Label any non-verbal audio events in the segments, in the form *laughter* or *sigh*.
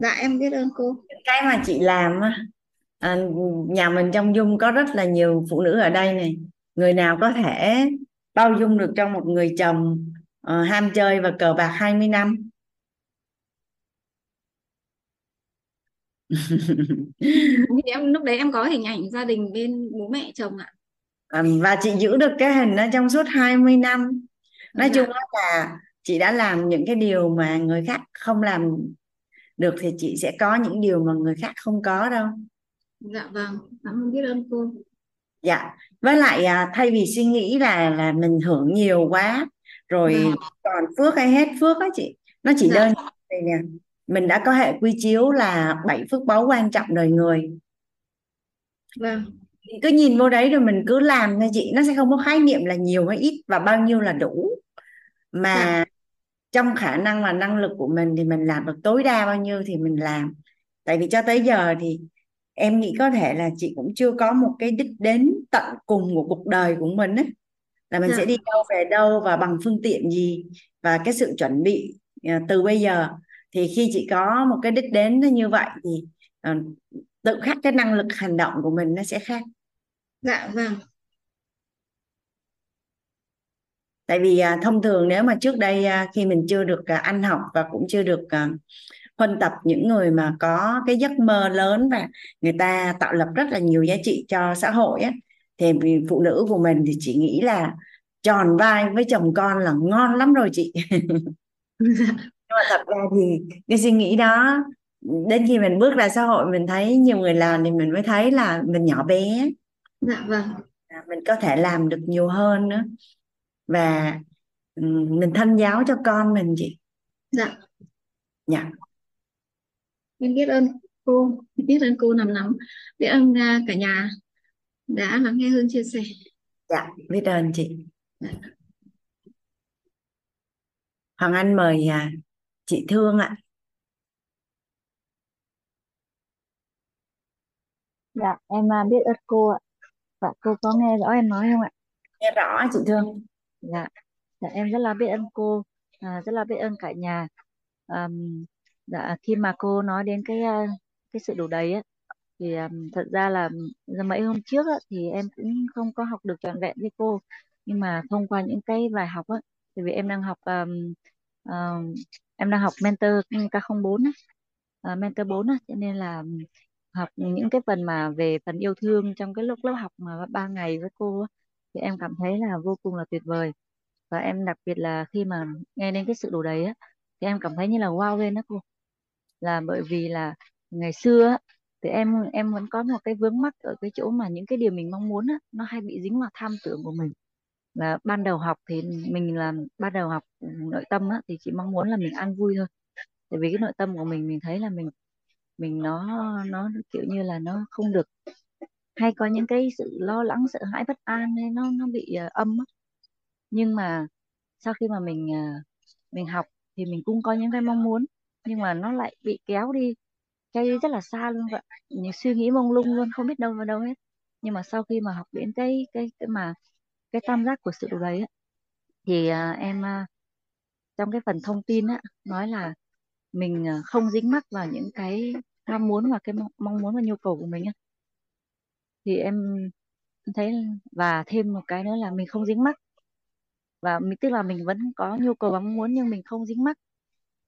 dạ em biết ơn cô. Cái mà chị làm à, nhà mình trong Dung có rất là nhiều phụ nữ ở đây này. Người nào có thể bao dung được trong một người chồng ờ, ham chơi và cờ bạc 20 năm. Thì em lúc đấy em có hình ảnh gia đình bên bố mẹ chồng ạ. À, và chị giữ được cái hình đó trong suốt 20 năm. Nói chung dạ á là chị đã làm những cái điều mà người khác không làm được thì chị sẽ có những điều mà người khác không có đâu. Dạ vâng cảm ơn biết ơn cô. Dạ với lại à, thay vì suy nghĩ là là mình hưởng nhiều quá rồi vâng còn phước hay hết phước á chị nó chỉ dạ. đơn giản vậy nè. Mình đã có hệ quy chiếu là bảy phước báu quan trọng đời người. Vâng. Cứ nhìn vô đấy rồi mình cứ làm thôi chị nó sẽ không có khái niệm là nhiều hay ít và bao nhiêu là đủ. Dạ. mà trong khả năng và năng lực của mình thì mình làm được tối đa bao nhiêu thì mình làm. Tại vì cho tới giờ thì em nghĩ có thể là chị cũng chưa có một cái đích đến tận cùng của cuộc đời của mình ấy là mình sẽ dạ. đi đâu về đâu và bằng phương tiện gì và cái sự chuẩn bị à, từ bây giờ. Thì khi chị có một cái đích đến như vậy thì à, tự khắc cái năng lực hành động của mình nó sẽ khác. Dạ vâng tại vì à, thông thường nếu mà trước đây à, khi mình chưa được à, ăn học và cũng chưa được à, huân tập những người mà có cái giấc mơ lớn và người ta tạo lập rất là nhiều giá trị cho xã hội á thì phụ nữ của mình thì chỉ nghĩ là tròn vai với chồng con là ngon lắm rồi chị. *laughs* Nhưng mà thật ra thì cái suy nghĩ đó đến khi mình bước ra xã hội mình thấy nhiều người làm thì mình mới thấy là mình nhỏ bé. Dạ vâng. Mình có thể làm được nhiều hơn nữa và ừ, mình thân giáo cho con mình chị. Dạ. Dạ. Em biết ơn cô biết ơn cô nằm nắm biết ơn à, cả nhà đã lắng nghe Hương chia sẻ. Dạ biết ơn chị. Dạ. Hoàng Anh mời à, chị Thương ạ. Dạ, em à, biết ơn cô ạ. Dạ, cô có nghe rõ em nói không ạ? nghe rõ chị Thương Dạ, dạ em rất là biết ơn cô, à, rất là biết ơn cả nhà. à, dạ, khi mà cô nói đến cái cái sự đủ đầy á, thì um, thật ra là giờ mấy hôm trước á, thì em cũng không có học được trọn vẹn với cô. Nhưng mà thông qua những cái bài học á, thì vì em đang học um, uh, em đang học mentor K04 á, uh, mentor 4 á, cho nên là học những cái phần mà về phần yêu thương trong cái lúc lớp học mà ba ngày với cô á, thì em cảm thấy là vô cùng là tuyệt vời. Và em đặc biệt là khi mà nghe đến cái sự đủ đầy á thì em cảm thấy như là wow lên đó cô. Là bởi vì là ngày xưa á, thì em em vẫn có một cái vướng mắc ở cái chỗ mà những cái điều mình mong muốn á, nó hay bị dính vào tham tưởng của mình. Là ban đầu học thì mình làm ban đầu học nội tâm á, thì chỉ mong muốn là mình ăn vui thôi. Tại vì cái nội tâm của mình mình thấy là mình mình nó nó kiểu như là nó không được hay có những cái sự lo lắng sợ hãi bất an nên nó nó bị uh, âm á. nhưng mà sau khi mà mình uh, mình học thì mình cũng có những cái mong muốn nhưng mà nó lại bị kéo đi kéo đi rất là xa luôn vậy những suy nghĩ mông lung luôn không biết đâu vào đâu hết. Nhưng mà sau khi mà học đến cái cái cái mà cái tam giác của sự đấy á, thì uh, em uh, trong cái phần thông tin á nói là mình uh, không dính mắc vào những cái ham muốn và cái mong mong muốn và nhu cầu của mình á thì em thấy và thêm một cái nữa là mình không dính mắc. Và mình tức là mình vẫn có nhu cầu và mong muốn nhưng mình không dính mắc.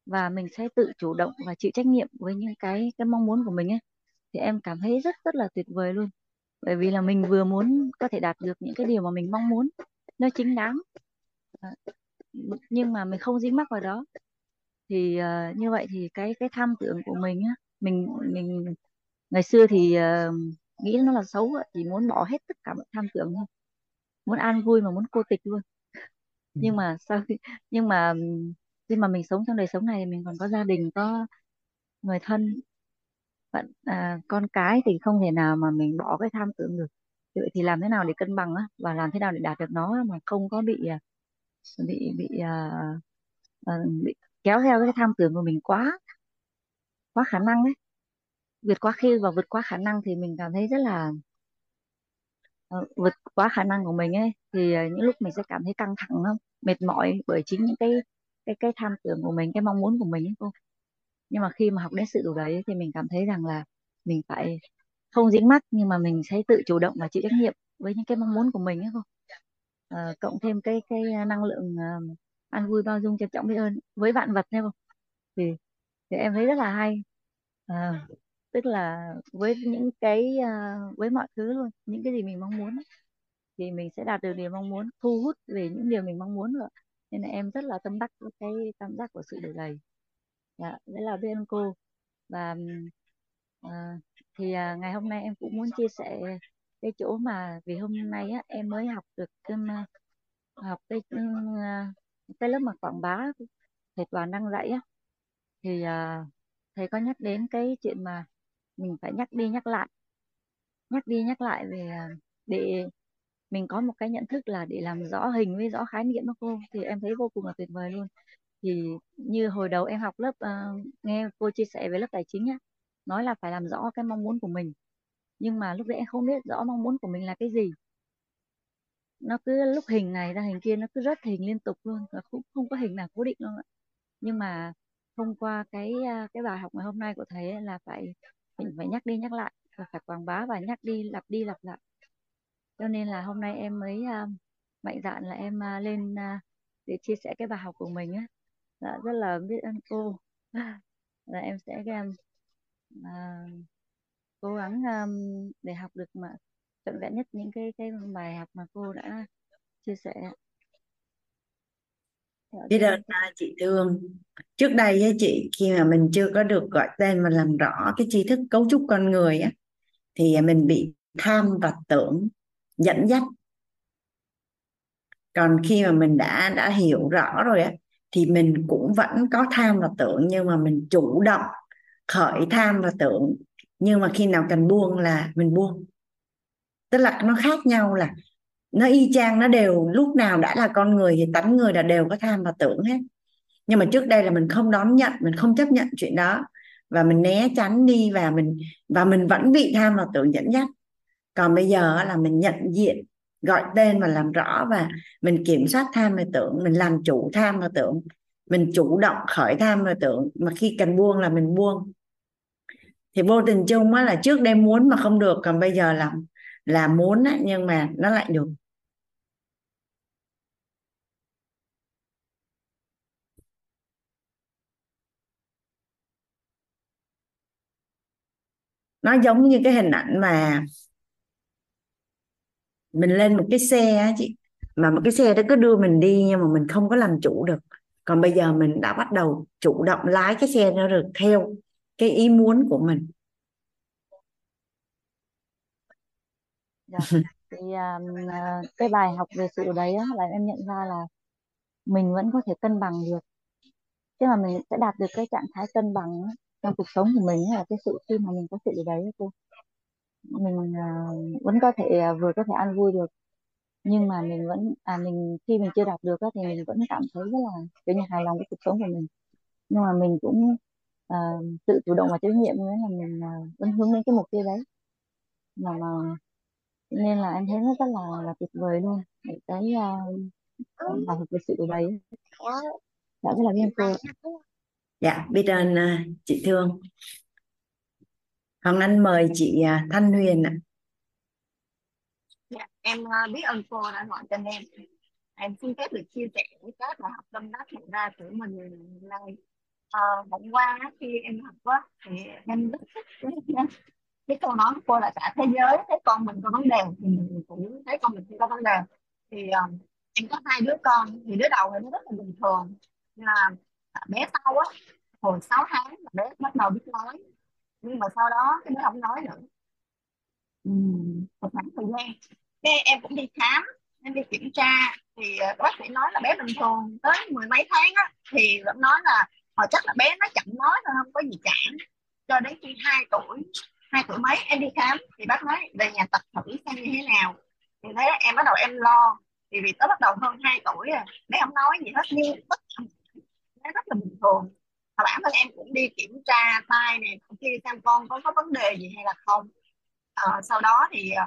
Và mình sẽ tự chủ động và chịu trách nhiệm với những cái cái mong muốn của mình ấy. Thì em cảm thấy rất rất là tuyệt vời luôn. Bởi vì là mình vừa muốn có thể đạt được những cái điều mà mình mong muốn. Nó chính đáng. Nhưng mà mình không dính mắc vào đó. Thì uh, như vậy thì cái cái tham tưởng của mình á mình mình ngày xưa thì uh, nghĩ nó là xấu chỉ muốn bỏ hết tất cả mọi tham tưởng thôi. Muốn an vui mà muốn cô tịch luôn. Nhưng mà sau khi nhưng mà khi mà mình sống trong đời sống này mình còn có gia đình có người thân. Bạn à, con cái thì không thể nào mà mình bỏ cái tham tưởng được. Vậy thì làm thế nào để cân bằng á? Và làm thế nào để đạt được nó mà không có bị à, bị bị à, à, bị kéo theo cái tham tưởng của mình quá quá khả năng ấy vượt qua khi và vượt qua khả năng thì mình cảm thấy rất là ờ, vượt quá khả năng của mình ấy. Thì ờ, những lúc mình sẽ cảm thấy căng thẳng không? Mệt mỏi bởi chính những cái cái cái tham tưởng của mình cái mong muốn của mình ấy cô. Nhưng mà khi mà học đến sự đủ đấy thì mình cảm thấy rằng là mình phải không dính mắc nhưng mà mình sẽ tự chủ động và chịu trách nhiệm với những cái mong muốn của mình ấy không à, ờ, cộng thêm cái cái năng lượng uh, ăn vui bao dung trân trọng biết ơn với vạn vật đấy không thì thì em thấy rất là hay. À, tức là với những cái uh, với mọi thứ luôn những cái gì mình mong muốn thì mình sẽ đạt được điều mong muốn thu hút về những điều mình mong muốn rồi nên là em rất là tâm đắc với cái cảm giác của sự đủ đầy. Dạ, đấy là bên cô. Và uh, thì uh, ngày hôm nay em cũng muốn chia sẻ cái chỗ mà vì hôm nay á, em mới học được um, học cái uh, cái lớp mà quảng bá thầy Toàn đang dạy á. Thì uh, thầy có nhắc đến cái chuyện mà mình phải nhắc đi nhắc lại. Nhắc đi nhắc lại về à, để mình có một cái nhận thức là để làm rõ hình với rõ khái niệm đó cô. Thì em thấy vô cùng là tuyệt vời luôn. Thì như hồi đầu em học lớp uh, nghe cô chia sẻ về lớp tài chính nhá, nói là phải làm rõ cái mong muốn của mình. Nhưng mà lúc đấy em không biết rõ mong muốn của mình là cái gì. Nó cứ lúc hình này ra hình kia nó cứ rất hình liên tục luôn và cũng không có hình nào cố định luôn ạ. Nhưng mà thông qua cái à, cái bài học ngày hôm nay của thầy ấy là phải mình phải nhắc đi nhắc lại và phải quảng bá và nhắc đi lặp đi lặp lại. Cho nên là hôm nay em mới uh, mạnh dạn là em uh, lên uh, để chia sẻ cái bài học của mình á. Dạ, rất là biết ơn cô. *laughs* Là em sẽ um, uh, cố gắng um, để học được mà trọn vẹn nhất những cái cái bài học mà cô đã chia sẻ biết ơn chị thương. Trước đây với chị khi mà mình chưa có được gọi tên và làm rõ cái tri thức cấu trúc con người á thì mình bị tham và tưởng dẫn dắt. Còn khi mà mình đã đã hiểu rõ rồi á thì mình cũng vẫn có tham và tưởng nhưng mà mình chủ động khởi tham và tưởng. Nhưng mà khi nào cần buông là mình buông. Tức là nó khác nhau là nó y chang nó đều lúc nào đã là con người thì tánh người là đều có tham và tưởng hết. Nhưng mà trước đây là mình không đón nhận mình không chấp nhận chuyện đó. Và mình né tránh đi và mình và mình vẫn bị tham và tưởng dẫn dắt. Còn bây giờ là mình nhận diện gọi tên và làm rõ và mình kiểm soát tham và tưởng. Mình làm chủ tham và tưởng. Mình chủ động khởi tham và tưởng. Mà khi cần buông là mình buông. Thì vô tình chung á là trước đây muốn mà không được còn bây giờ là là muốn á, nhưng mà nó lại được. Nó giống như cái hình ảnh mà mình lên một cái xe á chị. Mà một cái xe đó cứ đưa mình đi nhưng mà mình không có làm chủ được. Còn bây giờ mình đã bắt đầu chủ động lái cái xe nó được theo cái ý muốn của mình. Dạ. thì um, à, cái bài học về sự đấy á, là em nhận ra là mình vẫn có thể cân bằng được. Tức mà mình sẽ đạt được cái trạng thái cân bằng trong cuộc sống của mình là cái sự khi mà mình có sự đấy cô mình uh, vẫn có thể uh, vừa có thể ăn vui được. Nhưng mà mình vẫn à mình khi mình chưa đạt được á, thì mình vẫn cảm thấy rất là kiểu như hài lòng với cuộc sống của mình. Nhưng mà mình cũng uh, tự chủ động và trách nhiệm với là mình uh, vẫn hướng đến cái mục tiêu đấy. Mà mà nên là em thấy nó rất là là tuyệt vời luôn. Để cái uh, học về sự đấy. Đã rất là biết cô dạ biết ơn uh, chị thương. Hoàng Anh mời chị uh, Thanh Huyền ạ. Dạ, em uh, biết ơn cô đã gọi cho em. Em xin phép được chia sẻ với các bài học tâm đắc hiện ra của mình này à, hôm qua khi em học á thì em rất thích cái câu nói của cô là cả thế giới thấy con mình có vấn đề thì mình cũng thấy con mình cũng có vấn đề. Thì um, em có hai đứa con thì đứa đầu thì nó rất là bình thường. Là bé sau á, hồi 6 tháng là bé bắt đầu biết nói. Nhưng mà sau đó cái bé không nói nữa. Một khoảng thời gian. Cái em cũng đi khám, em đi kiểm tra. Thì ờ, bác sĩ nói là bé bình thường. Tới mười mấy tháng á, thì vẫn nói là họ chắc là bé nó chậm nói thôi, không có gì cả cho đến khi hai tuổi hai tuổi mấy em đi khám, thì bác nói về nhà tập thử xem như thế nào. Thì thế em bắt đầu em lo. Thì vì tới bắt đầu hơn 2 tuổi rồi bé không nói gì hết. Nhưng tất nó rất là bình thường. Và bản thân em cũng đi kiểm tra tai này kia xem con có có vấn đề gì hay là không. À, sau đó thì ờ,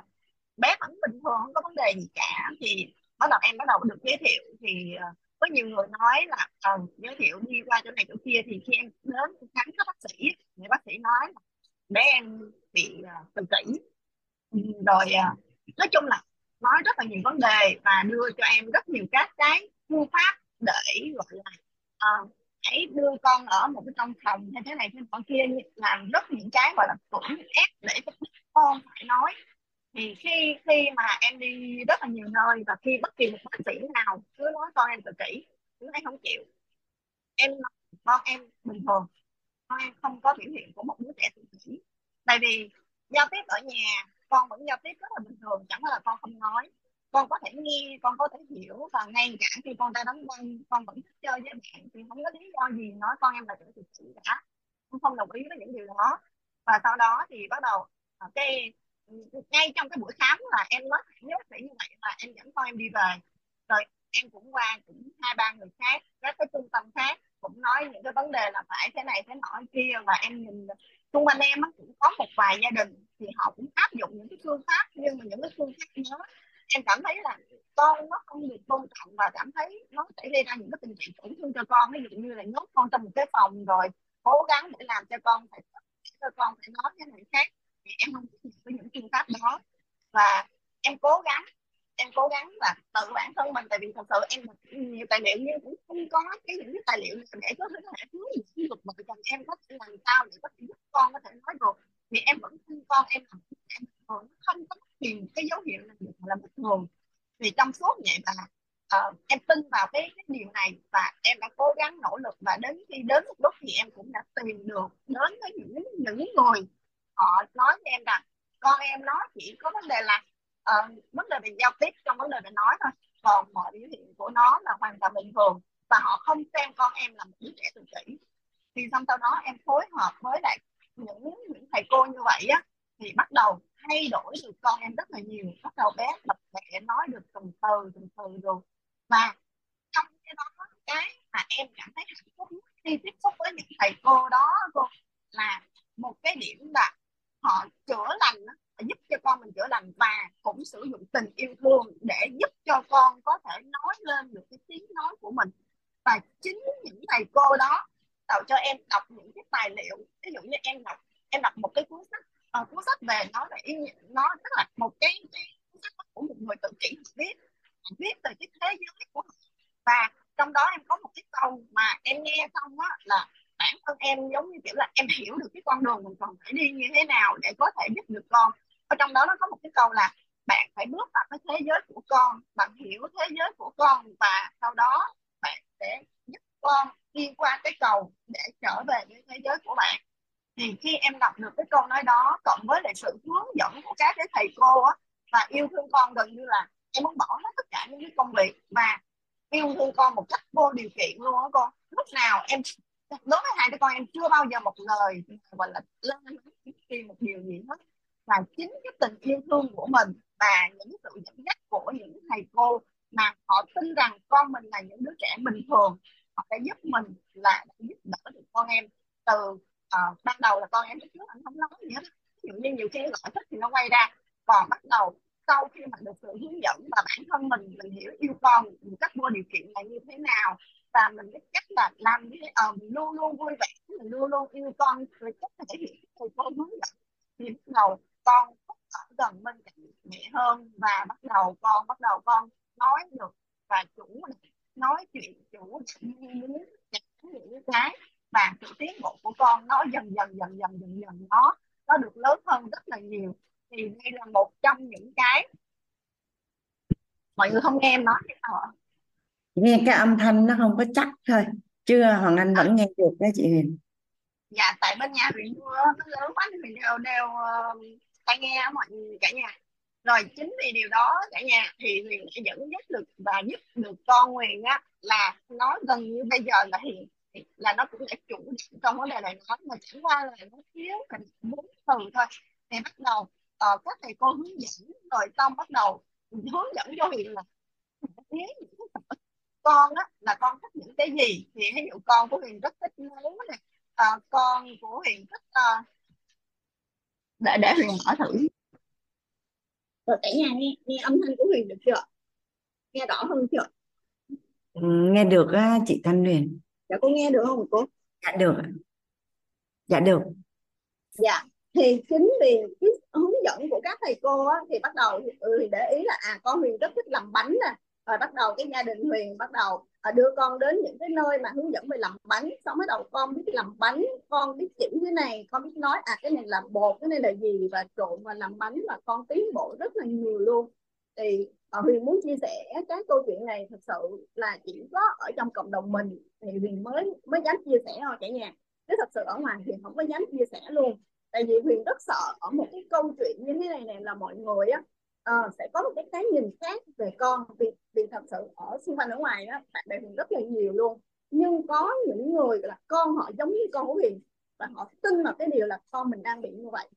bé vẫn bình thường không có vấn đề gì cả. Thì bắt đầu em bắt đầu được giới thiệu thì ờ, có nhiều người nói là ờ, giới thiệu đi qua chỗ này chỗ kia. Thì khi em đến khám các bác sĩ thì bác sĩ nói là bé em bị uh, tự kỷ. Ừ, rồi uh, nói chung là nói rất là nhiều vấn đề và đưa cho em rất nhiều các cái phương pháp để gọi là à, hãy đưa con ở một cái trong phòng như thế này thế bọn kia làm rất những cái gọi là cưỡng ép để con phải nói. Thì khi khi mà em đi rất là nhiều nơi và khi bất kỳ một bác sĩ nào cứ nói con em tự kỷ chúng em không chịu em con em bình thường con em không có biểu hiện của một đứa trẻ tự kỷ. Tại vì giao tiếp ở nhà con vẫn giao tiếp rất là bình thường chẳng qua là con không nói con có thể nghe, con có thể hiểu và ngay cả khi con ta đóng băng con vẫn thích chơi với bạn thì không có lý do gì nói con em là tự kỷ cả. Con không đồng ý với những điều đó. Và sau đó thì bắt đầu à, cái, ngay trong cái buổi khám là em nói thẳng phải như vậy là em dẫn con em đi về. Rồi em cũng qua cũng hai, ba người khác, các cái trung tâm khác cũng nói những cái vấn đề là phải thế này, thế nọ kia. Và em nhìn xung quanh em cũng có một vài gia đình thì họ cũng áp dụng những cái phương pháp, nhưng mà những cái phương pháp đó em cảm thấy là con nó không được tôn trọng và cảm thấy nó sẽ gây ra những cái tình trạng tổn thương cho con. Ví dụ như là nhốt con trong một cái phòng rồi cố gắng để làm cho con phải cho con phải nói với người khác. Thì em không thích với những phương pháp đó. Và em cố gắng, em cố gắng là tự bản thân mình. Tại vì thật sự em nhiều tài liệu nhưng cũng không có cái những cái tài liệu để có thể hướng những được. Vợ chồng em có thể làm sao để có thể giúp con có thể nói được. Thì em vẫn thương con, em làm em không có tìm cái dấu hiệu là là bình thường. Thì trong suốt vậy mà uh, em tin vào cái, cái điều này và em đã cố gắng nỗ lực và đến khi đến một lúc thì em cũng đã tìm được đến với những những người họ nói với em rằng con em nó chỉ có vấn đề là uh, vấn đề về giao tiếp trong vấn đề về nói thôi còn mọi biểu hiện của nó là hoàn toàn bình thường và họ không xem con em là một đứa trẻ tự kỷ. Thì xong sau đó em phối hợp với lại những những thầy cô như vậy á thì bắt đầu thay đổi được con em rất là nhiều. Bắt đầu bé bật mẹ nói được từng từ từng từ rồi. Và trong cái đó, cái mà em cảm thấy hạnh phúc khi tiếp xúc với những thầy cô đó cô, là một cái điểm là họ chữa lành giúp cho con mình chữa lành và cũng sử dụng tình yêu thương để giúp cho con có thể nói lên được cái tiếng nói của mình. Và chính những thầy cô đó tạo cho em đọc những cái tài liệu. Ví dụ như em đọc em đọc một cái cuốn sách à, cuốn sách về nó là ý nó tức là một cái, cái cuốn sách của một người tự kỷ viết. Viết về cái thế giới của họ. Và trong đó em có một cái câu mà em nghe xong á là bản thân em giống như kiểu là em hiểu được cái con đường mình còn phải đi như thế nào để có thể giúp được con. Ở trong đó nó có một cái câu là bạn phải bước vào cái thế giới của con bạn hiểu thế giới của con và sau đó bạn sẽ giúp con đi qua cái cầu để trở về với thế giới của bạn thì khi em đọc được cái câu nói đó, cộng với lại sự hướng dẫn của các cái thầy cô á, và yêu thương con gần như là em muốn bỏ hết tất cả những cái công việc và yêu thương con một cách vô điều kiện luôn á con lúc nào em, đối với hai đứa con em chưa bao giờ một lời, gọi là lên khi một điều gì hết. Và chính cái tình yêu thương của mình và những sự dẫn dắt của những thầy cô mà họ tin rằng con mình là những đứa trẻ bình thường, họ sẽ giúp mình là giúp đỡ được con em từ à, ban đầu là con em trước anh không nói gì hết ví dụ như nhiều khi gọi thích thì nó quay ra. Còn bắt đầu sau khi mà được sự hướng dẫn và bản thân mình mình hiểu yêu con một cách vô điều kiện là như thế nào và mình biết cách là làm như uh, mình luôn luôn vui vẻ mình luôn luôn yêu con rồi cách thể hiện thầy cô hướng dẫn. Thì bắt đầu con ở gần bên cạnh mẹ hơn và bắt đầu con bắt đầu con nói được và chủ nói chuyện chủ muốn những cái và sự tiến bộ của con nó dần dần dần dần dần dần nó nó được lớn hơn rất là nhiều. Thì đây là một trong những cái mọi người không nghe em nói thế nào ạ. Nghe cái âm thanh nó không có chắc thôi chưa Hoàng Anh vẫn nghe được đó chị Huyền. Dạ tại bên nhà Huyền nó lớn quá thì mình đều đều uh, tai nghe mọi cả nhà. Rồi chính vì điều đó cả nhà thì Huyền sẽ dẫn dắt được và giúp được con Huyền á là nó gần như bây giờ là hiện là nó cũng đã chủ động trong vấn đề này. Nói mà chẳng qua là nó thiếu cần bốn từ thôi. Thì bắt đầu uh, các thầy cô hướng dẫn rồi xong bắt đầu hướng dẫn cho Huyền là con á là con thích những cái gì? Thì ví dụ con của Huyền rất thích nấu này uh, con của Huyền thích uh, để để Huyền mở thử. Rồi cả nhà nghe nghe âm thanh của Huyền được chưa? Nghe rõ hơn chưa? Ừ, nghe được chị Thanh Huyền dạ cô nghe được không cô? Dạ được dạ được. Dạ thì chính vì cái hướng dẫn của các thầy cô á, thì bắt đầu ừ, thì để ý là à con Huyền rất thích làm bánh nè. Rồi bắt đầu cái gia đình Huyền bắt đầu à, đưa con đến những cái nơi mà hướng dẫn về làm bánh. Xong bắt đầu con biết làm bánh con biết chỉ thế này con biết nói à cái này là bột cái này là gì và trộn và làm bánh và con tiến bộ rất là nhiều luôn. Thì Huyền muốn chia sẻ cái câu chuyện này thật sự là chỉ có ở trong cộng đồng mình thì Huyền mới mới dám chia sẻ thôi cả nhà. Chứ thật sự ở ngoài Huyền không có dám chia sẻ luôn. Tại vì Huyền rất sợ ở một cái câu chuyện như thế này này là mọi người á uh, sẽ có một cái cái nhìn khác về con. Vì vì thật sự ở xung quanh ở ngoài á bạn bè Huyền rất là nhiều luôn. Nhưng có những người là con họ giống như con của Huyền và họ tin vào cái điều là con mình đang bị như vậy.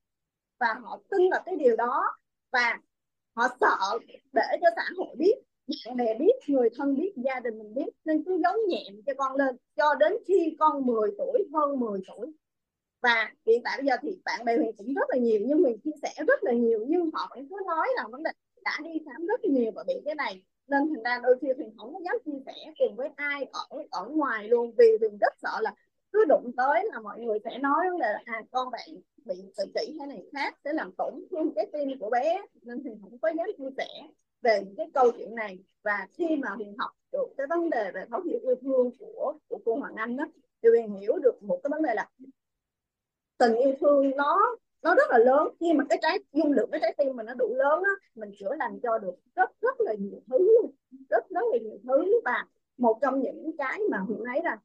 Và họ tin vào cái điều đó và họ sợ để cho xã hội biết bạn bè biết, người thân biết, gia đình mình biết. Nên cứ giấu nhẹm cho con lên, cho đến khi con 10 tuổi, hơn 10 tuổi. Và hiện tại bây giờ thì bạn bè mình cũng rất là nhiều, nhưng mình chia sẻ rất là nhiều, nhưng họ vẫn cứ nói là vấn đề đã đi khám rất nhiều và bị cái này. Nên thành ra đôi khi thì không có dám chia sẻ cùng với ai, ở ở ngoài luôn, vì mình rất sợ là cứ đụng tới là mọi người sẽ nói vấn đề là à con bạn bị tự kỷ hay này khác, sẽ làm tổn thương cái tim của bé. Nên thì không có dám chia sẻ về cái câu chuyện này. Và khi mà huyền học được cái vấn đề về thấu hiểu yêu thương của của cô Hoàng Anh đó thì huyền hiểu được một cái vấn đề là tình yêu thương nó nó rất là lớn. Khi mà cái trái, dung lượng cái trái tim mình nó đủ lớn á, mình chữa lành cho được rất rất là nhiều thứ rất rất là nhiều thứ. Và một trong những cái mà huyền thấy là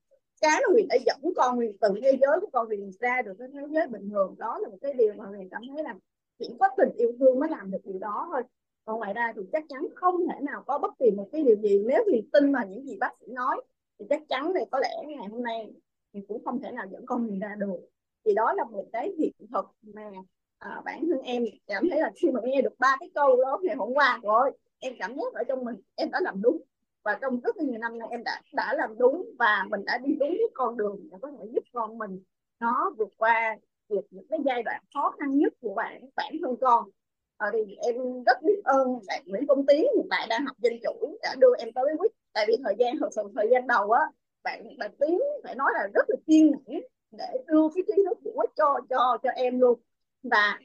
cái mà huyền đã dẫn con huyền từ thế giới của con huyền ra được cái thế giới bình thường đó là một cái điều mà huyền cảm thấy là chỉ có tình yêu thương mới làm được điều đó thôi. Còn ngoài ra thì chắc chắn không thể nào có bất kỳ một cái điều gì nếu huyền tin vào những gì bác sĩ nói thì chắc chắn thì có lẽ ngày hôm nay thì cũng không thể nào dẫn con huyền ra được. Thì đó là một cái hiện thực mà à, bản thân em cảm thấy là khi mà nghe được ba cái câu đó ngày hôm qua rồi em cảm giác ở trong mình em đã làm đúng và trong rất nhiều năm nay em đã đã làm đúng và mình đã đi đúng cái con đường để có thể giúp con mình nó vượt qua được những cái giai đoạn khó khăn nhất của bạn bản thân con. À, thì em rất biết ơn bạn Nguyễn Công Tiến hiện tại đang học dân chủ đã đưa em tới quýt tại vì thời gian thật sự thời gian đầu á bạn bạn Tiến phải nói là rất là kiên nhẫn để đưa cái kiến thức của cho cho cho em luôn. Và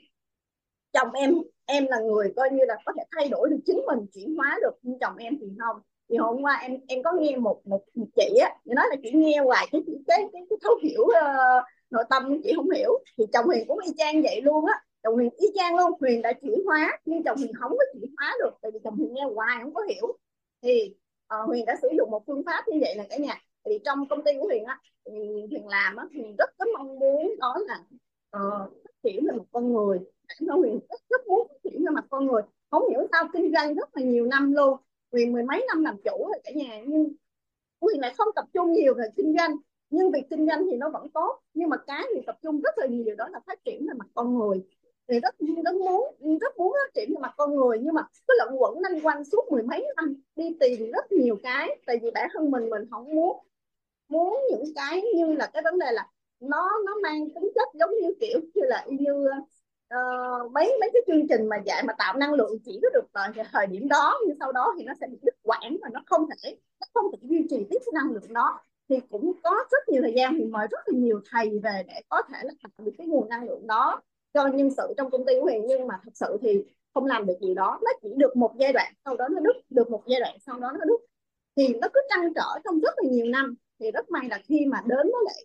chồng em em là người coi như là có thể thay đổi được chính mình chuyển hóa được. Nhưng chồng em thì không thì hôm qua em em có nghe một một, một chị á nói là chị nghe hoài cái cái cái, cái, cái thấu hiểu uh, nội tâm chị không hiểu. Thì chồng huyền cũng y chang vậy luôn á. Chồng huyền y chang luôn huyền đã chuyển hóa nhưng chồng huyền không có chuyển hóa được tại vì chồng huyền nghe hoài không có hiểu. Thì uh, huyền đã sử dụng một phương pháp như vậy là cả nhà. Thì trong công ty của huyền á thì huyền làm á huyền rất rất mong muốn đó là uh, phát triển về một con người. Bản thân huyền rất, rất muốn phát triển về mặt con người. Không hiểu sao kinh doanh rất là nhiều năm luôn quyền mười mấy năm làm chủ rồi cả nhà, nhưng quyền lại không tập trung nhiều về kinh doanh. Nhưng việc kinh doanh thì nó vẫn tốt, nhưng mà cái thì tập trung rất là nhiều, đó là phát triển về mặt con người. Thì rất rất muốn rất muốn phát triển về mặt con người, nhưng mà cứ lẫn quẩn lanh quanh suốt mười mấy năm, đi tìm rất nhiều cái, tại vì bản thân mình mình không muốn muốn những cái như là cái vấn đề là nó nó mang tính chất giống như kiểu như là như uh, mấy mấy cái chương trình mà dạy mà tạo năng lượng chỉ có được vào thời điểm đó nhưng sau đó thì nó sẽ bị đứt quãng và nó không thể nó không thể duy trì tiếp cái năng lượng đó. Thì cũng có rất nhiều thời gian thì mời rất là nhiều thầy về để có thể là tạo được cái nguồn năng lượng đó cho nhân sự trong công ty của Huyền. Nhưng mà thật sự thì không làm được gì đó. Nó chỉ được một giai đoạn sau đó nó đứt được một giai đoạn sau đó nó đứt. Thì nó cứ trăn trở trong rất là nhiều năm. Thì rất may là khi mà đến với lại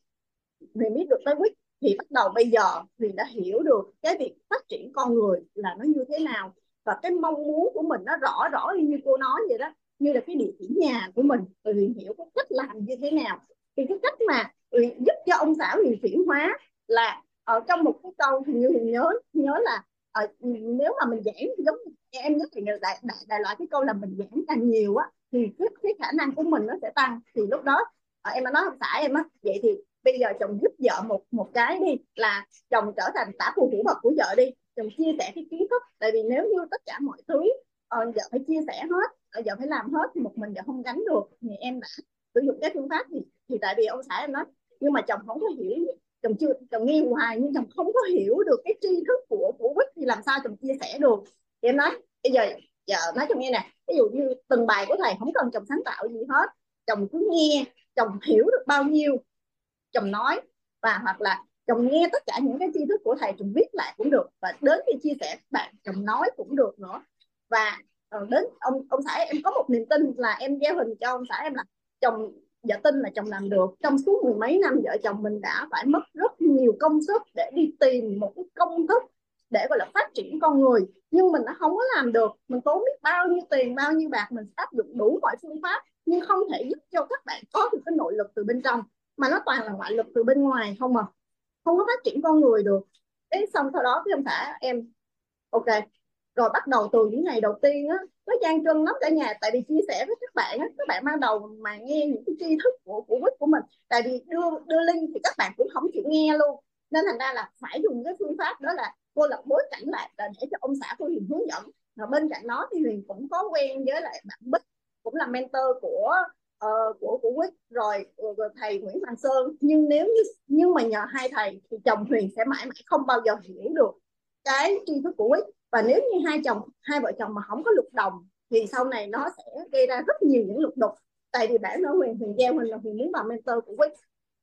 Huyền biết được tới quyết thì bắt đầu bây giờ Huyền đã hiểu được cái việc phát triển con người là nó như thế nào. Và cái mong muốn của mình nó rõ rõ như cô nói vậy đó như là cái địa chỉ nhà của mình. Rồi Huyền hiểu cái cách làm như thế nào. Thì cái cách mà Huyền giúp cho ông xã Huyền chuyển hóa là ở trong một cái câu thì như Huyền nhớ nhớ là ở, nếu mà mình giảng giống em nhất thì đại, đại, đại loại cái câu là mình giảng càng nhiều á thì cái, cái khả năng của mình nó sẽ tăng. Thì lúc đó ờ, em em nói ông xã em á vậy thì bây giờ chồng giúp vợ một một cái đi là chồng trở thành tả phù thủy vật của vợ đi. Chồng chia sẻ cái kiến thức tại vì nếu như tất cả mọi thứ uh, vợ phải chia sẻ hết uh, vợ phải làm hết thì một mình vợ không gánh được thì em đã sử dụng cái phương pháp thì thì tại vì ông xã em nói nhưng mà chồng không có hiểu. Chồng chưa chồng nghe hoài nhưng chồng không có hiểu được cái tri thức của của quýt thì làm sao chồng chia sẻ được? Thì em nói bây giờ giờ nói cho nghe nè ví dụ như từng bài của thầy không cần chồng sáng tạo gì hết chồng cứ nghe chồng hiểu được bao nhiêu chồng nói, và hoặc là chồng nghe tất cả những cái tri thức của thầy, chồng viết lại cũng được, và đến khi chia sẻ các bạn, chồng nói cũng được nữa. Và ờ, đến ông ông xã em có một niềm tin là em gieo hình cho ông xã em là chồng vợ tin là chồng làm được. Trong suốt mười mấy năm, vợ chồng mình đã phải mất rất nhiều công sức để đi tìm một cái công thức để, gọi là, phát triển con người. Nhưng mình đã không có làm được. Mình tốn biết bao nhiêu tiền, bao nhiêu bạc, mình áp dụng đủ mọi phương pháp, nhưng không thể giúp cho các bạn có được cái nội lực từ bên trong mà nó toàn là ngoại lực từ bên ngoài không à? Không có phát triển con người được. Thế xong sau đó cái ông xã em, ok. Rồi bắt đầu từ những ngày đầu tiên á, nó gian trưng lắm cả nhà. Tại vì chia sẻ với các bạn á, các bạn ban đầu mà nghe những cái tri thức của của của mình. Tại vì đưa đưa link thì các bạn cũng không chịu nghe luôn. Nên thành ra là phải dùng cái phương pháp đó là cô lập bối cảnh lại là để cho ông xã của Huyền hướng dẫn. Và bên cạnh đó thì Huyền cũng có quen với lại bạn Bích, cũng là mentor của uh, của của Quyết rồi, ờ, rồi thầy Nguyễn Hoàng Sơn. Nhưng nếu như nhưng mà nhờ hai thầy thì chồng Huyền sẽ mãi mãi không bao giờ hiểu được cái tri thức của Quyết. Và nếu như hai chồng hai vợ chồng mà không có lục đồng thì sau này nó sẽ gây ra rất nhiều những lục đục. Tại vì bản thân Huyền Huyền gieo mình là Huyền muốn vào mentor của Quyết.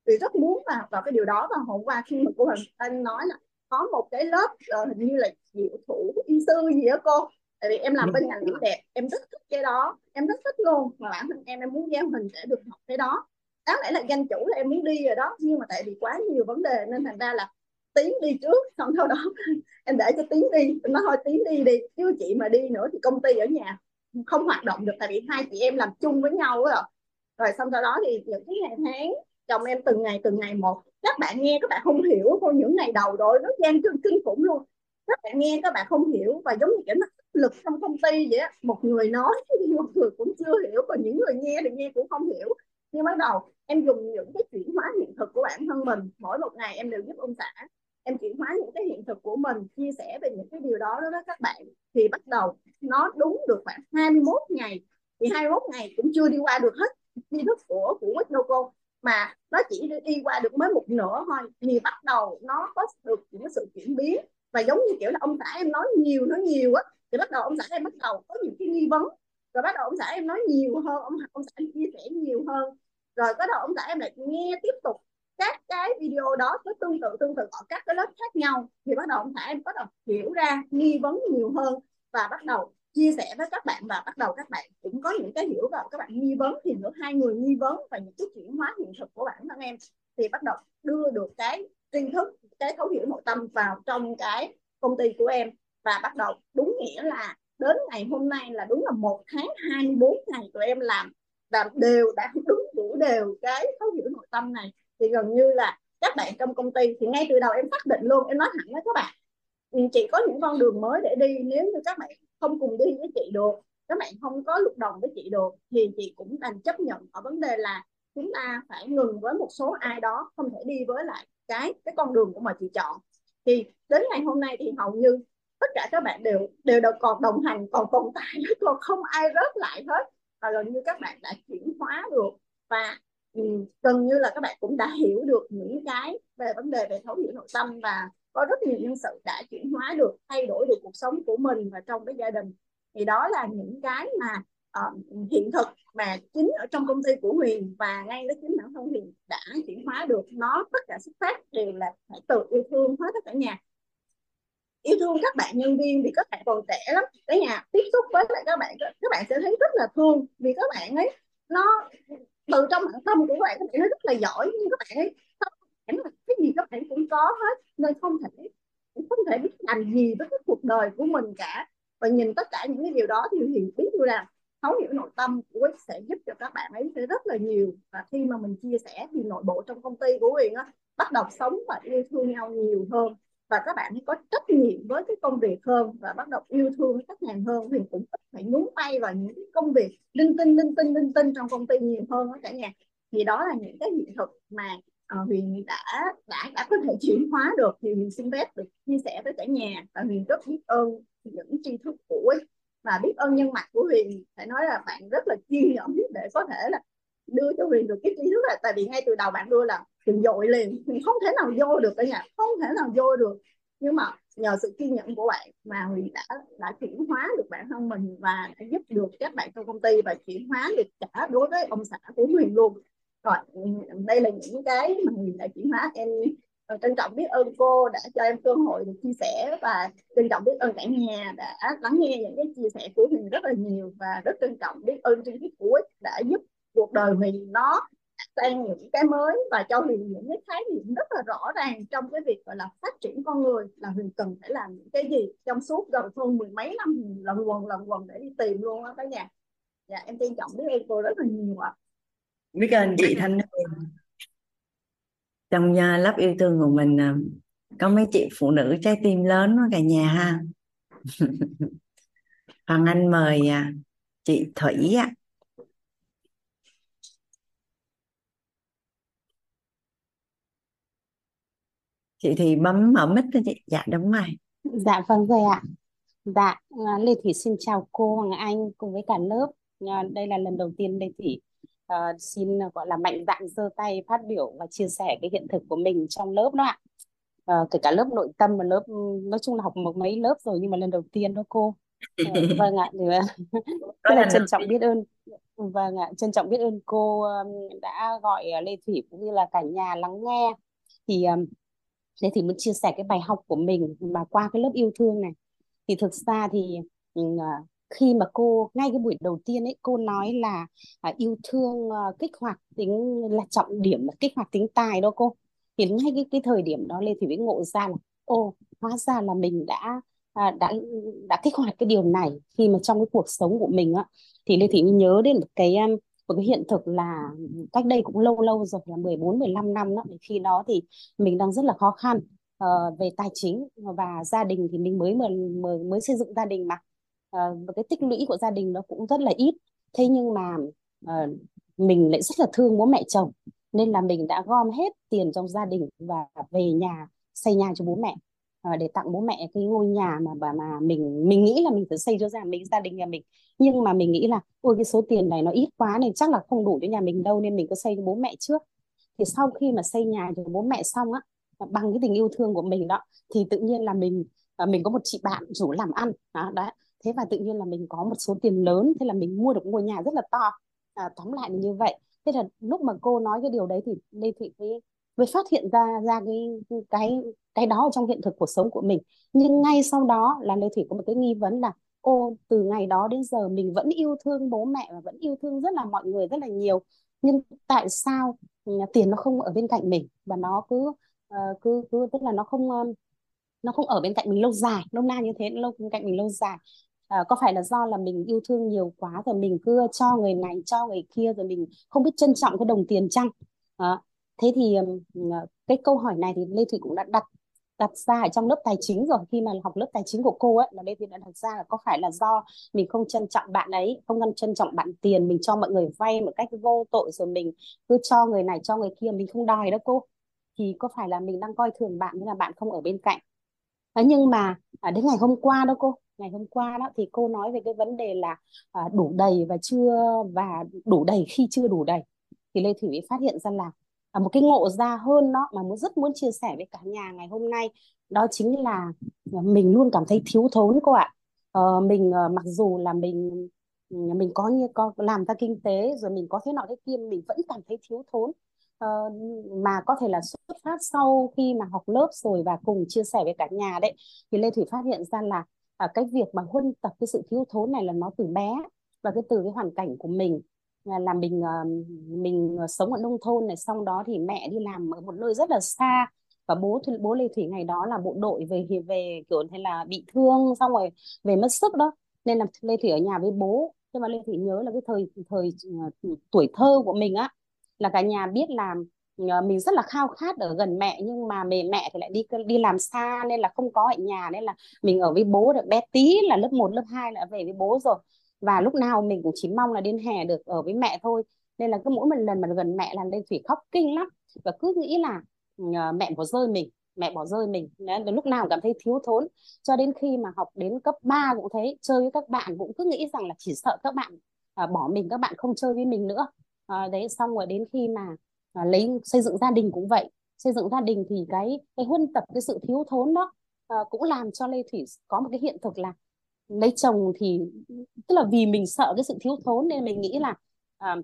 Vì rất muốn vào vào cái điều đó và hôm qua khi mà cô huyền Anh nói là có một cái lớp uh, hình như là diệu thủ y sư gì đó cô tại vì em làm bên ngành đẹp em rất thích cái đó em rất thích luôn. Mà bản thân em em muốn gieo hình để được học cái đó. Đáng lẽ là danh chủ là em muốn đi rồi đó nhưng mà tại vì quá nhiều vấn đề nên thành ra là tiến đi trước xong sau đó *laughs* em để cho tiến đi. Em nói thôi tiến đi đi chứ chị mà đi nữa thì công ty ở nhà không hoạt động được tại vì hai chị em làm chung với nhau rồi rồi xong sau đó thì những cái ngày tháng chồng em từng ngày từng ngày một. Các bạn nghe các bạn không hiểu thôi những ngày đầu rồi nó gian kinh khủng luôn các bạn nghe các bạn không hiểu và giống như kiểu nó lực trong công ty vậy á. Một người nói *laughs* thì một người cũng chưa hiểu, còn những người nghe thì nghe cũng không hiểu. Nhưng bắt đầu, em dùng những cái chuyển hóa hiện thực của bản thân mình. Mỗi một ngày em đều giúp ông xã, em chuyển hóa những cái hiện thực của mình, chia sẻ về những cái điều đó đối với các bạn. Thì bắt đầu, nó đúng được khoảng 21 ngày. Thì 21 ngày cũng chưa đi qua được hết tri thức của của Quýt mà nó chỉ đi qua được mới một nửa thôi. Thì bắt đầu nó có được những sự chuyển biến và giống như kiểu là ông xã em nói nhiều nói nhiều á, thì bắt đầu ông xã em bắt đầu có những cái nghi vấn. Rồi bắt đầu ông xã em nói nhiều hơn, ông ông xã em chia sẻ nhiều hơn. Rồi bắt đầu ông xã em lại nghe tiếp tục các cái video đó có tương tự tương tự ở các cái lớp khác nhau. Thì bắt đầu ông xã em bắt đầu hiểu ra nghi vấn nhiều hơn và bắt đầu chia sẻ với các bạn và bắt đầu các bạn cũng có những cái hiểu và các bạn nghi vấn. Thì giữa hai người nghi vấn và những cái chuyển hóa hiện thực của bản thân em, thì bắt đầu đưa được cái tri thức, cái thấu hiểu nội tâm vào trong cái công ty của em. Và bắt đầu đúng nghĩa là đến ngày hôm nay là đúng là một tháng 24 ngày tụi em làm làm đều đã đúng đủ đều cái thấu hiểu nội tâm này. Thì gần như là các bạn trong công ty, thì ngay từ đầu em xác định luôn, em nói thẳng với các bạn chị có những con đường mới để đi, nếu như các bạn không cùng đi với chị được, các bạn không có lục đồng với chị được, thì chị cũng đành chấp nhận. Ở vấn đề là chúng ta phải ngừng với một số ai đó, không thể đi với lại cái cái con đường của mà chị chọn. Thì đến ngày hôm nay thì hầu như tất cả các bạn đều đều được còn đồng hành còn tồn tại *laughs* còn không ai rớt lại hết. Và gần như các bạn đã chuyển hóa được. Và um, gần như là các bạn cũng đã hiểu được những cái về vấn đề về thấu hiểu nội tâm và có rất nhiều nhân sự đã chuyển hóa được thay đổi được cuộc sống của mình và trong cái gia đình. Thì đó là những cái mà uh, hiện thực mà chính ở trong công ty của Huyền và ngay đó chính bản thân Huyền đã chuyển hóa được nó tất cả xuất phát đều là phải từ yêu thương hết tất cả nhà. Yêu thương các bạn nhân viên vì các bạn còn trẻ lắm cả nhà tiếp xúc với lại các bạn các bạn sẽ thấy rất là thương vì các bạn ấy. Nó từ trong bản tâm của các bạn các bạn nó rất là giỏi nhưng các bạn ấy cái gì các bạn cũng có hết nên không thể không thể biết làm gì với cái cuộc đời của mình cả. Và nhìn tất cả những cái điều đó thì Huyền biết như là thấu hiểu nội tâm của Quyết sẽ giúp cho các bạn ấy sẽ rất là nhiều. Và khi mà mình chia sẻ thì nội bộ trong công ty của Huyền á bắt đầu sống và yêu thương nhau nhiều hơn. Và các bạn ấy có trách nhiệm với cái công việc hơn và bắt đầu yêu thương khách hàng hơn thì cũng ít phải nhúng tay vào những cái công việc linh tinh linh tinh linh tinh trong công ty nhiều hơn đó cả nhà. Thì đó là những cái hiện thực mà uh, Huyền đã đã đã có thể chuyển hóa được. Thì Huyền xin phép được chia sẻ với cả nhà và Huyền rất biết ơn những tri thức của ấy và biết ơn nhân mặt của Huyền, phải nói là bạn rất là kiên nhẫn để có thể là đưa cho Huyền được cái kiến thức là tại vì ngay từ đầu bạn đưa là Huyền dội liền, Huyền không thể nào vô được cả nhà, không thể nào vô được. Nhưng mà nhờ sự kiên nhẫn của bạn mà Huyền đã đã chuyển hóa được bản thân mình và đã giúp được các bạn trong công ty và chuyển hóa được cả đối với ông xã của Huyền luôn. Rồi ừ, đây là những cái mà Huyền đã chuyển hóa em Ờ, trân trọng biết ơn cô đã cho em cơ hội được chia sẻ và trân trọng biết ơn cả nhà đã lắng nghe những cái chia sẻ của Huyền rất là nhiều và rất trân trọng biết ơn tri thức của đã giúp cuộc đời mình nó sang những cái mới và cho Huyền những cái khái niệm rất là rõ ràng trong cái việc, gọi là, phát triển con người, là Huyền cần phải làm những cái gì trong suốt gần hơn mười mấy năm, lần quần lần quần để đi tìm luôn á cả nhà. Dạ em trân trọng biết ơn cô rất là nhiều ạ. Biết ơn chị Thanh Huyền trong à, lớp yêu thương của mình à, có mấy chị phụ nữ trái tim lớn cả nhà ha *laughs* Hoàng Anh mời à, chị Thủy ạ chị thì bấm mở mic thôi chị dạ đúng rồi Dạ vâng rồi ạ. Dạ, Lê Thủy xin chào cô Hoàng Anh cùng với cả lớp. Ờ, đây là lần đầu tiên Lê Thủy à, xin gọi là mạnh dạn giơ tay phát biểu và chia sẻ cái hiện thực của mình trong lớp đó ạ. À, kể cả lớp nội tâm và lớp nói chung là học một mấy lớp rồi nhưng mà lần đầu tiên đó cô. À, *laughs* vâng ạ, thì, rất là trân trọng biết ơn. Vâng ạ, trân trọng biết ơn cô đã gọi Lê Thủy cũng như là cả nhà lắng nghe. Thì Thế thì muốn chia sẻ cái bài học của mình mà qua cái lớp yêu thương này thì thực ra thì khi mà cô ngay cái buổi đầu tiên ấy cô nói là à, yêu thương à, kích hoạt tính là trọng điểm là kích hoạt tính tài đó cô. Thì ngay cái cái thời điểm đó lên thì mới ngộ ra là ô hóa ra là mình đã à, đã đã kích hoạt cái điều này. Khi mà trong cái cuộc sống của mình á thì Lê Thị mới nhớ đến một cái một cái hiện thực là cách đây cũng lâu lâu rồi là 14 15 năm đó. Khi đó thì mình đang rất là khó khăn uh, về tài chính và gia đình thì mình mới mới mới, mới xây dựng gia đình mà. Ờ, và cái tích lũy của gia đình nó cũng rất là ít. Thế nhưng mà uh, mình lại rất là thương bố mẹ chồng nên là mình đã gom hết tiền trong gia đình và về nhà xây nhà cho bố mẹ uh, để tặng bố mẹ cái ngôi nhà mà bà mà mình mình nghĩ là mình phải xây cho gia mình gia đình nhà mình. Nhưng mà mình nghĩ là ôi cái số tiền này nó ít quá nên chắc là không đủ cho nhà mình đâu nên mình cứ xây cho bố mẹ trước. Thì sau khi mà xây nhà cho bố mẹ xong á bằng cái tình yêu thương của mình đó thì tự nhiên là mình mình có một chị bạn rủ làm ăn. Đó, đấy thế và tự nhiên là mình có một số tiền lớn thế là mình mua được ngôi nhà rất là to. À, tóm lại là như vậy. Thế là lúc mà cô nói cái điều đấy thì Lê Thị mới mới phát hiện ra ra cái cái cái đó trong hiện thực cuộc sống của mình. Nhưng ngay sau đó là Lê Thị có một cái nghi vấn là ô từ ngày đó đến giờ mình vẫn yêu thương bố mẹ và vẫn yêu thương rất là mọi người rất là nhiều. Nhưng tại sao ừ, tiền nó không ở bên cạnh mình? Và nó cứ uh, cứ cứ tức là nó không ờ, nó không ở bên cạnh mình lâu dài lâu na như thế lâu bên cạnh mình lâu dài à, có phải là do là mình yêu thương nhiều quá rồi mình cứ cho người này cho người kia rồi mình không biết trân trọng cái đồng tiền chăng? À, thế thì ờ, cái câu hỏi này thì Lê Thủy cũng đã đặt đặt ra ở trong lớp tài chính rồi. Khi mà học lớp tài chính của cô ấy là đây thì đã đặt ra là có phải là do mình không trân trọng bạn ấy không trân trọng bạn tiền mình cho mọi người vay một cách vô tội rồi mình cứ cho người này cho người kia mình không đòi đó cô? Thì có phải là mình đang coi thường bạn như là bạn không ở bên cạnh? Thế nhưng mà à, đến ngày hôm qua đó cô ngày hôm qua đó thì cô nói về cái vấn đề là à, đủ đầy và chưa và đủ đầy khi chưa đủ đầy. Thì Lê Thủy phát hiện ra là à, một cái ngộ ra hơn đó mà muốn rất muốn chia sẻ với cả nhà ngày hôm nay đó chính là mình luôn cảm thấy thiếu thốn cô ạ. À, mình à, mặc dù là mình mình có như có làm ra kinh tế rồi mình có thế nọ thế kia mình vẫn cảm thấy thiếu thốn. À, mà có thể là xuất phát sau khi mà học lớp rồi và cùng chia sẻ với cả nhà đấy thì Lê Thủy phát hiện ra là à, cái việc mà huân tập cái sự thiếu thốn này là nó từ bé và cái từ cái hoàn cảnh của mình. Là mình ờ, mình ờ, sống ở nông thôn này xong đó thì mẹ đi làm ở một nơi rất là xa và bố bố Lê Thủy ngày đó là bộ đội về về kiểu thế là bị thương xong rồi về mất sức đó. Nên là Lê Thủy ở nhà với bố. Nhưng mà Lê Thủy nhớ là cái thời thời tuổi thơ của mình á là cả nhà biết làm Ờ, mình rất là khao khát ở gần mẹ nhưng mà mẹ mẹ thì lại đi đi làm xa nên là không có ở nhà nên là mình ở với bố được bé tí là lớp 1, lớp 2 là về với bố rồi. Và lúc nào mình cũng chỉ mong là đến hè được ở với mẹ thôi. Nên là cứ mỗi một lần mà gần mẹ là lên thủy khóc kinh lắm. Và cứ nghĩ là ừ, ờ, mẹ bỏ rơi mình mẹ bỏ rơi mình. Đấy, lúc nào cảm thấy thiếu thốn. Cho đến khi mà học đến cấp 3 cũng thế chơi với các bạn cũng cứ nghĩ rằng là chỉ sợ các bạn ờ, bỏ mình các bạn không chơi với mình nữa. À, đấy xong rồi đến khi mà à, lấy xây dựng gia đình cũng vậy. Xây dựng gia đình thì cái cái huân tập cái sự thiếu thốn đó à, cũng làm cho Lê Thủy có một cái hiện thực là lấy chồng thì tức là vì mình sợ cái sự thiếu thốn nên mình nghĩ là à,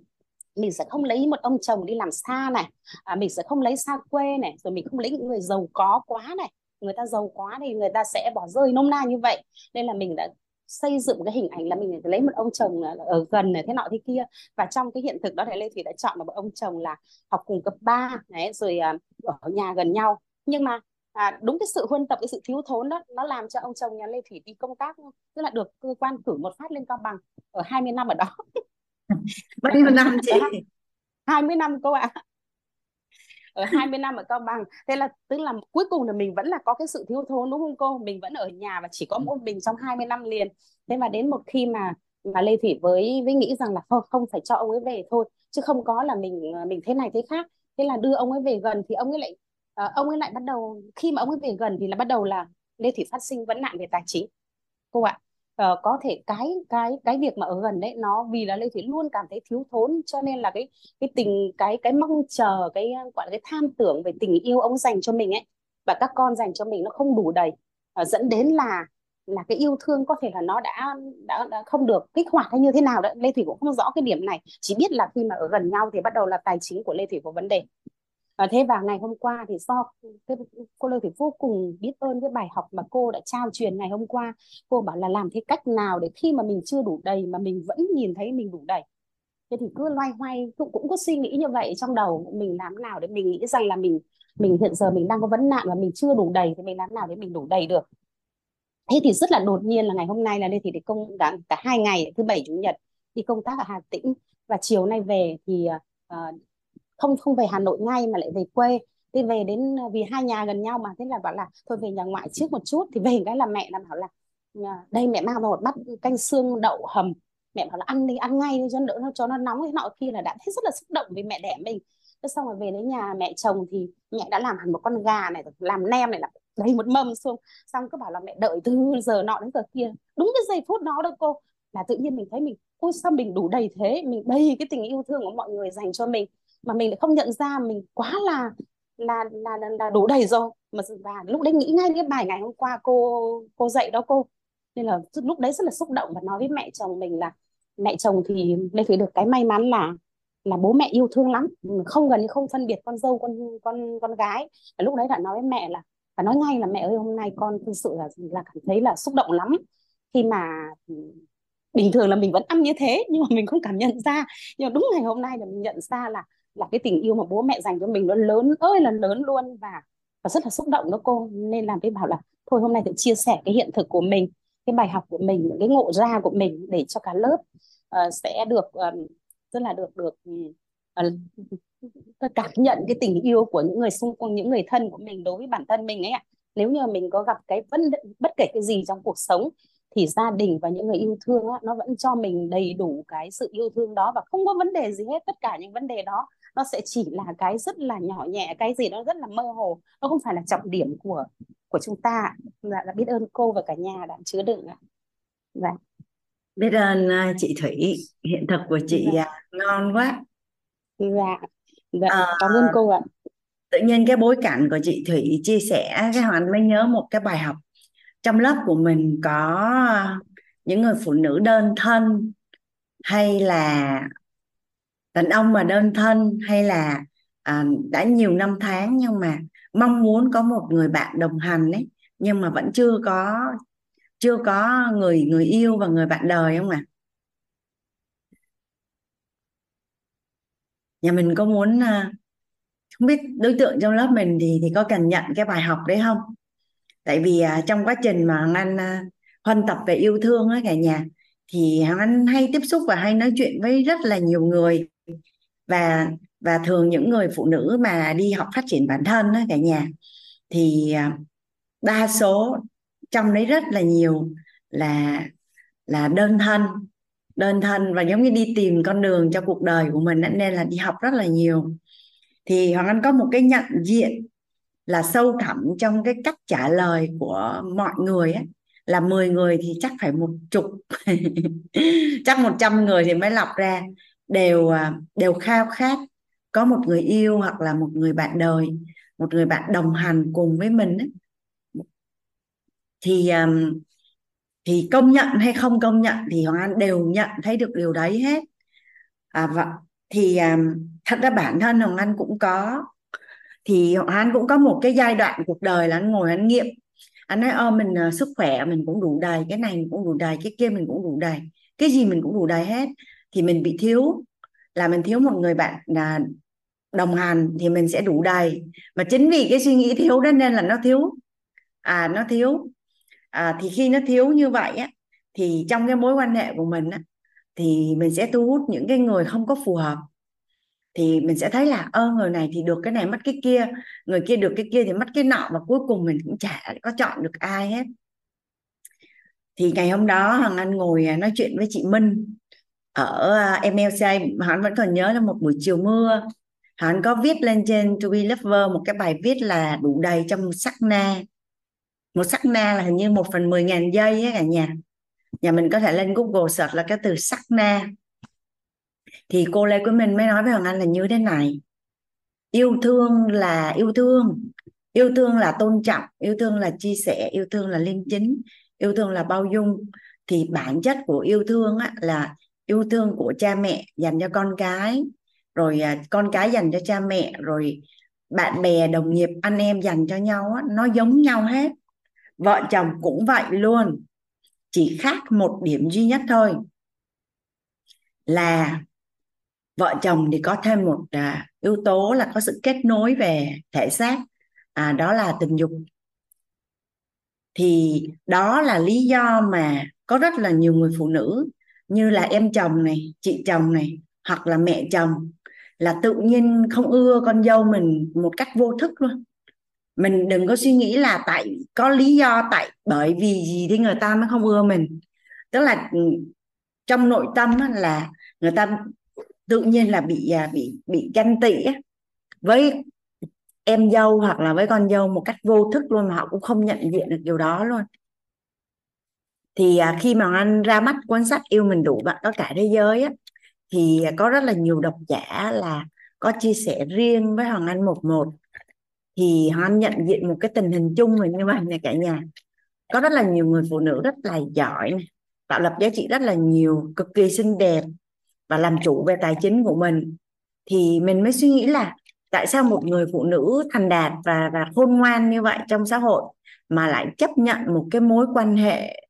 mình sẽ không lấy một ông chồng đi làm xa này à, mình sẽ không lấy xa quê này rồi mình không lấy những người giàu có quá này. Người ta giàu quá thì người ta sẽ bỏ rơi nôm na như vậy. Nên là mình đã xây dựng cái hình ảnh là mình lấy một ông chồng ở gần này thế nọ thế kia. Và trong cái hiện thực đó thì Lê Thủy đã chọn một ông chồng là học cùng cấp 3 đấy rồi à, ở nhà gần nhau. Nhưng mà à, đúng cái sự huân tập cái sự thiếu thốn đó nó làm cho ông chồng nhà Lê Thủy đi công tác tức là được cơ quan cử một phát lên cao bằng ở 20 năm ở đó. *laughs* Bao nhiêu năm *laughs* chị. 20 năm cô ạ ở 20 năm ở Cao Bằng. Thế là tức là cuối cùng là mình vẫn là có cái sự thiếu thốn đúng không cô? Mình vẫn ở nhà và chỉ có một mình trong 20 năm liền. Thế mà đến một khi mà mà Lê Thủy với với nghĩ rằng là không không phải cho ông ấy về thôi chứ không có là mình ờ, mình thế này thế khác. Thế là đưa ông ấy về gần thì ông ấy lại uh, ông ấy lại bắt đầu khi mà ông ấy về gần thì là bắt đầu là Lê Thủy phát sinh vấn nạn về tài chính. Cô ạ uh, có thể cái cái cái việc mà ở gần đấy nó vì là Lê Thủy luôn cảm thấy thiếu thốn cho nên là cái cái tình cái cái mong chờ cái gọi là cái tham tưởng về tình yêu ông dành cho mình ấy và các con dành cho mình nó không đủ đầy uh, dẫn đến là là cái yêu thương có thể là nó đã đã, đã không được kích hoạt hay như thế nào đó. Lê Thủy cũng không rõ cái điểm này chỉ biết là khi mà ở gần nhau thì bắt đầu là tài chính của Lê Thủy có vấn đề à, thế và ngày hôm qua thì do cái, cô Lê thì vô cùng biết ơn cái bài học mà cô đã trao truyền ngày hôm qua cô bảo là làm thế cách nào để khi mà mình chưa đủ đầy mà mình vẫn nhìn thấy mình đủ đầy. Thế thì cứ loay hoay cũng cũng có suy nghĩ như vậy trong đầu mình làm nào để mình nghĩ rằng là mình mình hiện giờ mình đang có vấn nạn và mình chưa đủ đầy thì mình làm nào để mình đủ đầy được. Thế thì rất là đột nhiên là ngày hôm nay là đây thì để công cả, cả hai ngày thứ bảy chủ nhật đi công tác ở Hà Tĩnh. Và chiều nay về thì uh, không không về Hà Nội ngay mà lại về quê. Thì về đến à, vì hai nhà gần nhau mà, thế là bảo là, thôi về nhà ngoại trước một chút. Thì về cái là mẹ là bảo là đây mẹ mang vào một bát canh xương đậu hầm. Mẹ bảo là, ăn đi, ăn ngay đi cho đỡ nó, cho nó nóng thế nọ kia là đã thấy rất là xúc động vì mẹ đẻ mình. Thế xong rồi về đến nhà mẹ chồng thì mẹ đã làm hẳn một con gà này, làm nem này là đầy một mâm xuống. Xong cứ bảo là mẹ đợi từ giờ nọ đến giờ kia. Đúng cái giây phút đó đâu cô, là tự nhiên mình thấy mình, ôi sao mình đủ đầy thế, mình đầy cái tình yêu thương của mọi người dành cho mình mà mình lại không nhận ra mình quá là là là là, là đủ đầy rồi. Mà và lúc đấy nghĩ ngay cái bài ngày hôm qua cô cô dạy đó cô. Nên là lúc đấy rất là xúc động và nói với mẹ chồng mình là mẹ chồng thì nên phải được cái may mắn là là bố mẹ yêu thương lắm. Không gần như không phân biệt con dâu con con con gái. Và lúc đấy đã nói với mẹ là và nói ngay là mẹ ơi hôm nay con thực sự là là cảm thấy là xúc động lắm. Khi mà ừ, bình thường là mình vẫn ăn như thế nhưng mà mình không cảm nhận ra. Nhưng mà đúng ngày hôm nay là mình nhận ra là là cái tình yêu mà bố mẹ dành cho mình nó lớn ơi là lớn luôn và và rất là xúc động đó cô. Nên làm cái bảo là thôi hôm nay tự chia sẻ cái hiện thực của mình cái bài học của mình những cái ngộ ra của mình để cho cả lớp uh, sẽ được ờ, um, rất là được được uh, cảm nhận cái tình yêu của những người xung quanh những người thân của mình đối với bản thân mình ấy ạ. Nếu như mình có gặp cái vấn bất kể cái gì trong cuộc sống thì gia đình và những người yêu thương á, nó vẫn cho mình đầy đủ cái sự yêu thương đó và không có vấn đề gì hết tất cả những vấn đề đó nó sẽ chỉ là cái rất là nhỏ nhẹ cái gì đó rất là mơ hồ. Nó không phải là trọng điểm của của chúng ta. Dạ, là biết ơn cô và cả nhà đã chứa đựng ạ. Dạ. Biết ơn à, chị Thủy. Hiện thực của chị dạ. À, ngon quá. Dạ. Dạ à, cảm ơn cô ạ. tự nhiên cái bối cảnh của chị Thủy chia sẻ cái hoàn mới nhớ một cái bài học. Trong lớp của mình có những người phụ nữ đơn thân hay là đàn ông mà đơn thân hay là à, đã nhiều năm tháng nhưng mà mong muốn có một người bạn đồng hành ấy nhưng mà vẫn chưa có chưa có người người yêu và người bạn đời không ạ à? nhà mình có muốn à, không biết đối tượng trong lớp mình thì thì có cần nhận cái bài học đấy không tại vì à, trong quá trình mà anh à, huân tập về yêu thương ấy cả nhà thì anh hay tiếp xúc và hay nói chuyện với rất là nhiều người và và thường những người phụ nữ mà đi học phát triển bản thân đó cả nhà, thì à, đa số trong đấy rất là nhiều là là đơn thân đơn thân và giống như đi tìm con đường cho cuộc đời của mình nên là đi học rất là nhiều. Thì hoàng anh có một cái nhận diện là sâu thẳm trong cái cách trả lời của mọi người ấy là 10 người thì chắc phải một chục, *laughs* chắc 100 người thì mới lọc ra đều à, đều khao khát có một người yêu hoặc là một người bạn đời một người bạn đồng hành cùng với mình ấy. thì à, thì công nhận hay không công nhận thì Hoàng Anh đều nhận thấy được điều đấy hết. À, và thì à, thật ra bản thân Hoàng Anh cũng có thì Hoàng Anh cũng có một cái giai đoạn cuộc đời là anh ngồi anh nghiệm. Anh nói ơ mình uh, sức khỏe mình cũng đủ đầy cái này mình cũng đủ đầy cái kia mình cũng đủ đầy cái gì mình cũng đủ đầy hết thì mình bị thiếu. Là mình thiếu một người bạn là đồng hành thì mình sẽ đủ đầy. Mà chính vì cái suy nghĩ thiếu đó nên là nó thiếu. À nó thiếu. À, thì khi nó thiếu như vậy á thì trong cái mối quan hệ của mình á thì mình sẽ thu hút những cái người không có phù hợp. Thì mình sẽ thấy là ơ người này thì được cái này mất cái kia. Người kia được cái kia thì mất cái nọ. Và cuối cùng mình cũng chả có chọn được ai hết. Thì ngày hôm đó hằng anh ngồi à, nói chuyện với chị Minh ở à, MLC hắn vẫn còn nhớ là một buổi chiều mưa. Hắn có viết lên trên To Be Lover một cái bài viết là đủ đầy trong một sắc na. Một sắc na là hình như một phần mười ngàn giây ấy cả nhà. Nhà mình có thể lên Google search là cái từ sắc na. Thì cô Lê của mình mới nói với Hoàng Anh là như thế này. Yêu thương là yêu thương. Yêu thương là tôn trọng. Yêu thương là chia sẻ. Yêu thương là liêm chính. Yêu thương là bao dung. Thì bản chất của yêu thương á, là yêu thương của cha mẹ dành cho con cái rồi à, con cái dành cho cha mẹ rồi bạn bè đồng nghiệp anh em dành cho nhau á, nó giống nhau hết. Vợ chồng cũng vậy luôn chỉ khác một điểm duy nhất thôi. Là vợ chồng thì có thêm một à, yếu tố là có sự kết nối về thể xác à, đó là tình dục. Thì đó là lý do mà có rất là nhiều người phụ nữ như là em chồng này, chị chồng này, hoặc là mẹ chồng, là tự nhiên không ưa con dâu mình một cách vô thức luôn. Mình đừng có suy nghĩ là tại, có lý do tại, bởi vì gì thì người ta mới không ưa mình. Tức là ừ, trong nội tâm là người ta tự nhiên là bị à, bị bị ganh tị với em dâu hoặc là với con dâu một cách vô thức luôn mà họ cũng không nhận diện được điều đó luôn thì à, khi mà anh ra mắt cuốn sách yêu mình đủ bạn có cả thế giới á thì có rất là nhiều độc giả là có chia sẻ riêng với Hoàng Anh một một. Thì Hoàng Anh nhận diện một cái tình hình chung là như vậy này cả nhà. Có rất là nhiều người phụ nữ rất là giỏi này, tạo lập giá trị rất là nhiều cực kỳ xinh đẹp và làm chủ về tài chính của mình. Thì mình mới suy nghĩ là tại sao một người phụ nữ thành đạt và và khôn ngoan như vậy trong xã hội mà lại chấp nhận một cái mối quan hệ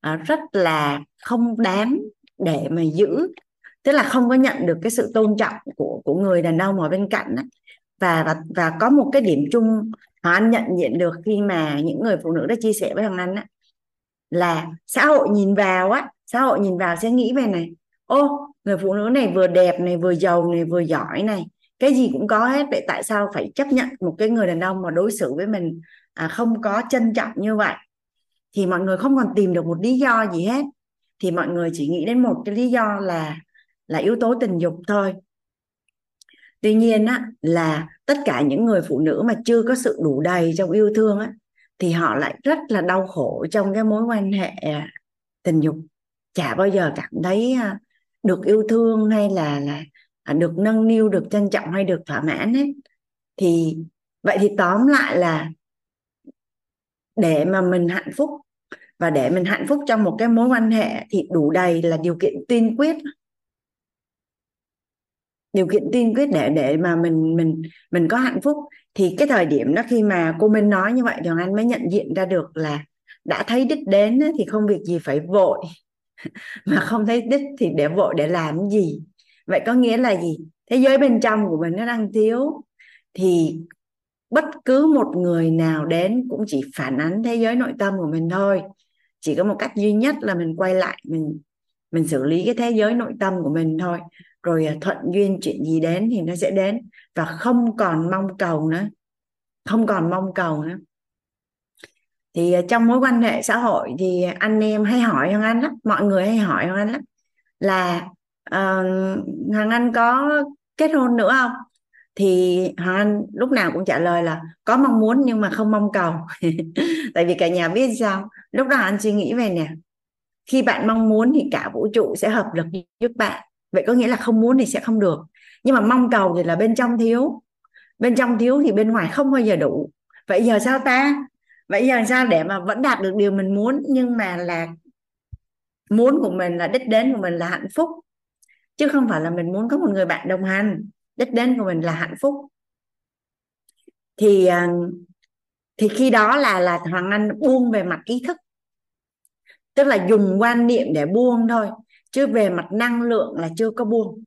Ờ, rất là không đáng để mà giữ tức là không có nhận được cái sự tôn trọng của của người đàn ông ở bên cạnh đó. và và và có một cái điểm chung họ anh nhận diện được khi mà những người phụ nữ đã chia sẻ với thằng anh á là xã hội nhìn vào á xã hội nhìn vào sẽ nghĩ về này ô người phụ nữ này vừa đẹp này vừa giàu này vừa giỏi này cái gì cũng có hết vậy tại sao phải chấp nhận một cái người đàn ông mà đối xử với mình à, không có trân trọng như vậy thì mọi người không còn tìm được một lý do gì hết. Thì mọi người chỉ nghĩ đến một cái lý do là là yếu tố tình dục thôi. Tuy nhiên á, là tất cả những người phụ nữ mà chưa có sự đủ đầy trong yêu thương á, thì họ lại rất là đau khổ trong cái mối quan hệ à, tình dục. Chả bao giờ cảm thấy à, được yêu thương hay là là à, được nâng niu, được trân trọng hay được thỏa mãn hết. Thì, vậy thì tóm lại là để mà mình hạnh phúc. Và để mình hạnh phúc trong một cái mối quan hệ thì đủ đầy là điều kiện tiên quyết. Điều kiện tiên quyết để để mà mình mình mình có hạnh phúc. Thì cái thời điểm đó khi mà cô Minh nói như vậy thì anh mới nhận diện ra được là đã thấy đích đến thì không việc gì phải vội. *laughs* Mà không thấy đích thì để vội để làm gì? Vậy có nghĩa là gì? Thế giới bên trong của mình nó đang thiếu. Thì bất cứ một người nào đến cũng chỉ phản ánh thế giới nội tâm của mình thôi. Chỉ có một cách duy nhất là mình quay lại mình mình xử lý cái thế giới nội tâm của mình thôi. Rồi à, thuận duyên chuyện gì đến thì nó sẽ đến. Và không còn mong cầu nữa. Không còn mong cầu nữa. Thì à, trong mối quan hệ xã hội thì anh em hay hỏi hoàng anh lắm mọi người hay hỏi hoàng anh lắm là ờ, uh, hoàng anh có kết hôn nữa không? Thì hoàng anh lúc nào cũng trả lời là có mong muốn nhưng mà không mong cầu. *laughs* Tại vì cả nhà biết sao, lúc đó anh suy nghĩ về nè, khi bạn mong muốn thì cả vũ trụ sẽ hợp lực giúp bạn. Vậy có nghĩa là không muốn thì sẽ không được. Nhưng mà mong cầu thì là bên trong thiếu. Bên trong thiếu thì bên ngoài không bao giờ đủ. Vậy giờ sao ta? Vậy giờ sao để mà vẫn đạt được điều mình muốn, nhưng mà là muốn của mình, là đích đến của mình là hạnh phúc? Chứ không phải là mình muốn có một người bạn đồng hành đích đến của mình là hạnh phúc. Thì à, thì khi đó là là hoàng anh buông về mặt ý thức. Tức là dùng quan niệm để buông thôi chứ về mặt năng lượng là chưa có buông.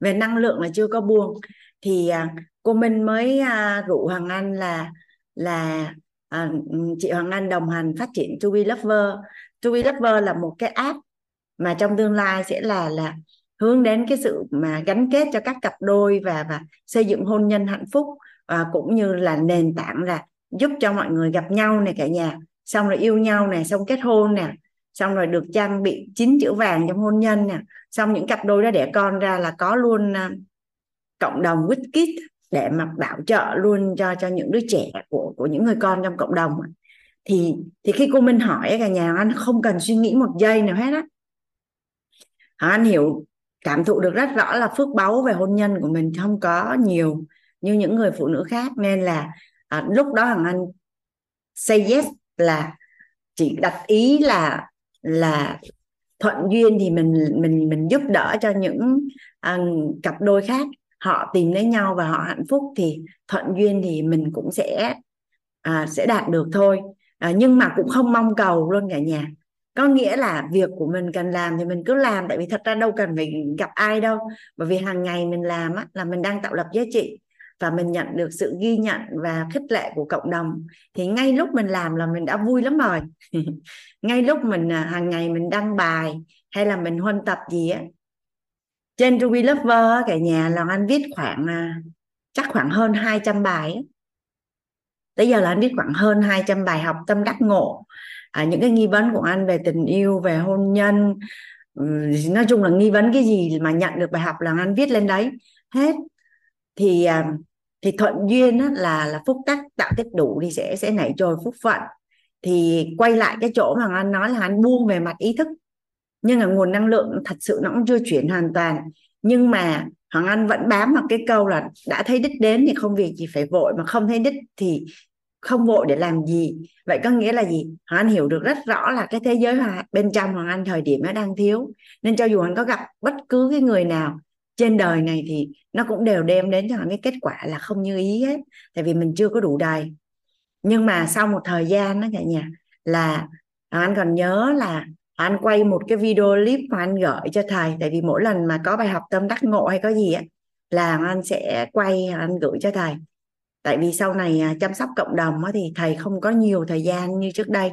Về năng lượng là chưa có buông. Thì à, cô Minh mới à, rủ Hoàng Anh là là à, chị Hoàng Anh đồng hành phát triển To Be Lover. To Be Lover là một cái app mà trong tương lai sẽ là là hướng đến cái sự mà gắn kết cho các cặp đôi và và xây dựng hôn nhân hạnh phúc và cũng như là nền tảng là giúp cho mọi người gặp nhau này cả nhà. Xong rồi yêu nhau này xong kết hôn nè. Xong rồi được trang bị chín chữ vàng trong hôn nhân nè. Xong những cặp đôi đó đẻ con ra là có luôn à, cộng đồng with kids để mà bảo trợ luôn cho cho những đứa trẻ của của những người con trong cộng đồng thì thì khi cô Minh hỏi cả nhà, anh không cần suy nghĩ một giây nào hết á. Anh hiểu cảm thụ được rất rõ là phước báu về hôn nhân của mình không có nhiều như những người phụ nữ khác. Nên là à, lúc đó hằng anh say yes là chỉ đặt ý là là thuận duyên thì mình mình mình giúp đỡ cho những à, cặp đôi khác. Họ tìm lấy nhau và họ hạnh phúc thì thuận duyên thì mình cũng sẽ à, sẽ đạt được thôi. À, nhưng mà cũng không mong cầu luôn cả nhà có nghĩa là việc của mình cần làm thì mình cứ làm tại vì thật ra đâu cần phải gặp ai đâu. Bởi vì hàng ngày mình làm á, là mình đang tạo lập giá trị và mình nhận được sự ghi nhận và khích lệ của cộng đồng. Thì ngay lúc mình làm là mình đã vui lắm rồi. *laughs* Ngay lúc mình à, hàng ngày mình đăng bài hay là mình huân tập gì á trên Ruby Lover cả nhà là anh viết khoảng à, chắc khoảng hơn 200 bài ấy. tới giờ là anh viết khoảng hơn 200 bài học tâm đắc ngộ à, những cái nghi vấn của anh về tình yêu về hôn nhân ừ, nói chung là nghi vấn cái gì mà nhận được bài học là anh viết lên đấy hết. Thì à, thì thuận duyên á, là là phúc tắc tạo tích đủ thì sẽ sẽ nảy trồi phúc phận. Thì quay lại cái chỗ mà anh nói là anh buông về mặt ý thức. Nhưng là nguồn năng lượng thật sự nó cũng chưa chuyển hoàn toàn. Nhưng mà Hoàng Anh vẫn bám vào cái câu là đã thấy đích đến thì không việc gì phải vội mà không thấy đích thì không vội để làm gì. Vậy có nghĩa là gì? Hoàng Anh hiểu được rất rõ là cái thế giới bên trong Hoàng Anh thời điểm nó đang thiếu. Nên cho dù anh có gặp bất cứ cái người nào trên đời này thì nó cũng đều đem đến cho anh cái kết quả là không như ý hết. Tại vì mình chưa có đủ đầy. Nhưng mà sau một thời gian đó cả nhà, là anh còn nhớ là anh quay một cái video clip mà anh gửi cho thầy. Tại vì mỗi lần mà có bài học tâm đắc ngộ hay có gì á, là anh sẽ quay anh gửi cho thầy tại vì sau này à, chăm sóc cộng đồng thì thầy không có nhiều thời gian như trước đây.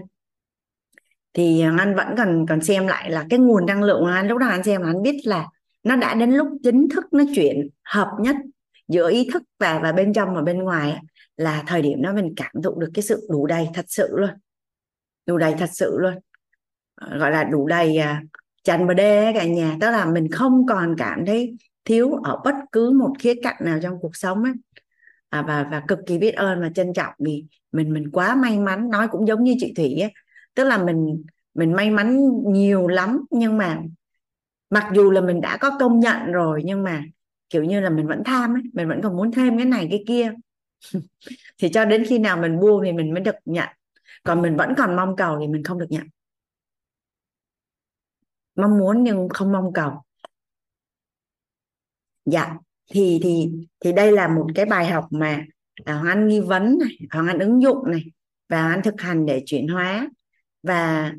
Thì à, anh vẫn còn còn xem lại là cái nguồn năng lượng của anh, lúc đó anh xem là anh biết là nó đã đến lúc chính thức nó chuyển hợp nhất giữa ý thức và và bên trong và bên ngoài là thời điểm đó mình cảm thụ được cái sự đủ đầy thật sự luôn. Đủ đầy thật sự luôn. Ờ, gọi là đủ đầy à, tràn bờ đê cả nhà. Tức là mình không còn cảm thấy thiếu ở bất cứ một khía cạnh nào trong cuộc sống ấy à, và và cực kỳ biết ơn và trân trọng vì mình mình quá may mắn. Nói cũng giống như chị thủy ấy tức là mình mình may mắn nhiều lắm nhưng mà mặc dù là mình đã có công nhận rồi nhưng mà kiểu như là mình vẫn tham ấy mình vẫn còn muốn thêm cái này cái kia. *laughs* Thì cho đến khi nào mình buông thì mình mới được nhận. Còn mình vẫn còn mong cầu thì mình không được nhận. Mong muốn nhưng không mong cầu. Dạ thì thì thì đây là một cái bài học mà à, hoàng anh nghi vấn này hoàng anh ứng dụng này và hoàng anh thực hành để chuyển hóa. Và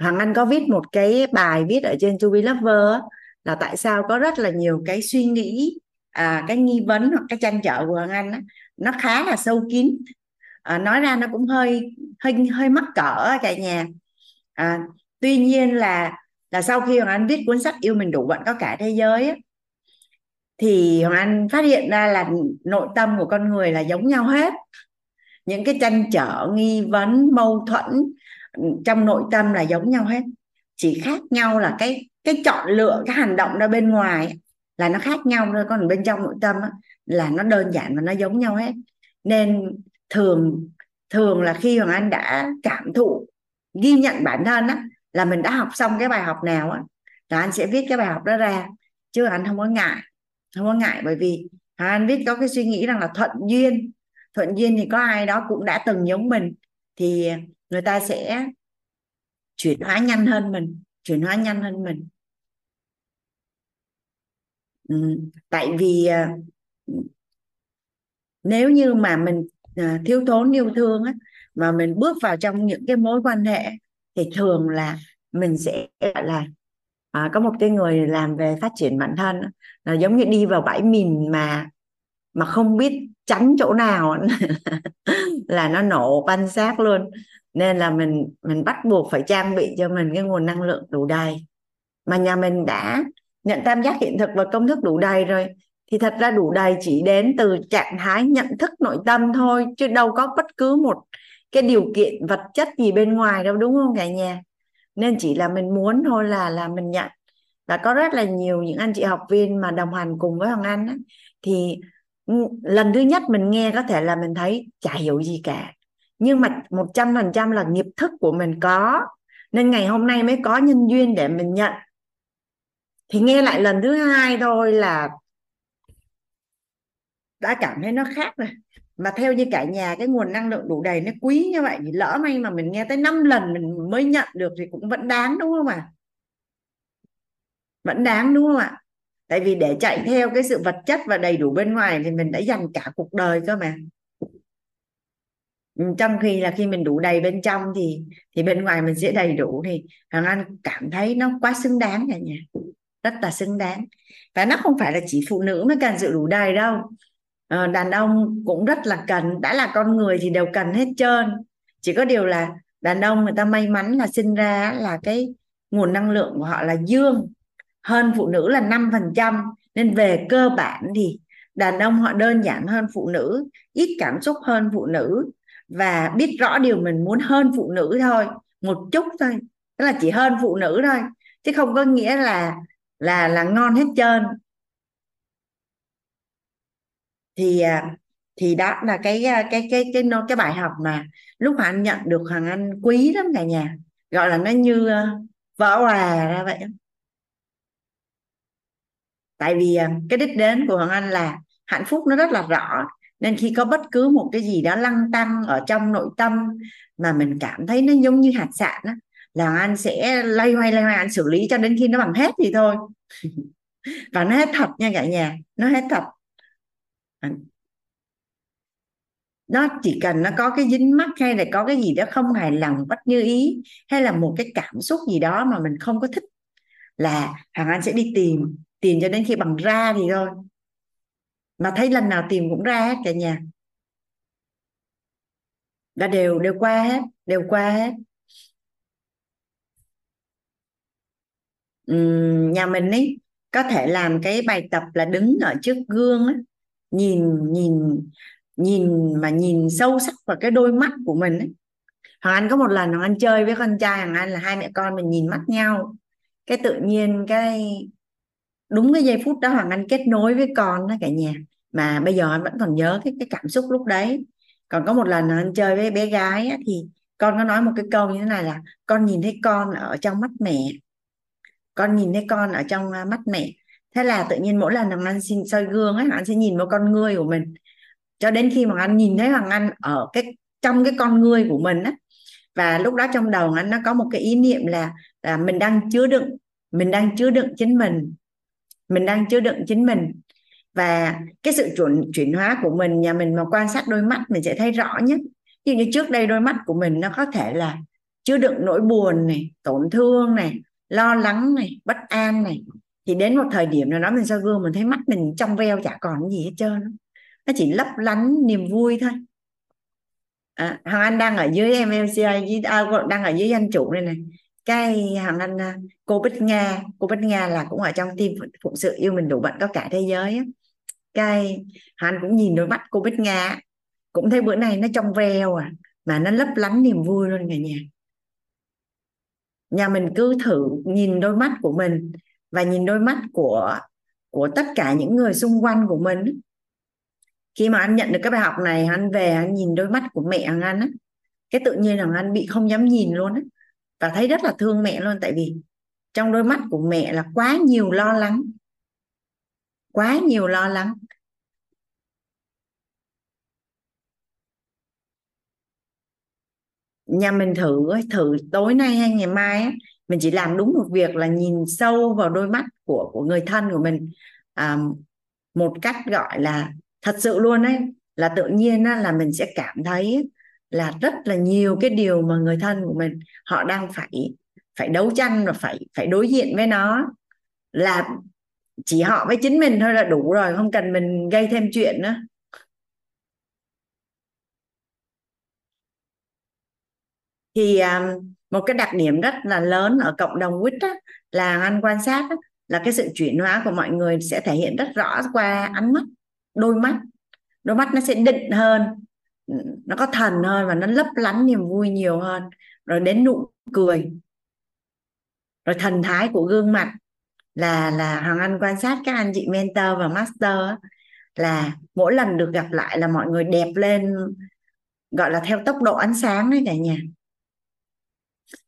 hoàng anh có viết một cái bài viết ở trên To Be Lover là tại sao có rất là nhiều cái suy nghĩ à, cái nghi vấn hoặc cái tranh trở của hoàng anh á, nó khá là sâu kín. À, nói ra nó cũng hơi hơi hơi mắc cỡ cả nhà. À, tuy nhiên là là sau khi hoàng anh viết cuốn sách yêu mình đủ bạn có cả thế giới á, thì hoàng anh phát hiện ra là nội tâm của con người là giống nhau hết. Những cái tranh trở nghi vấn mâu thuẫn trong nội tâm là giống nhau hết. Chỉ khác nhau là cái cái chọn lựa cái hành động ra bên ngoài là nó khác nhau thôi. Còn bên trong nội tâm á, là nó đơn giản và nó giống nhau hết. Nên thường thường là khi hoàng anh đã cảm thụ ghi nhận bản thân á là mình đã học xong cái bài học nào á là anh sẽ viết cái bài học đó ra. Chứ anh không có ngại không có ngại bởi vì anh biết có cái suy nghĩ rằng là thuận duyên. Thuận duyên thì có ai đó cũng đã từng giống mình thì người ta sẽ chuyển hóa nhanh hơn mình chuyển hóa nhanh hơn mình. Ừ, tại vì à, nếu như mà mình à, thiếu thốn yêu thương á, mà mình bước vào trong những cái mối quan hệ thì thường là mình sẽ gọi là à, có một cái người làm về phát triển bản thân là giống như đi vào bãi mìn mà mà không biết tránh chỗ nào *laughs* là nó nổ quan sát luôn. Nên là mình mình bắt buộc phải trang bị cho mình cái nguồn năng lượng đủ đầy. Mà nhà mình đã nhận tam giác hiện thực và công thức đủ đầy rồi thì thật ra đủ đầy chỉ đến từ trạng thái nhận thức nội tâm thôi chứ đâu có bất cứ một cái điều kiện vật chất gì bên ngoài đâu đúng không cả nhà? Nên chỉ là mình muốn thôi là là mình nhận. Và có rất là nhiều những anh chị học viên mà đồng hành cùng với Hoàng Anh ấy, thì lần thứ nhất mình nghe có thể là mình thấy chả hiểu gì cả. Nhưng mà một trăm phần trăm là nghiệp thức của mình có. Nên ngày hôm nay mới có nhân duyên để mình nhận. Thì nghe lại lần thứ hai thôi là đã cảm thấy nó khác rồi mà theo như cả nhà, cái nguồn năng lượng đủ đầy nó quý như vậy thì lỡ may mà mình nghe tới 5 lần mình mới nhận được thì cũng vẫn đáng, đúng không ạ? À? vẫn đáng, đúng không ạ? Tại vì để chạy theo cái sự vật chất và đầy đủ bên ngoài thì mình đã dành cả cuộc đời cơ mà. Ừ, trong khi là khi mình đủ đầy bên trong thì thì bên ngoài mình sẽ đầy đủ thì hoàng anh cảm thấy nó quá xứng đáng cả nhà. Rất là xứng đáng. Và nó không phải là chỉ phụ nữ mới cần sự đủ đầy đâu. Ờ, đàn ông cũng rất là cần, đã là con người thì đều cần hết trơn. Chỉ có điều là đàn ông người ta may mắn là sinh ra là cái nguồn năng lượng của họ là dương, hơn phụ nữ là 5% nên về cơ bản thì đàn ông họ đơn giản hơn phụ nữ, ít cảm xúc hơn phụ nữ và biết rõ điều mình muốn hơn phụ nữ thôi, một chút thôi. Tức là chỉ hơn phụ nữ thôi, chứ không có nghĩa là là là ngon hết trơn thì à, thì đó là cái à, cái cái cái cái, cái bài học mà lúc mà anh nhận được hoàng anh quý lắm cả nhà. Gọi là nó như à, vỡ hòa ra vậy tại vì cái đích đến của hoàng anh là hạnh phúc nó rất là rõ nên khi có bất cứ một cái gì đó lăng tăng ở trong nội tâm mà mình cảm thấy nó giống như hạt sạn á là anh sẽ lay hoay lay hoay anh xử lý cho đến khi nó bằng hết thì thôi. *laughs* Và nó hết thật nha cả nhà nó hết thật nó chỉ cần nó có cái dính mắt hay là có cái gì đó không hài lòng bất như ý hay là một cái cảm xúc gì đó mà mình không có thích là hoàng anh sẽ đi tìm tìm cho đến khi bằng ra thì thôi. Mà thấy lần nào tìm cũng ra hết cả nhà. Đã đều đều qua hết đều qua hết. Uhm, nhà mình ấy có thể làm cái bài tập là đứng ở trước gương á, nhìn nhìn nhìn mà nhìn sâu sắc vào cái đôi mắt của mình ấy. Hoàng Anh có một lần Hoàng Anh chơi với con trai Hoàng Anh là hai mẹ con mình nhìn mắt nhau. Cái tự nhiên cái đúng cái giây phút đó Hoàng Anh kết nối với con đó cả nhà. Mà bây giờ anh vẫn còn nhớ cái cái cảm xúc lúc đấy. Còn có một lần anh chơi với bé gái á, thì con có nói một cái câu như thế này là con nhìn thấy con ở trong mắt mẹ. Con nhìn thấy con ở trong à, mắt mẹ thế là tự nhiên mỗi lần hoàng anh xin soi gương ấy anh sẽ nhìn vào con người của mình. Cho đến khi mà anh nhìn thấy hoàng anh ở cái, trong cái con người của mình á, và lúc đó trong đầu anh nó có một cái ý niệm là là mình đang chứa đựng, mình đang chứa đựng chính mình mình đang chứa đựng chính mình. Và cái sự chuyển chuyển hóa của mình, nhà mình mà quan sát đôi mắt mình sẽ thấy rõ nhất. Như như trước đây đôi mắt của mình nó có thể là chứa đựng nỗi buồn này, tổn thương này, lo lắng này, bất an này thì đến một thời điểm nào đó mình soi gương mình thấy mắt mình trong veo chả còn gì hết trơn nó chỉ lấp lánh niềm vui thôi. À, Hoàng Anh đang ở dưới MLCI à, đang ở dưới danh chủ này này. Cái hằng Anh à, cô Bích Nga cô Bích Nga là cũng ở trong team phụng sự yêu mình đủ bận có cả thế giới cái hằng Anh cũng nhìn đôi mắt cô Bích Nga cũng thấy bữa nay nó trong veo à mà nó lấp lánh niềm vui luôn cả nhà. Nhà mình cứ thử nhìn đôi mắt của mình và nhìn đôi mắt của của tất cả những người xung quanh của mình. Khi mà anh nhận được cái bài học này, anh về, anh nhìn đôi mắt của mẹ anh á, cái tự nhiên là anh bị không dám nhìn luôn á, và thấy rất là thương mẹ luôn. Tại vì trong đôi mắt của mẹ là quá nhiều lo lắng, quá nhiều lo lắng. Nhà mình thử thử tối nay hay ngày mai mình chỉ làm đúng một việc là nhìn sâu vào đôi mắt của của người thân của mình à, một cách gọi là thật sự luôn đấy là tự nhiên á, là mình sẽ cảm thấy là rất là nhiều cái điều mà người thân của mình họ đang phải phải đấu tranh và phải phải đối diện với nó. Là chỉ họ với chính mình thôi là đủ rồi không cần mình gây thêm chuyện nữa. Thì um, một cái đặc điểm rất là lớn ở cộng đồng quýt á, là anh quan sát á, là cái sự chuyển hóa của mọi người sẽ thể hiện rất rõ qua ánh mắt đôi mắt. Đôi mắt nó sẽ định hơn nó có thần hơn và nó lấp lánh niềm vui nhiều hơn. Rồi đến nụ cười rồi thần thái của gương mặt là là hoàng anh quan sát các anh chị mentor và master là mỗi lần được gặp lại là mọi người đẹp lên gọi là theo tốc độ ánh sáng đấy cả nhà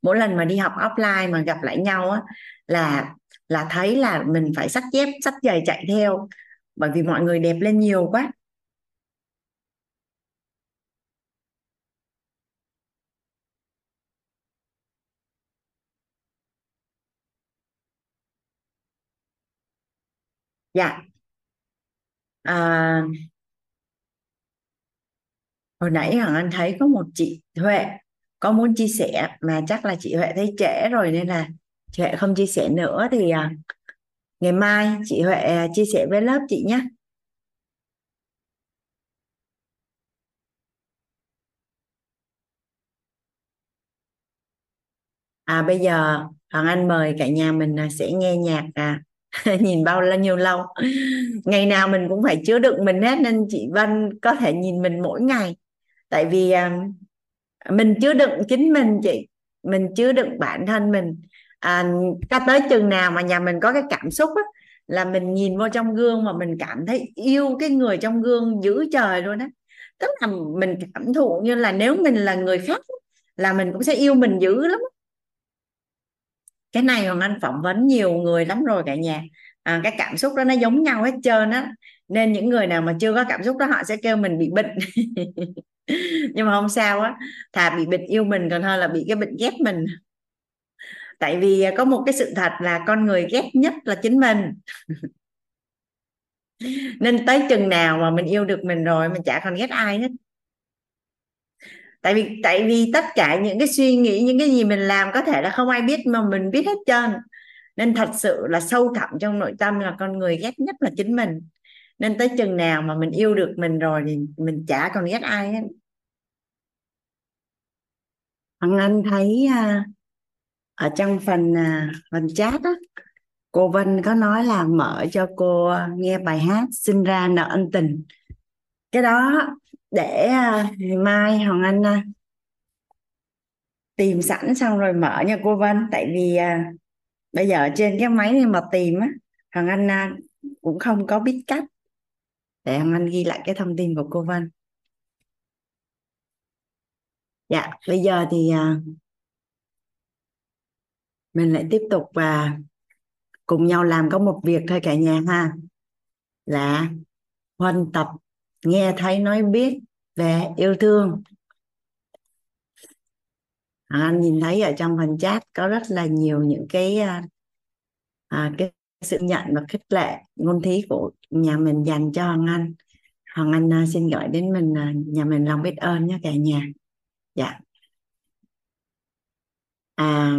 mỗi lần mà đi học offline mà gặp lại nhau á là là thấy là mình phải sắt dép sắt giày chạy theo bởi vì mọi người đẹp lên nhiều quá. Dạ. À, hồi nãy hoàng anh thấy có một chị Huệ có muốn chia sẻ mà chắc là chị Huệ thấy trễ rồi nên là chị Huệ không chia sẻ nữa thì à, ngày mai chị Huệ à, chia sẻ với lớp chị nhé. À bây giờ Hoàng Anh mời cả nhà mình à, sẽ nghe nhạc à *laughs* nhìn bao là nhiêu lâu. Ngày nào mình cũng phải chứa đựng mình hết nên chị Vân có thể nhìn mình mỗi ngày. Tại vì mình chứa đựng chính mình chị. Mình chứa đựng bản thân mình. À, cho tới chừng nào mà nhà mình có cái cảm xúc á, là mình nhìn vô trong gương mà mình cảm thấy yêu cái người trong gương dữ trời luôn á. Tức là mình cảm thụ như là nếu mình là người khác là mình cũng sẽ yêu mình dữ lắm cái này hoàng anh phỏng vấn nhiều người lắm rồi cả nhà. À, cái cảm xúc đó nó giống nhau hết trơn á. Nên những người nào mà chưa có cảm xúc đó họ sẽ kêu mình bị bệnh. *laughs* *laughs* nhưng mà không sao á, thà bị bệnh yêu mình còn hơn là bị cái bệnh ghét mình. Tại vì à, có một cái sự thật là con người ghét nhất là chính mình. *laughs* Nên tới chừng nào mà mình yêu được mình rồi mình chả còn ghét ai hết. Tại vì tại vì tất cả những cái suy nghĩ, những cái gì mình làm có thể là không ai biết mà mình biết hết trơn. Nên thật sự là sâu thẳm trong nội tâm là con người ghét nhất là chính mình nên tới chừng nào mà mình yêu được mình rồi thì mình chả còn ghét ai hết. Hằng Anh thấy à, ở trong phần à, phần chat đó cô Vân có nói là mở cho cô à, nghe bài hát sinh ra nợ ân tình. Cái đó để à, ngày mai Hoàng Anh à, tìm sẵn xong rồi mở nha cô Vân. Tại vì à, bây giờ trên cái máy này mà tìm á Hoàng Anh à, cũng không có biết cách để Hoàng Anh ghi lại cái thông tin của cô Vân. Dạ bây giờ thì à, mình lại tiếp tục và cùng nhau làm có một việc thôi cả nhà ha. Là huân tập nghe thấy nói biết về yêu thương. Anh nhìn thấy ở trong phần chat có rất là nhiều những cái à, à, cái sự nhận và khích lệ ngôn thí của nhà mình dành cho Hoàng Anh. Hoàng Anh à, xin gọi đến mình à, nhà mình lòng biết ơn nhé cả nhà. Dạ. À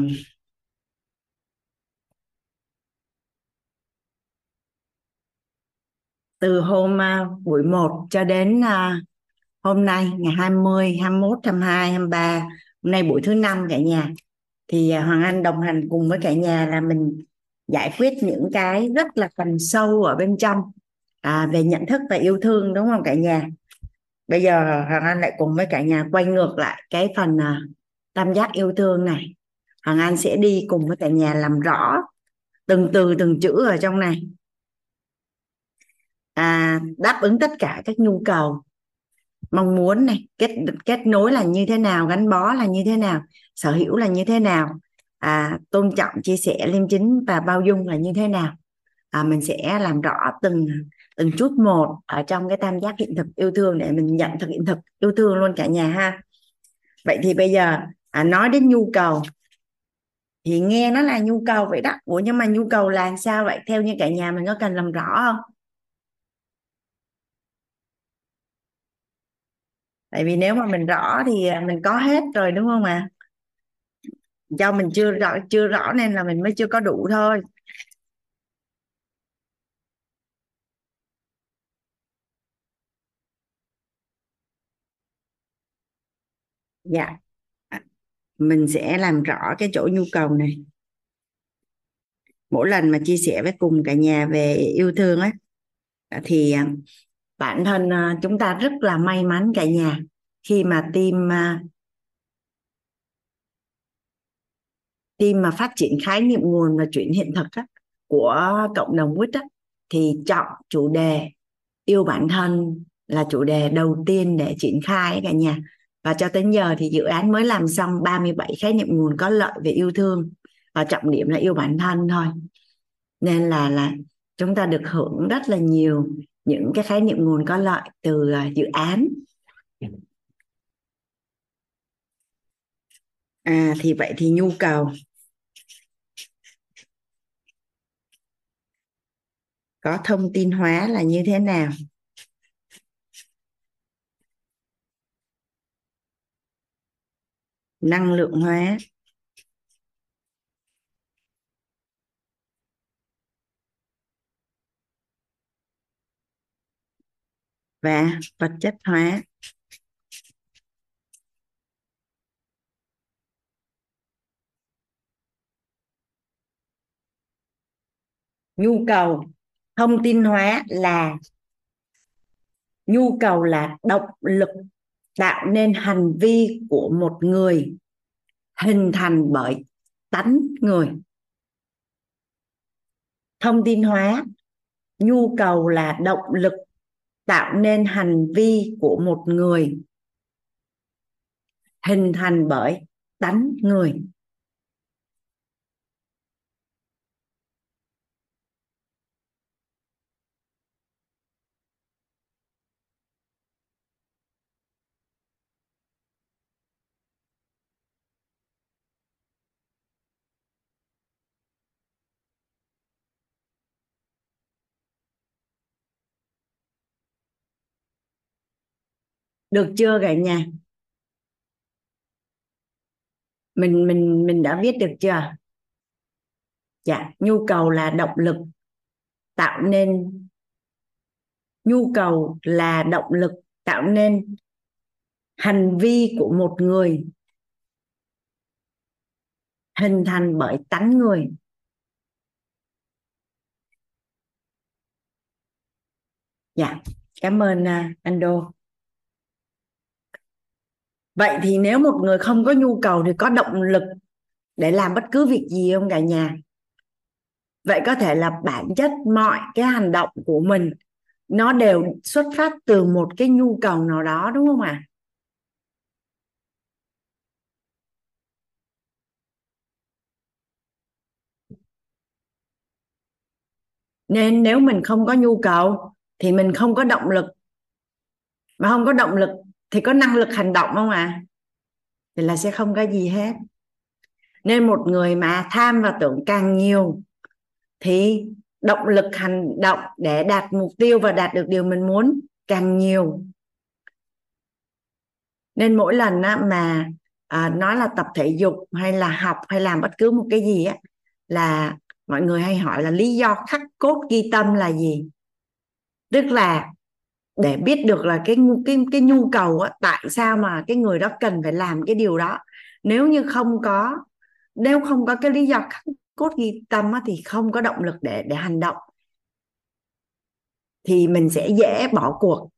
từ hôm uh, buổi 1 cho đến uh, hôm nay ngày 20, 21, 22, 23 hôm nay buổi thứ năm cả nhà thì uh, Hoàng Anh đồng hành cùng với cả nhà là mình giải quyết những cái rất là phần sâu ở bên trong. À, về nhận thức và yêu thương đúng không cả nhà? Bây giờ Hoàng Anh lại cùng với cả nhà quay ngược lại cái phần à, tam giác yêu thương này. Hoàng Anh sẽ đi cùng với cả nhà làm rõ từng từ từng chữ ở trong này. À, đáp ứng tất cả các nhu cầu mong muốn này kết kết nối là như thế nào gắn bó là như thế nào sở hữu là như thế nào à, tôn trọng chia sẻ liêm chính và bao dung là như thế nào? À, mình sẽ làm rõ từng từng chút một ở trong cái tam giác hiện thực yêu thương để mình nhận thực hiện thực yêu thương luôn cả nhà ha. Vậy thì bây giờ à, nói đến nhu cầu. Thì nghe nó là nhu cầu vậy đó. Ủa nhưng mà nhu cầu là sao vậy? Theo như cả nhà mình có cần làm rõ không? Tại vì nếu mà mình rõ thì à, mình có hết rồi đúng không ạ? Do mình chưa rõ chưa rõ nên là mình mới chưa có đủ thôi. Dạ. Mình sẽ làm rõ cái chỗ nhu cầu này. Mỗi lần mà chia sẻ với cùng cả nhà về yêu thương á, thì à, bản thân à, chúng ta rất là may mắn cả nhà khi mà team à, khi mà phát triển khái niệm nguồn và chuyển hiện thực á, của cộng đồng quýt á, thì chọn chủ đề yêu bản thân là chủ đề đầu tiên để triển khai cả nhà. Và cho tới giờ thì dự án mới làm xong 37 khái niệm nguồn có lợi về yêu thương và trọng điểm là yêu bản thân thôi. Nên là là chúng ta được hưởng rất là nhiều những cái khái niệm nguồn có lợi từ à, dự án. À thì vậy thì nhu cầu. Có thông tin hóa là như thế nào? Năng lượng hóa. Và vật chất hóa. Nhu cầu thông tin hóa là, nhu cầu là động lực tạo nên hành vi của một người hình thành bởi tánh người. Thông tin hóa, nhu cầu là động lực tạo nên hành vi của một người hình thành bởi tánh người. Được chưa cả nhà? Mình mình mình đã viết được chưa? Dạ nhu cầu là động lực tạo nên, nhu cầu là động lực tạo nên hành vi của một người hình thành bởi tánh người. Dạ cảm ơn à, anh đô vậy thì nếu một người không có nhu cầu thì có động lực để làm bất cứ việc gì không cả nhà vậy có thể là bản chất mọi cái hành động của mình, nó đều xuất phát từ một cái nhu cầu nào đó, đúng không ạ à? nên nếu mình không có nhu cầu thì mình không có động lực mà không có động lực thì có năng lực hành động không ạ? À? thì là sẽ không có gì hết. Nên một người mà tham và tưởng càng nhiều thì động lực hành động để đạt mục tiêu và đạt được điều mình muốn càng nhiều. Nên mỗi lần á, mà à, nói là tập thể dục hay là học hay làm bất cứ một cái gì á là mọi người hay hỏi là lý do khắc cốt ghi tâm là gì? Tức là để biết được là cái cái cái nhu cầu á, tại sao mà cái người đó cần phải làm cái điều đó. Nếu như không có nếu không có cái lý do khắc cốt ghi tâm á, thì không có động lực để để hành động. Thì mình sẽ dễ bỏ cuộc.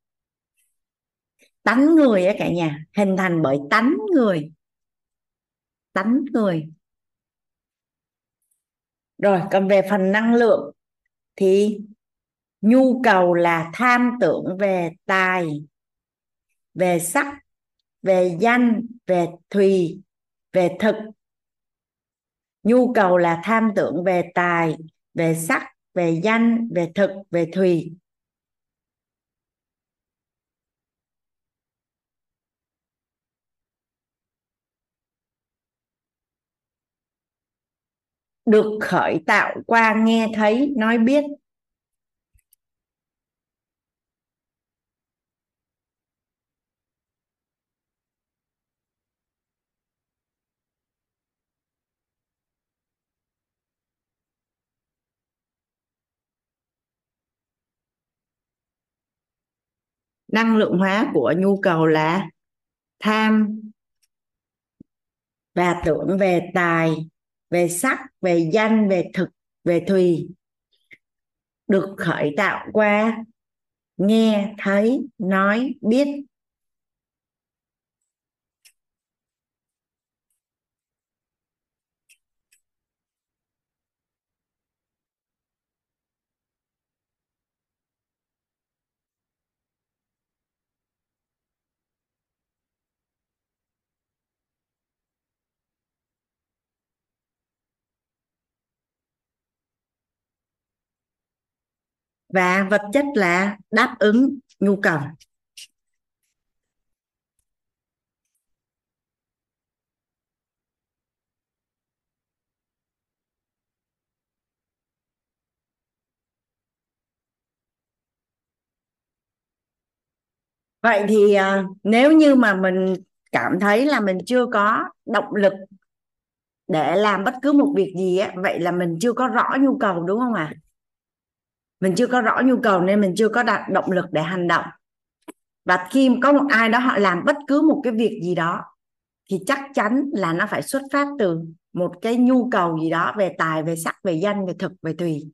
Tánh người á cả nhà hình thành bởi tánh người. Tánh người. Rồi còn về phần năng lượng thì nhu cầu là tham tưởng về tài, về sắc, về danh, về thùy, về thực. Nhu cầu là tham tưởng về tài, về sắc, về danh, về thực, về thùy. Được khởi tạo qua nghe thấy, nói biết. Năng lượng hóa của nhu cầu là tham, và tưởng về tài, về sắc, về danh, về thực, về thùy. Được khởi tạo qua nghe, thấy, nói, biết. Và vật chất là đáp ứng nhu cầu vậy thì à, nếu như mà mình cảm thấy là mình chưa có động lực để làm bất cứ một việc gì á vậy là mình chưa có rõ nhu cầu đúng không ạ à? Mình chưa có rõ nhu cầu nên mình chưa có đạt động lực để hành động. Và khi có một ai đó họ làm bất cứ một cái việc gì đó, thì chắc chắn là nó phải xuất phát từ một cái nhu cầu gì đó về tài, về sắc, về danh, về thực, về tùy.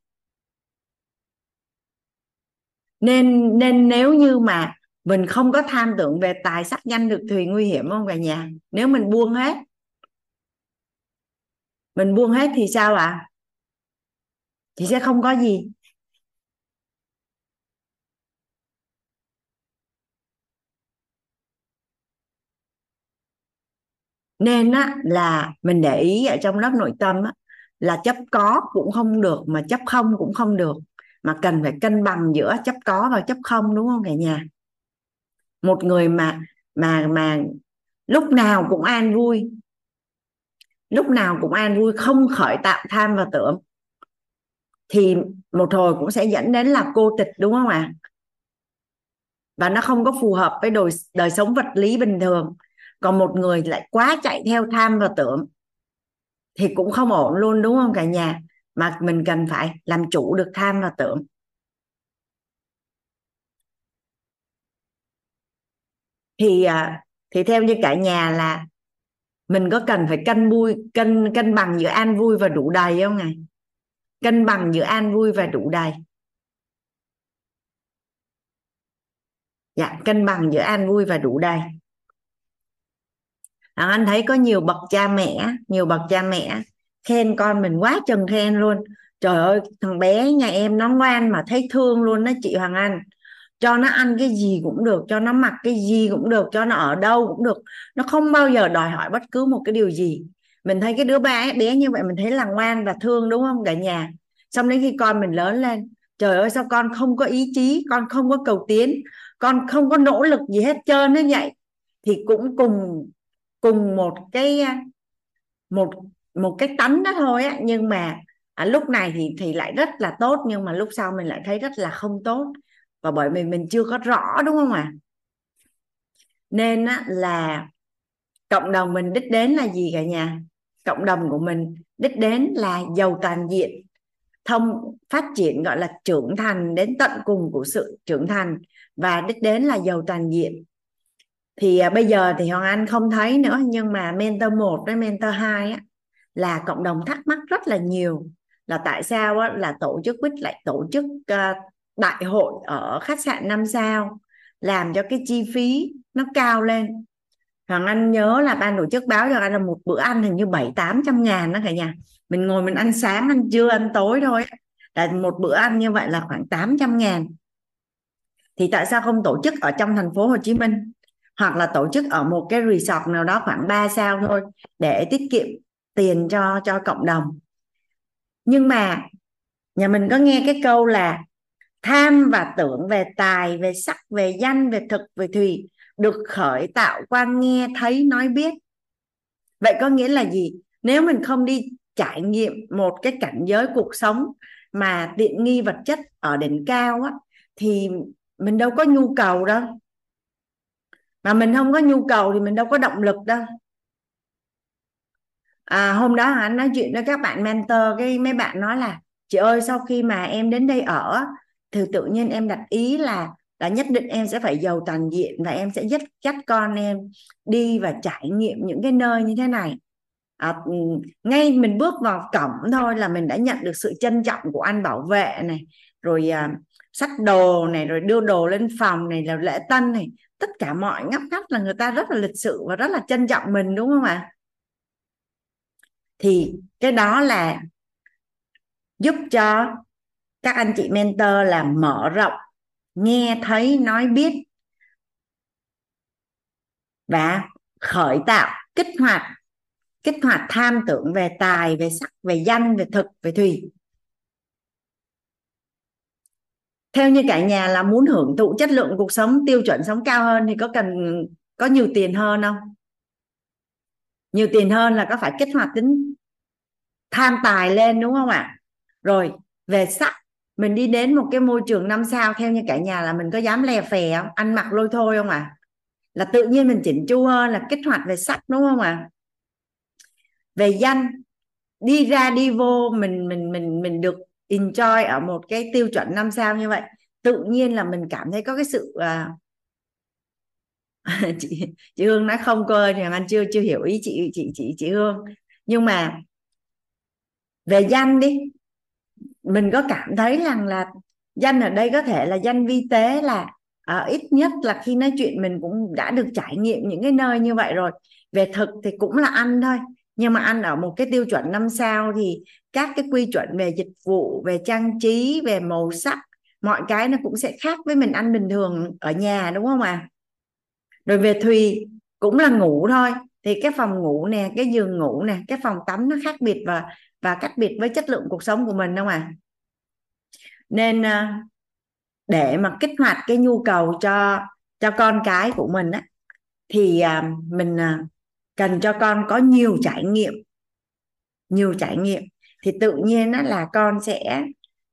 Nên nên nếu như mà mình không có tham tưởng về tài, sắc, danh, được, tùy nguy hiểm không cả nhà? Nếu mình buông hết, mình buông hết thì sao ạ? À? thì sẽ không có gì. Nên á, là mình để ý ở trong lớp nội tâm á, là chấp có cũng không được mà chấp không cũng không được. Mà cần phải cân bằng giữa chấp có và chấp không, đúng không cả nhà? Một người mà mà mà lúc nào cũng an vui, lúc nào cũng an vui, không khởi tạo tham và tưởng, thì một hồi cũng sẽ dẫn đến là cô tịch, đúng không ạ? Và nó không có phù hợp với đời đời sống vật lý bình thường còn một người lại quá chạy theo tham và tưởng thì cũng không ổn luôn, đúng không cả nhà? Mà mình cần phải làm chủ được tham và tưởng. Thì à, thì theo như cả nhà là mình có cần phải cân vui cân cân bằng giữa an vui và đủ đầy không ngài cân bằng giữa an vui và đủ đầy. Dạ cân bằng giữa an vui và đủ đầy à, anh thấy có nhiều bậc cha mẹ nhiều bậc cha mẹ khen con mình quá chừng khen luôn. Trời ơi thằng bé nhà em nó ngoan mà thấy thương luôn đó chị Hoàng Anh. Cho nó ăn cái gì cũng được cho nó mặc cái gì cũng được cho nó ở đâu cũng được. Nó không bao giờ đòi hỏi bất cứ một cái điều gì. Mình thấy cái đứa bé bé như vậy mình thấy là ngoan và thương đúng không cả nhà? Xong đến khi con mình lớn lên trời ơi sao con không có ý chí con không có cầu tiến con không có nỗ lực gì hết trơn như vậy? Thì cũng cùng cùng một cái một một cái tánh đó thôi á. Nhưng mà à, lúc này thì thì lại rất là tốt nhưng mà lúc sau mình lại thấy rất là không tốt. Và bởi vì mình chưa có rõ đúng không ạ? À? nên á, là cộng đồng mình đích đến là gì cả nhà? Cộng đồng của mình đích đến là giàu toàn diện thông phát triển gọi là trưởng thành đến tận cùng của sự trưởng thành và đích đến là giàu toàn diện thì à, bây giờ thì Hoàng Anh không thấy nữa nhưng mà mentor 1 với mentor 2 á, là cộng đồng thắc mắc rất là nhiều. Là tại sao á, là tổ chức quýt lại tổ chức ờ, đại hội ở khách sạn 5 sao làm cho cái chi phí nó cao lên. Hoàng Anh nhớ là ban tổ chức báo cho anh là một bữa ăn hình như bảy tám trăm ngàn đó cả nhà. Mình ngồi mình ăn sáng ăn trưa ăn tối thôi là một bữa ăn như vậy là khoảng 800 ngàn. Thì tại sao không tổ chức ở trong thành phố Hồ Chí Minh? Hoặc là tổ chức ở một cái resort nào đó khoảng 3 sao thôi để tiết kiệm tiền cho cho cộng đồng. Nhưng mà nhà mình có nghe cái câu là tham và tưởng về tài, về sắc, về danh, về thực, về thùy được khởi tạo qua nghe, thấy, nói, biết. Vậy có nghĩa là gì? Nếu mình không đi trải nghiệm một cái cảnh giới cuộc sống mà tiện nghi vật chất ở đỉnh cao á, thì mình đâu có nhu cầu đâu mà mình không có nhu cầu thì mình đâu có động lực đâu. À, hôm đó anh nói chuyện với các bạn mentor cái mấy bạn nói là chị ơi sau khi mà em đến đây ở thì tự nhiên em đặt ý là là nhất định em sẽ phải giàu toàn diện và em sẽ dắt dắt con em đi và trải nghiệm những cái nơi như thế này. À, ừ, ngay mình bước vào cổng thôi là mình đã nhận được sự trân trọng của anh bảo vệ này rồi à, sách đồ này rồi đưa đồ lên phòng này là lễ tân này tất cả mọi ngóc ngách là người ta rất là lịch sự và rất là trân trọng mình, đúng không ạ? Thì cái đó là giúp cho các anh chị mentor là mở rộng, nghe thấy, nói biết và khởi tạo, kích hoạt kích hoạt tham tưởng về tài, về sắc, về danh, về thực, về thùy. Theo như cả nhà là muốn hưởng thụ chất lượng cuộc sống, tiêu chuẩn sống cao hơn thì có cần, có nhiều tiền hơn không? Nhiều tiền hơn là có phải kích hoạt tính tham tài lên đúng không ạ? Rồi, về sắc, mình đi đến một cái môi trường năm sao, theo như cả nhà là mình có dám lè phè không? Ăn mặc lôi thôi không ạ? Là tự nhiên mình chỉnh chu hơn, là kích hoạt về sắc đúng không ạ? Về danh, đi ra đi vô, mình mình mình mình được enjoy ở một cái tiêu chuẩn năm sao như vậy tự nhiên là mình cảm thấy có cái sự uh... *laughs* chị chị Hương nói không cơ thì anh chưa chưa hiểu ý chị chị chị chị Hương. Nhưng mà về danh đi mình có cảm thấy rằng là danh ở đây có thể là danh vi tế là à, ít nhất là khi nói chuyện mình cũng đã được trải nghiệm những cái nơi như vậy rồi. Về thực thì cũng là ăn thôi nhưng mà ăn ở một cái tiêu chuẩn năm sao thì các cái quy chuẩn về dịch vụ, về trang trí, về màu sắc, mọi cái nó cũng sẽ khác với mình ăn bình thường ở nhà, đúng không ạ? À? rồi về thùy cũng là ngủ thôi. Thì cái phòng ngủ nè, cái giường ngủ nè, cái phòng tắm nó khác biệt và và cách biệt với chất lượng cuộc sống của mình không à nên ờ, để mà kích hoạt cái nhu cầu cho cho con cái của mình á, thì ờ, mình ờ, cần cho con có nhiều trải nghiệm. Nhiều trải nghiệm thì tự nhiên nó là con sẽ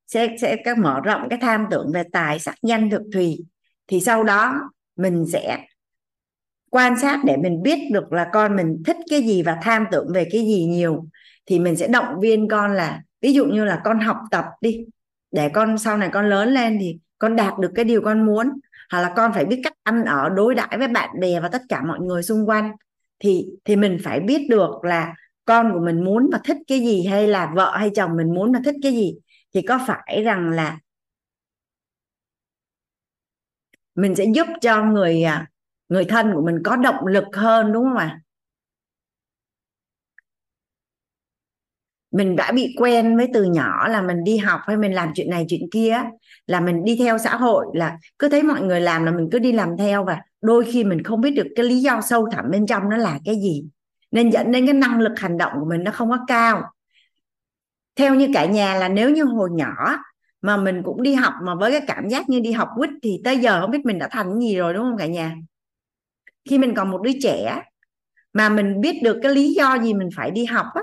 sẽ sẽ các mở rộng cái tham tưởng về tài sắc danh thực thùy. Thì sau đó mình sẽ quan sát để mình biết được là con mình thích cái gì và tham tưởng về cái gì nhiều. Thì mình sẽ động viên con là, ví dụ như là con học tập đi, để con, sau này con lớn lên thì con đạt được cái điều con muốn. Hoặc là con phải biết cách ăn ở, đối đãi với bạn bè và tất cả mọi người xung quanh. Thì thì mình phải biết được là con của mình muốn và thích cái gì hay là vợ hay chồng mình muốn và thích cái gì, thì có phải rằng là mình sẽ giúp cho người à, người thân của mình có động lực hơn, đúng không ạ? Mình đã bị quen với từ nhỏ là mình đi học hay mình làm chuyện này chuyện kia là mình đi theo xã hội, là cứ thấy mọi người làm là mình cứ đi làm theo và đôi khi mình không biết được cái lý do sâu thẳm bên trong nó là cái gì nên dẫn đến cái năng lực hành động của mình nó không có cao. Theo như cả nhà là nếu như hồi nhỏ mà mình cũng đi học mà với cái cảm giác như đi học quýt thì tới giờ không biết mình đã thành gì rồi, đúng không cả nhà? Khi mình còn một đứa trẻ mà mình biết được cái lý do gì mình phải đi học á,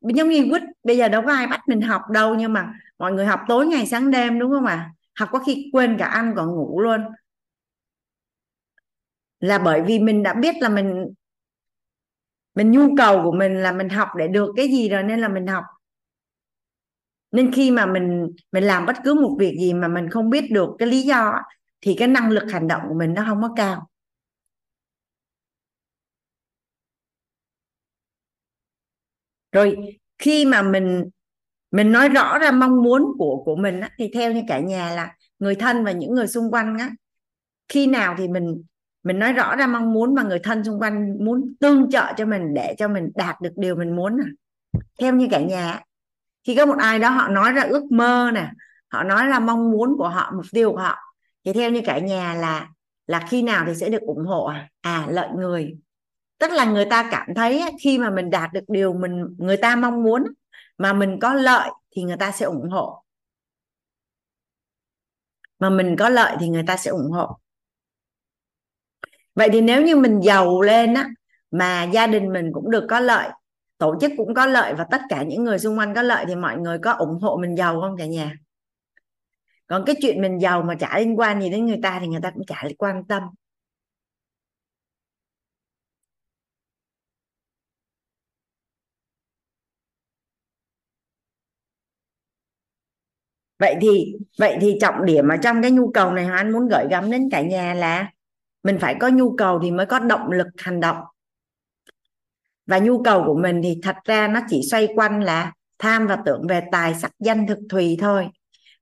giống như quýt, bây giờ đâu có ai bắt mình học đâu nhưng mà mọi người học tối ngày sáng đêm, đúng không ạ? À? học có khi quên cả ăn còn ngủ luôn. Là bởi vì mình đã biết là mình mình nhu cầu của mình là mình học để được cái gì rồi nên là mình học. Nên khi mà mình mình làm bất cứ một việc gì mà mình không biết được cái lý do thì cái năng lực hành động của mình nó không có cao. Rồi khi mà mình mình nói rõ ra mong muốn của của mình á, thì theo như cả nhà là người thân và những người xung quanh á khi nào thì mình mình nói rõ ra mong muốn mà người thân xung quanh muốn tương trợ cho mình để cho mình đạt được điều mình muốn nè theo như cả nhà, khi có một ai đó họ nói ra ước mơ nè, họ nói là mong muốn của họ, mục tiêu của họ, thì theo như cả nhà là là khi nào thì sẽ được ủng hộ à? À lợi người. Tức là người ta cảm thấy khi mà mình đạt được điều mình, người ta mong muốn mà mình có lợi thì người ta sẽ ủng hộ. Mà mình có lợi thì người ta sẽ ủng hộ vậy thì nếu như mình giàu lên á, mà gia đình mình cũng được có lợi, tổ chức cũng có lợi và tất cả những người xung quanh có lợi thì mọi người có ủng hộ mình giàu không cả nhà? Còn cái chuyện mình giàu mà chả liên quan gì đến người ta thì người ta cũng chả quan tâm. Vậy thì vậy thì trọng điểm ở trong cái nhu cầu này, anh muốn gửi gắm đến cả nhà là mình phải có nhu cầu thì mới có động lực hành động. Và nhu cầu của mình thì thật ra nó chỉ xoay quanh là tham và tưởng về tài sắc danh thực thùy thôi.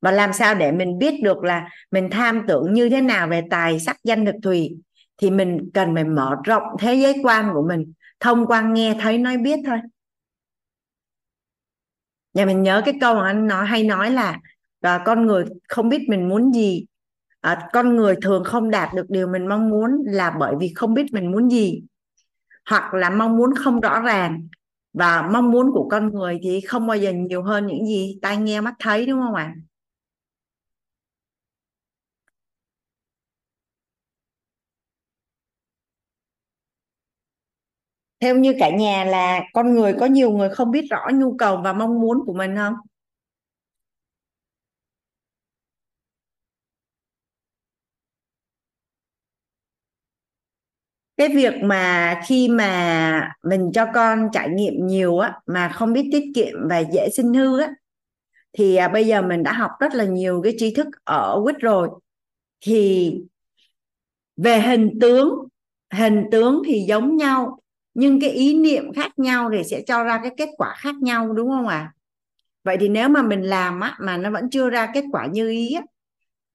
Và làm sao để mình biết được là mình tham tưởng như thế nào về tài sắc danh thực thùy thì mình cần phải mở rộng thế giới quan của mình, thông qua nghe thấy nói biết thôi. Nhà mình nhớ cái câu mà anh nói, hay nói là, và con người không biết mình muốn gì à, con người thường không đạt được điều mình mong muốn là bởi vì không biết mình muốn gì hoặc là mong muốn không rõ ràng và mong muốn của con người thì không bao giờ nhiều hơn những gì tai nghe mắt thấy đúng không ạ à? theo như cả nhà là con người có nhiều người không biết rõ nhu cầu và mong muốn của mình không cái việc mà khi mà mình cho con trải nghiệm nhiều á mà không biết tiết kiệm và dễ sinh hư á thì à, bây giờ mình đã học rất là nhiều cái tri thức ở quýt rồi thì về hình tướng hình tướng thì giống nhau nhưng cái ý niệm khác nhau thì sẽ cho ra cái kết quả khác nhau đúng không ạ à? vậy thì nếu mà mình làm á mà nó vẫn chưa ra kết quả như ý á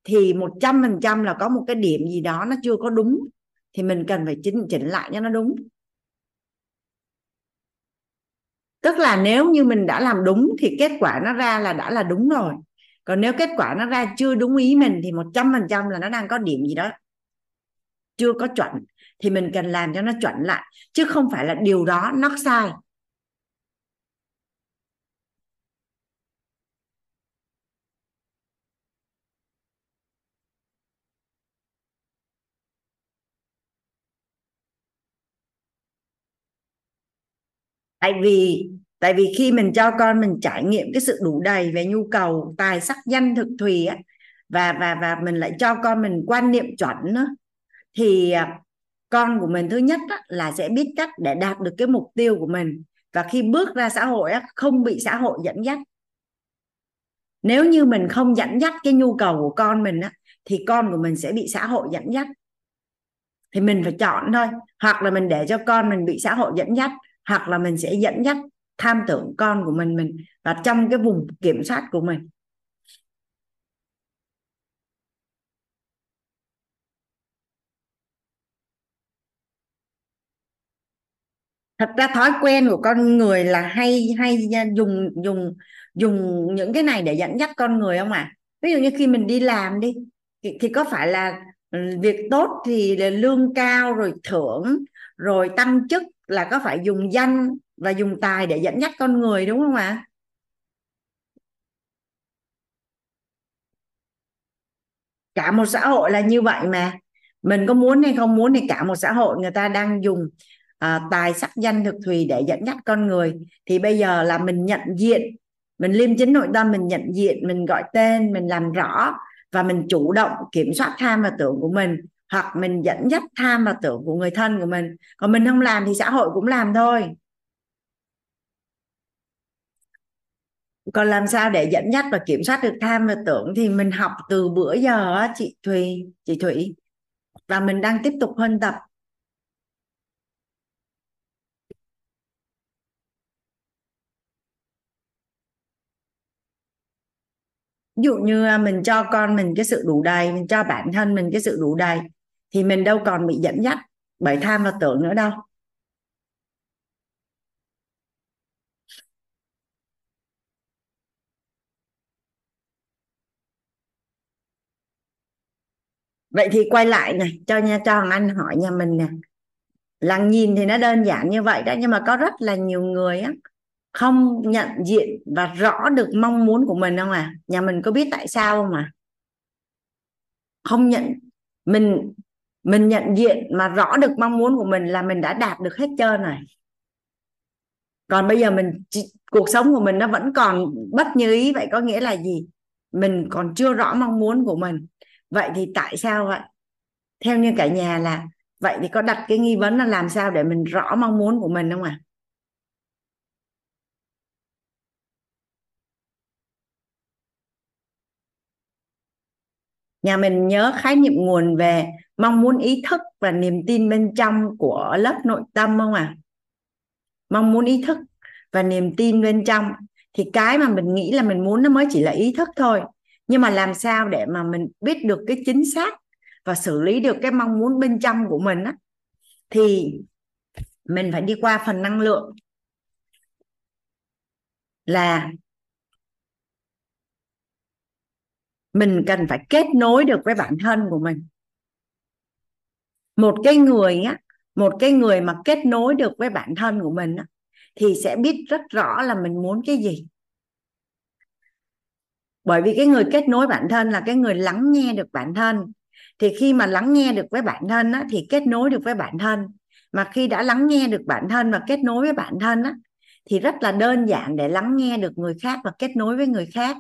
thì một trăm phần trăm là có một cái điểm gì đó nó chưa có đúng thì mình cần phải chỉnh chỉnh lại cho nó đúng. Tức là nếu như mình đã làm đúng thì kết quả nó ra là đã là đúng rồi. Còn nếu kết quả nó ra chưa đúng ý mình thì một trăm phần trăm là nó đang có điểm gì đó chưa có chuẩn, thì mình cần làm cho nó chuẩn lại, chứ không phải là điều đó nó sai. Tại vì tại vì khi mình cho con mình trải nghiệm cái sự đủ đầy về nhu cầu tài sắc danh thực thùy á và và và mình lại cho con mình quan niệm chuẩn nữa thì à, con của mình thứ nhất á, là sẽ biết cách để đạt được cái mục tiêu của mình. Và khi bước ra xã hội á, không bị xã hội dẫn dắt. Nếu như mình không dẫn dắt cái nhu cầu của con mình á, thì con của mình sẽ bị xã hội dẫn dắt. Thì mình phải chọn thôi. Hoặc là mình để cho con mình bị xã hội dẫn dắt hoặc là mình sẽ dẫn dắt tham tưởng con của mình mình và trong cái vùng kiểm soát của mình thật ra thói quen của con người là hay hay dùng dùng dùng những cái này để dẫn dắt con người không ạ à? ví dụ như khi mình đi làm đi thì, thì có phải là ừ, việc tốt thì là lương cao rồi thưởng rồi tăng chức là có phải dùng danh và dùng tài để dẫn dắt con người đúng không ạ? Cả một xã hội là như vậy mà. Mình có muốn hay không muốn thì cả một xã hội người ta đang dùng à, tài sắc danh thực thùy để dẫn dắt con người. Thì bây giờ là mình nhận diện mình liêm chính nội tâm mình nhận diện mình gọi tên mình làm rõ và mình chủ động kiểm soát tham và tưởng của mình hoặc mình dẫn dắt tham và tưởng của người thân của mình. Còn mình không làm thì xã hội cũng làm thôi. Còn làm sao để dẫn dắt và kiểm soát được tham và tưởng thì mình học từ bữa giờ chị Thùy, chị Thủy. Và mình đang tiếp tục huân tập. Ví dụ như à, mình cho con mình cái sự đủ đầy, mình cho bản thân mình cái sự đủ đầy thì mình đâu còn bị dẫn dắt bởi tham và tưởng nữa đâu. Vậy thì quay lại này, cho nha, cho Hoàng Anh hỏi nhà mình nè. Là nhìn thì nó đơn giản như vậy đó, nhưng mà có rất là nhiều người á, không nhận diện và rõ được mong muốn của mình không à? Nhà mình có biết tại sao không à? Không nhận, mình mình nhận diện mà rõ được mong muốn của mình là mình đã đạt được hết trơn rồi. Còn bây giờ mình cuộc sống của mình nó vẫn còn bất như ý, vậy có nghĩa là gì? Mình còn chưa rõ mong muốn của mình. Vậy thì tại sao vậy? Theo như cả nhà là, vậy thì có đặt cái nghi vấn là làm sao để mình rõ mong muốn của mình không ạ? À? nhà mình nhớ khái niệm nguồn về mong muốn ý thức và niềm tin bên trong của lớp nội tâm không ạ? À? mong muốn ý thức và niềm tin bên trong. Thì cái mà mình nghĩ là mình muốn nó mới chỉ là ý thức thôi. Nhưng mà làm sao để mà mình biết được cái chính xác và xử lý được cái mong muốn bên trong của mình á? Thì mình phải đi qua phần năng lượng. Là mình cần phải kết nối được với bản thân của mình một cái người á một cái người mà kết nối được với bản thân của mình á, thì sẽ biết rất rõ là mình muốn cái gì. Bởi vì cái người kết nối bản thân là cái người lắng nghe được bản thân. Thì khi mà lắng nghe được với bản thân á, thì kết nối được với bản thân. Mà khi đã lắng nghe được bản thân và kết nối với bản thân á, thì rất là đơn giản để lắng nghe được người khác và kết nối với người khác.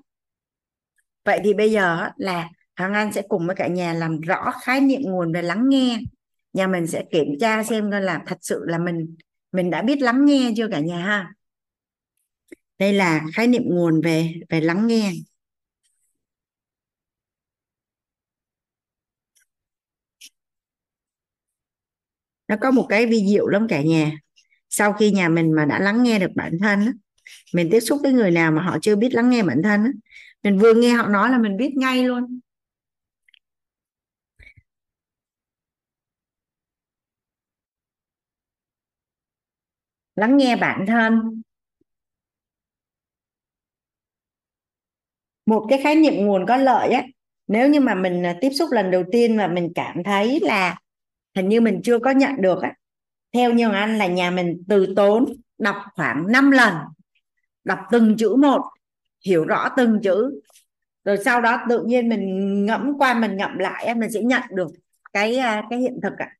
Vậy thì bây giờ là Hoàng Anh sẽ cùng với cả nhà làm rõ khái niệm nguồn về lắng nghe nhà mình sẽ kiểm tra xem coi là thật sự là mình mình đã biết lắng nghe chưa cả nhà ha. Đây là khái niệm nguồn về về lắng nghe. Nó có một cái vi diệu lắm cả nhà. Sau khi nhà mình mà đã lắng nghe được bản thân mình tiếp xúc với người nào mà họ chưa biết lắng nghe bản thân mình vừa nghe họ nói là mình biết ngay luôn. Lắng nghe bản thân. Một cái khái niệm nguồn có lợi á, nếu như mà mình à, tiếp xúc lần đầu tiên và mình cảm thấy là hình như mình chưa có nhận được á, theo nhiều anh là nhà mình từ tốn đọc khoảng 5 lần, đọc từng chữ một, hiểu rõ từng chữ. Rồi sau đó tự nhiên mình ngẫm qua mình ngậm lại mình sẽ nhận được cái à, cái hiện thực ạ.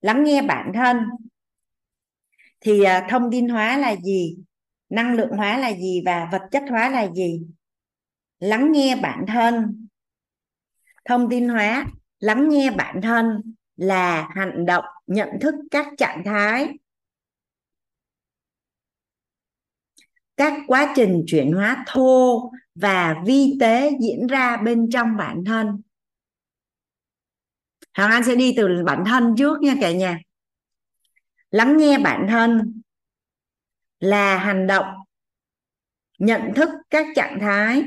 Lắng nghe bản thân thì à, thông tin hóa là gì? Năng lượng hóa là gì? Và vật chất hóa là gì? Lắng nghe bản thân. Thông tin hóa, lắng nghe bản thân là hành động, nhận thức các trạng thái. Các quá trình chuyển hóa thô và vi tế diễn ra bên trong bản thân. Hoàng Anh sẽ đi từ bản thân trước nha cả nhà lắng nghe bản thân là hành động, nhận thức các trạng thái.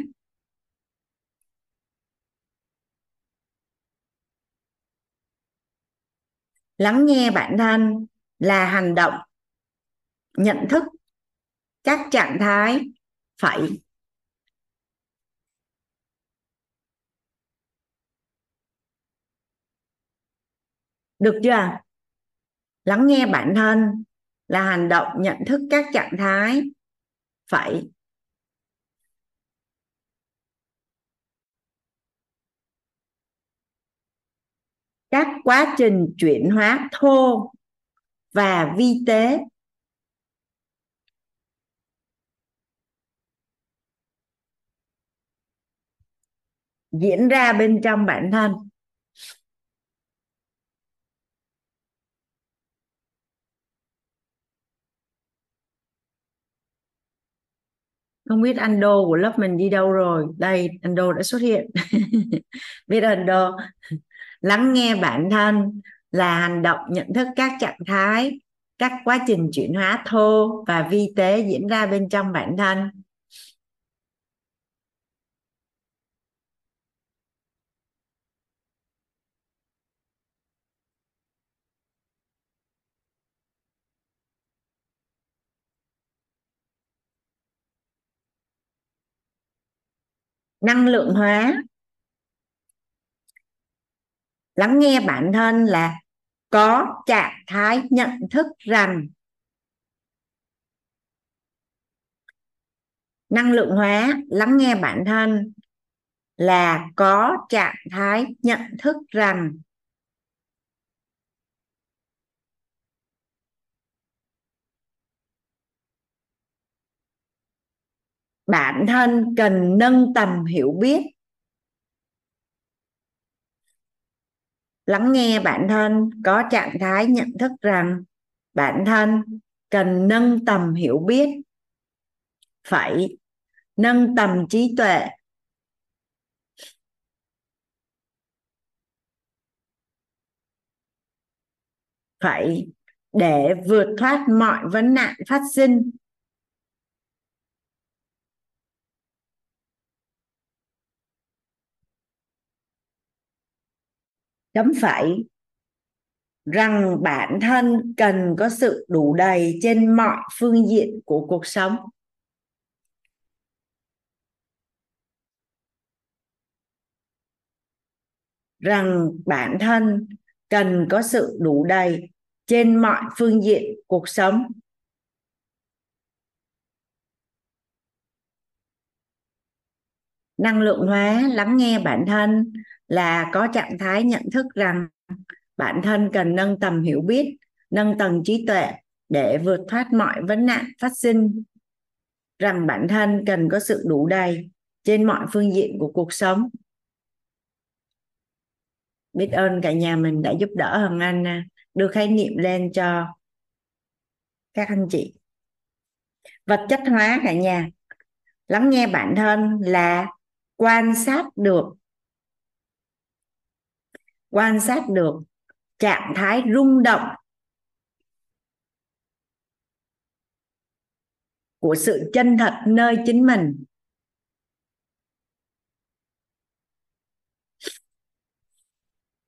Lắng nghe bản thân là hành động, nhận thức các trạng thái. Phải. Được chưa? Lắng nghe bản thân là hành động nhận thức các trạng thái. Phải. Các quá trình chuyển hóa thô và vi tế. Diễn ra bên trong bản thân không biết anh đô của lớp mình đi đâu rồi. Đây anh đô đã xuất hiện. *laughs* Biết anh đô lắng nghe bản thân là hành động, nhận thức các trạng thái, các quá trình chuyển hóa thô và vi tế diễn ra bên trong bản thân. Năng lượng hóa. Lắng nghe bản thân là có trạng thái nhận thức rằng năng lượng hóa, lắng nghe bản thân là có trạng thái nhận thức rằng bản thân cần nâng tầm hiểu biết. Lắng nghe bản thân, có trạng thái nhận thức rằng bản thân cần nâng tầm hiểu biết. Phải nâng tầm trí tuệ. Phải để vượt thoát mọi vấn nạn phát sinh. Chấm phẩy rằng bản thân cần có sự đủ đầy trên mọi phương diện của cuộc sống. Rằng bản thân cần có sự đủ đầy trên mọi phương diện cuộc sống. Năng lượng hóa lắng nghe bản thân là có trạng thái nhận thức rằng bản thân cần nâng tầm hiểu biết, nâng tầng trí tuệ để vượt thoát mọi vấn nạn phát sinh. Rằng bản thân cần có sự đủ đầy trên mọi phương diện của cuộc sống. Biết ơn cả nhà mình đã giúp đỡ hằng anh à, đưa khái niệm lên cho các anh chị. Vật chất hóa cả nhà. Lắng nghe bản thân là quan sát được quan sát được trạng thái rung động của sự chân thật nơi chính mình.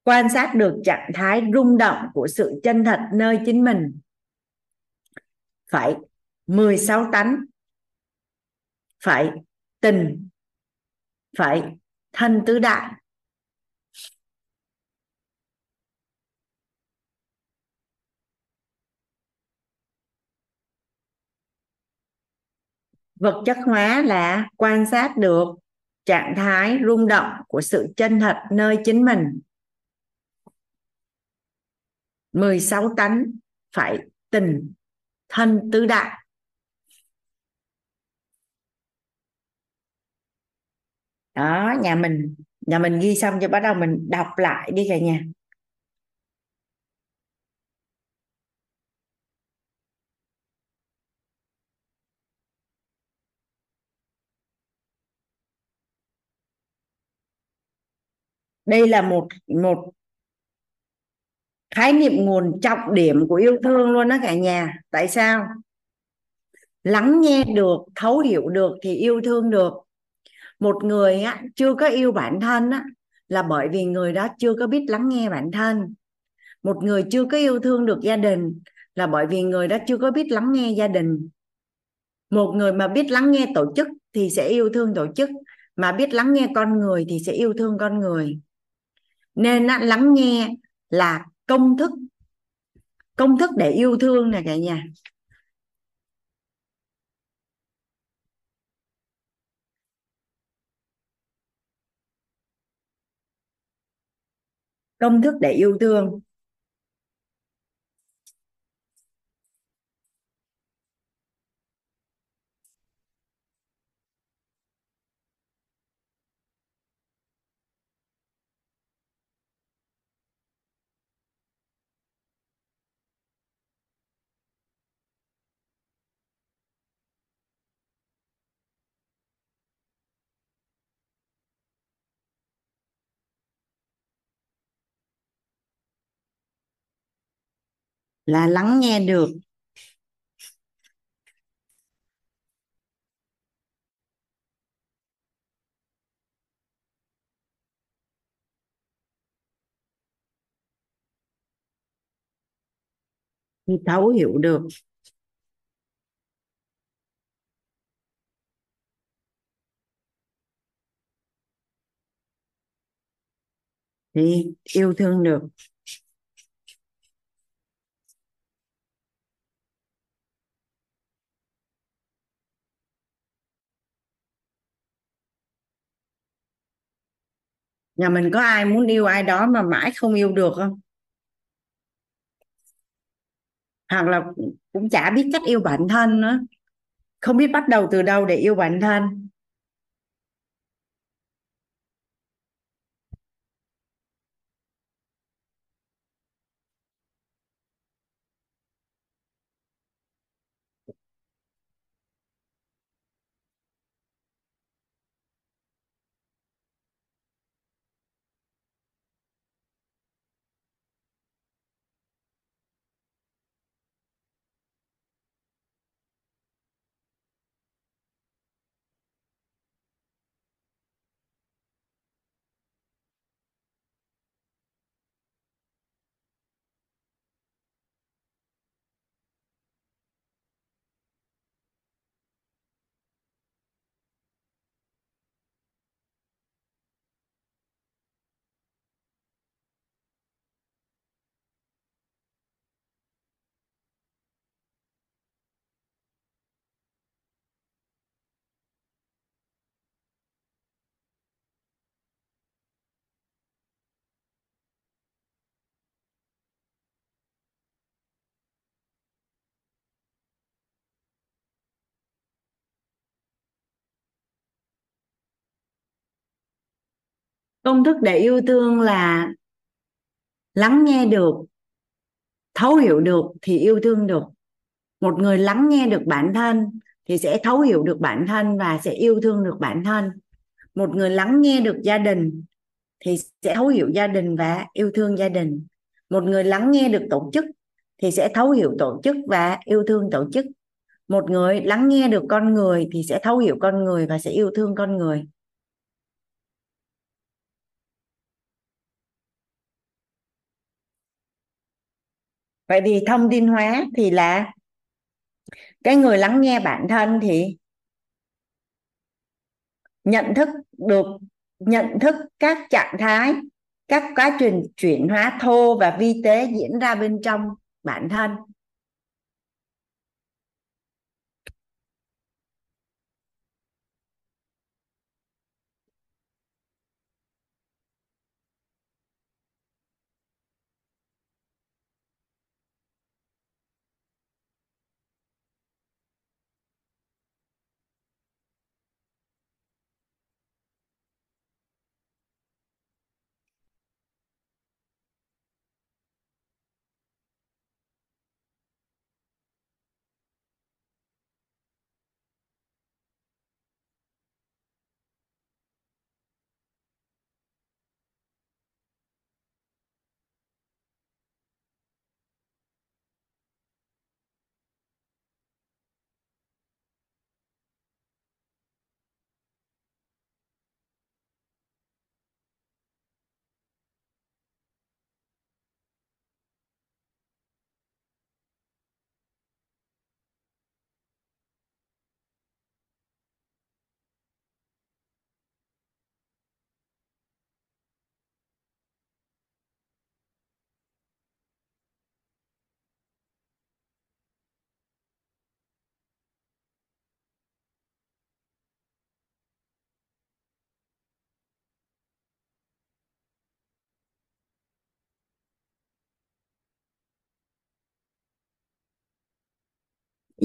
Quan sát được trạng thái rung động của sự chân thật nơi chính mình. Phải 16 tánh. Phải tình. Phải thân tứ đại. Vật chất hóa là quan sát được trạng thái rung động của sự chân thật nơi chính mình. 16 tánh phải tình, thân tứ đại. Đó, nhà mình nhà mình ghi xong cho bắt đầu mình đọc lại đi cả nhà. Đây là một một khái niệm nguồn trọng điểm của yêu thương luôn đó cả nhà. Tại sao? Lắng nghe được thấu hiểu được thì yêu thương được. Một người á, chưa có yêu bản thân á, là bởi vì người đó chưa có biết lắng nghe bản thân. Một người chưa có yêu thương được gia đình là bởi vì người đó chưa có biết lắng nghe gia đình. Một người mà biết lắng nghe tổ chức thì sẽ yêu thương tổ chức mà biết lắng nghe con người thì sẽ yêu thương con người nên á, lắng nghe là công thức công thức để yêu thương nè cả nhà. Công thức để yêu thương. Là lắng nghe được. Thì thấu hiểu được. Thì yêu thương được. Nhà mình có ai muốn yêu ai đó mà mãi không yêu được không? Hoặc là cũng chả biết cách yêu bản thân nữa. Không biết bắt đầu từ đâu để yêu bản thân. Công thức để yêu thương là lắng nghe được, thấu hiểu được thì yêu thương được. Một người lắng nghe được bản thân thì sẽ thấu hiểu được bản thân và sẽ yêu thương được bản thân. Một người lắng nghe được gia đình thì sẽ thấu hiểu gia đình và yêu thương gia đình. Một người lắng nghe được tổ chức thì sẽ thấu hiểu tổ chức và yêu thương tổ chức. Một người lắng nghe được con người thì sẽ thấu hiểu con người và sẽ yêu thương con người. Vậy thì thông tin hóa thì là cái người lắng nghe bản thân thì nhận thức được, nhận thức các trạng thái, các quá trình chuyển hóa thô và vi tế diễn ra bên trong bản thân.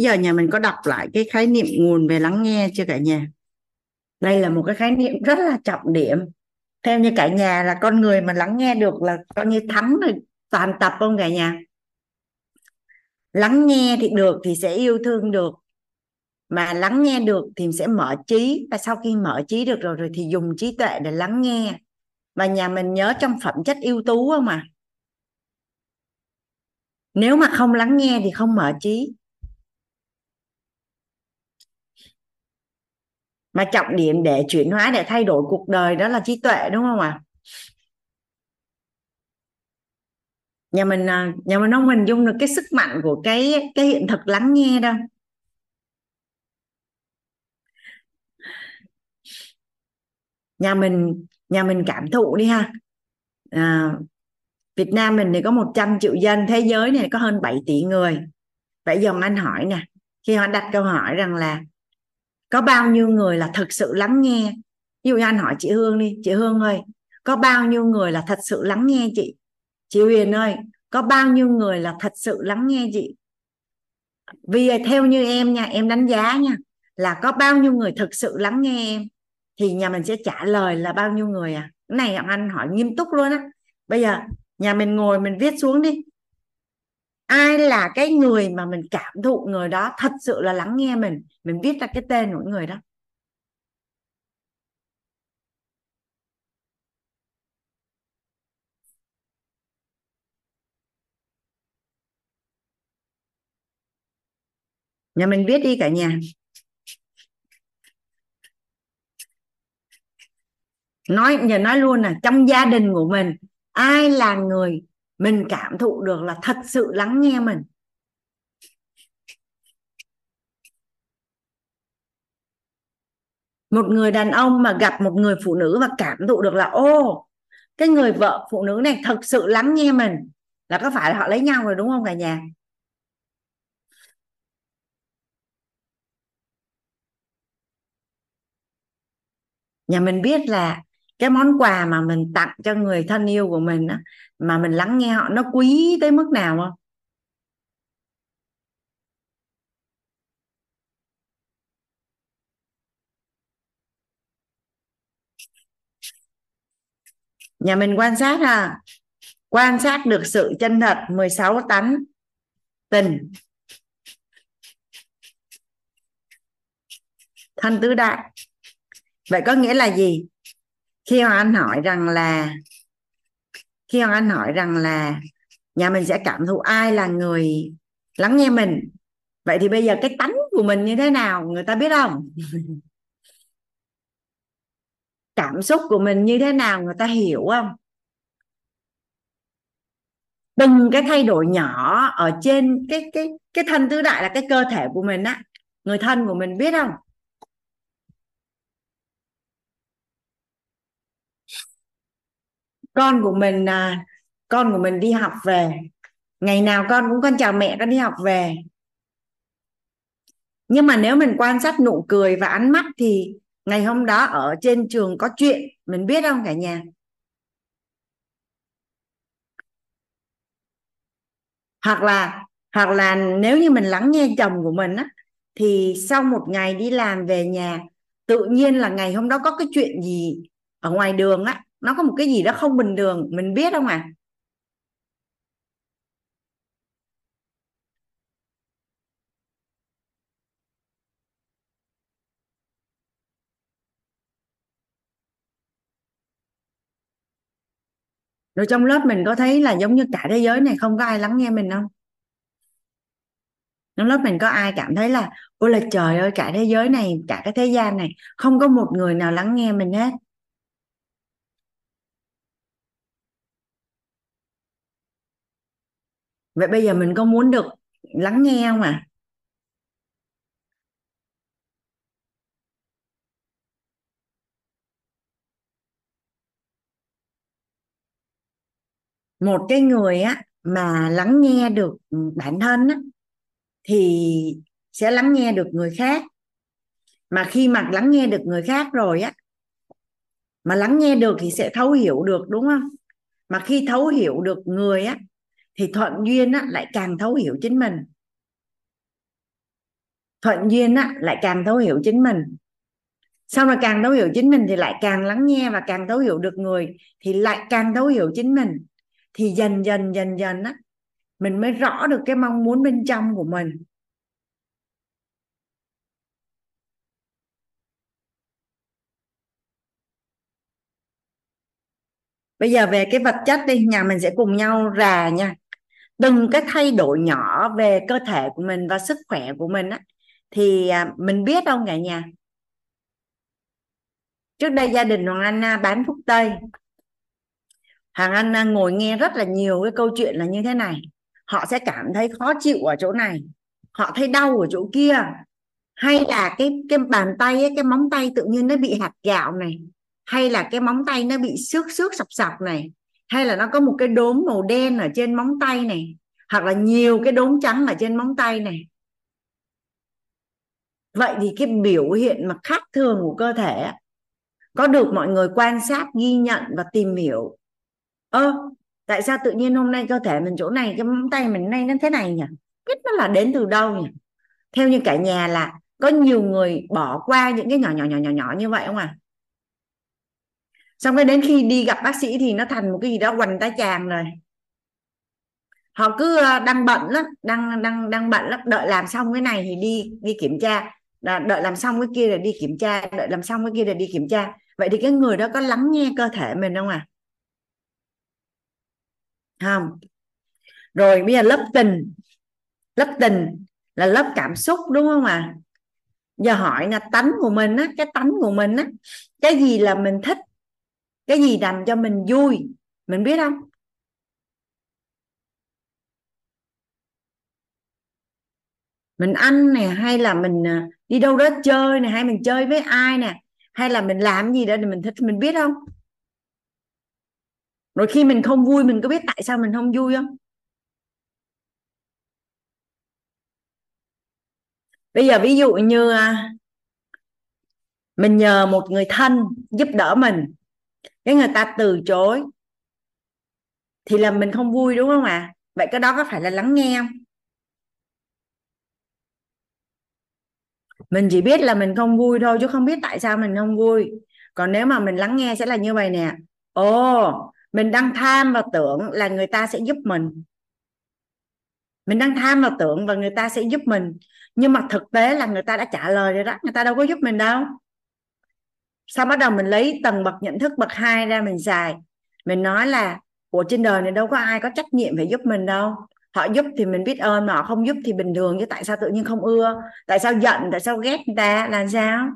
Giờ nhà mình có đọc lại cái khái niệm nguồn về lắng nghe chưa cả nhà? Đây là một cái khái niệm rất là trọng điểm. Theo như cả nhà là con người mà lắng nghe được là coi như thắng rồi toàn tập không cả nhà? Lắng nghe thì được thì sẽ yêu thương được. Mà lắng nghe được thì sẽ mở trí. Và sau khi mở trí được rồi rồi thì dùng trí tuệ để lắng nghe. Và nhà mình nhớ trong phẩm chất ưu tú không à nếu mà không lắng nghe thì không mở trí. Mà trọng điểm để chuyển hóa để thay đổi cuộc đời đó là trí tuệ đúng không ạ? Nhà mình à, nhà mình không hình dung được cái sức mạnh của cái cái hiện thực lắng nghe đâu. Nhà mình nhà mình cảm thụ đi ha. À, Việt Nam mình thì có 100 triệu dân thế giới này có hơn 7 tỷ người. Vậy giờ anh hỏi nè khi họ đặt câu hỏi rằng là có bao nhiêu người là thực sự lắng nghe? Ví dụ như anh hỏi chị Hương đi, chị Hương ơi, có bao nhiêu người là thật sự lắng nghe chị? Chị Huyền ơi, có bao nhiêu người là thật sự lắng nghe chị? Vì theo như em nha, em đánh giá nha, là có bao nhiêu người thực sự lắng nghe em, thì nhà mình sẽ trả lời là bao nhiêu người à? Cái này anh hỏi nghiêm túc luôn á. Bây giờ nhà mình ngồi mình viết xuống đi ai là cái người mà mình cảm thụ người đó thật sự là lắng nghe mình mình viết ra cái tên của người đó? Nhà mình viết đi cả nhà. Nói, giờ nói luôn là trong gia đình của mình, ai là người mình cảm thụ được là thật sự lắng nghe mình. Một người đàn ông mà gặp một người phụ nữ và cảm thụ được là, ô, cái người vợ phụ nữ này thật sự lắng nghe mình. Là có phải là họ lấy nhau rồi đúng không cả nhà? Nhà mình biết là cái món quà mà mình tặng cho người thân yêu của mình á, mà mình lắng nghe họ nó quý tới mức nào không? Nhà mình quan sát ha. Quan sát được sự chân thật 16 tánh tình. Thân tứ đại. Vậy có nghĩa là gì? Khi hoàng anh hỏi rằng là, khi hoàng anh hỏi rằng là nhà mình sẽ cảm thụ ai là người lắng nghe mình, vậy thì bây giờ cái tánh của mình như thế nào, người ta biết không? *laughs* Cảm xúc của mình như thế nào, người ta hiểu không? Từng cái thay đổi nhỏ ở trên cái cái cái thân tứ đại là cái cơ thể của mình á, người thân của mình biết không? Con của mình à, con của mình đi học về. Ngày nào con cũng con chào mẹ con đi học về. Nhưng mà nếu mình quan sát nụ cười và ánh mắt thì ngày hôm đó ở trên trường có chuyện mình biết không cả nhà? Hoặc là hoặc là nếu như mình lắng nghe chồng của mình á thì sau một ngày đi làm về nhà tự nhiên là ngày hôm đó có cái chuyện gì ở ngoài đường á nó có một cái gì đó không bình thường, mình biết không à rồi trong lớp mình có thấy là giống như cả thế giới này không có ai lắng nghe mình không? Trong lớp mình có ai cảm thấy là, ôi là trời ơi, cả thế giới này, cả cái thế gian này, không có một người nào lắng nghe mình hết? Vậy bây giờ mình có muốn được lắng nghe không à một cái người á mà lắng nghe được bản thân á, thì sẽ lắng nghe được người khác. Mà khi mà lắng nghe được người khác rồi á, mà lắng nghe được thì sẽ thấu hiểu được, đúng không? Mà khi thấu hiểu được người á thì thuận duyên á, lại càng thấu hiểu chính mình. Thuận duyên á, lại càng thấu hiểu chính mình. Sau rồi càng thấu hiểu chính mình thì lại càng lắng nghe và càng thấu hiểu được người thì lại càng thấu hiểu chính mình. Thì dần dần dần dần á mình mới rõ được cái mong muốn bên trong của mình. Bây giờ về cái vật chất đi nhà mình sẽ cùng nhau rà nha. Từng cái thay đổi nhỏ về cơ thể của mình và sức khỏe của mình á thì à, mình biết không cả nhà. Trước đây gia đình hoàng anh à, bán thuốc tây. Hoàng anh à, ngồi nghe rất là nhiều cái câu chuyện là như thế này. Họ sẽ cảm thấy khó chịu ở chỗ này. Họ thấy đau ở chỗ kia. Hay là cái cái bàn tay ấy, cái móng tay tự nhiên nó bị hạt gạo này hay là cái móng tay nó bị xước xước sọc sọc này, hay là nó có một cái đốm màu đen ở trên móng tay này, hoặc là nhiều cái đốm trắng ở trên móng tay này. Vậy thì cái biểu hiện mà khác thường của cơ thể có được mọi người quan sát, ghi nhận và tìm hiểu? Ơ, tại sao tự nhiên hôm nay cơ thể mình chỗ này, cái móng tay mình nay nó thế này nhỉ? Biết nó là đến từ đâu nhỉ? Theo như cả nhà là có nhiều người bỏ qua những cái nhỏ nhỏ nhỏ nhỏ nhỏ như vậy không à? Xong cái đến khi đi gặp bác sĩ thì nó thành một cái gì đó quanh tá tràng rồi. Họ cứ ờ, đang bận lắm, đang đang đang bận lắm, đợi làm xong cái này thì đi đi kiểm tra. Đợi làm xong cái kia rồi đi kiểm tra, đợi làm xong cái kia rồi đi kiểm tra. Vậy thì cái người đó có lắng nghe cơ thể mình không à? Không. Rồi bây giờ lớp tình. Lớp tình là lớp cảm xúc đúng không ạ à? giờ hỏi là tánh của mình á, cái tánh của mình á, cái gì là mình thích? Cái gì làm cho mình vui? Mình biết không? Mình ăn nè, hay là mình à, đi đâu đó chơi nè, hay mình chơi với ai nè, hay là mình làm gì đó thì mình thích, mình biết không? Rồi khi mình không vui, mình có biết tại sao mình không vui không? Bây giờ ví dụ như à, mình nhờ một người thân giúp đỡ mình cái người ta từ chối thì là mình không vui, đúng không ạ? À? vậy cái đó có phải là lắng nghe không? Mình chỉ biết là mình không vui thôi, chứ không biết tại sao mình không vui. Còn nếu mà mình lắng nghe sẽ là như vậy nè. Ồ, mình đang tham và tưởng là người ta sẽ giúp mình. Mình đang tham và tưởng và người ta sẽ giúp mình. Nhưng mà thực tế là người ta đã trả lời rồi đó, người ta đâu có giúp mình đâu sau bắt đầu mình lấy tầng bậc nhận thức bậc hai ra mình xài. Mình nói là của trên đời này đâu có ai có trách nhiệm phải giúp mình đâu. Họ giúp thì mình biết ơn mà họ không giúp thì bình thường, chứ tại sao tự nhiên không ưa? Tại sao giận, tại sao ghét người ta? Là sao?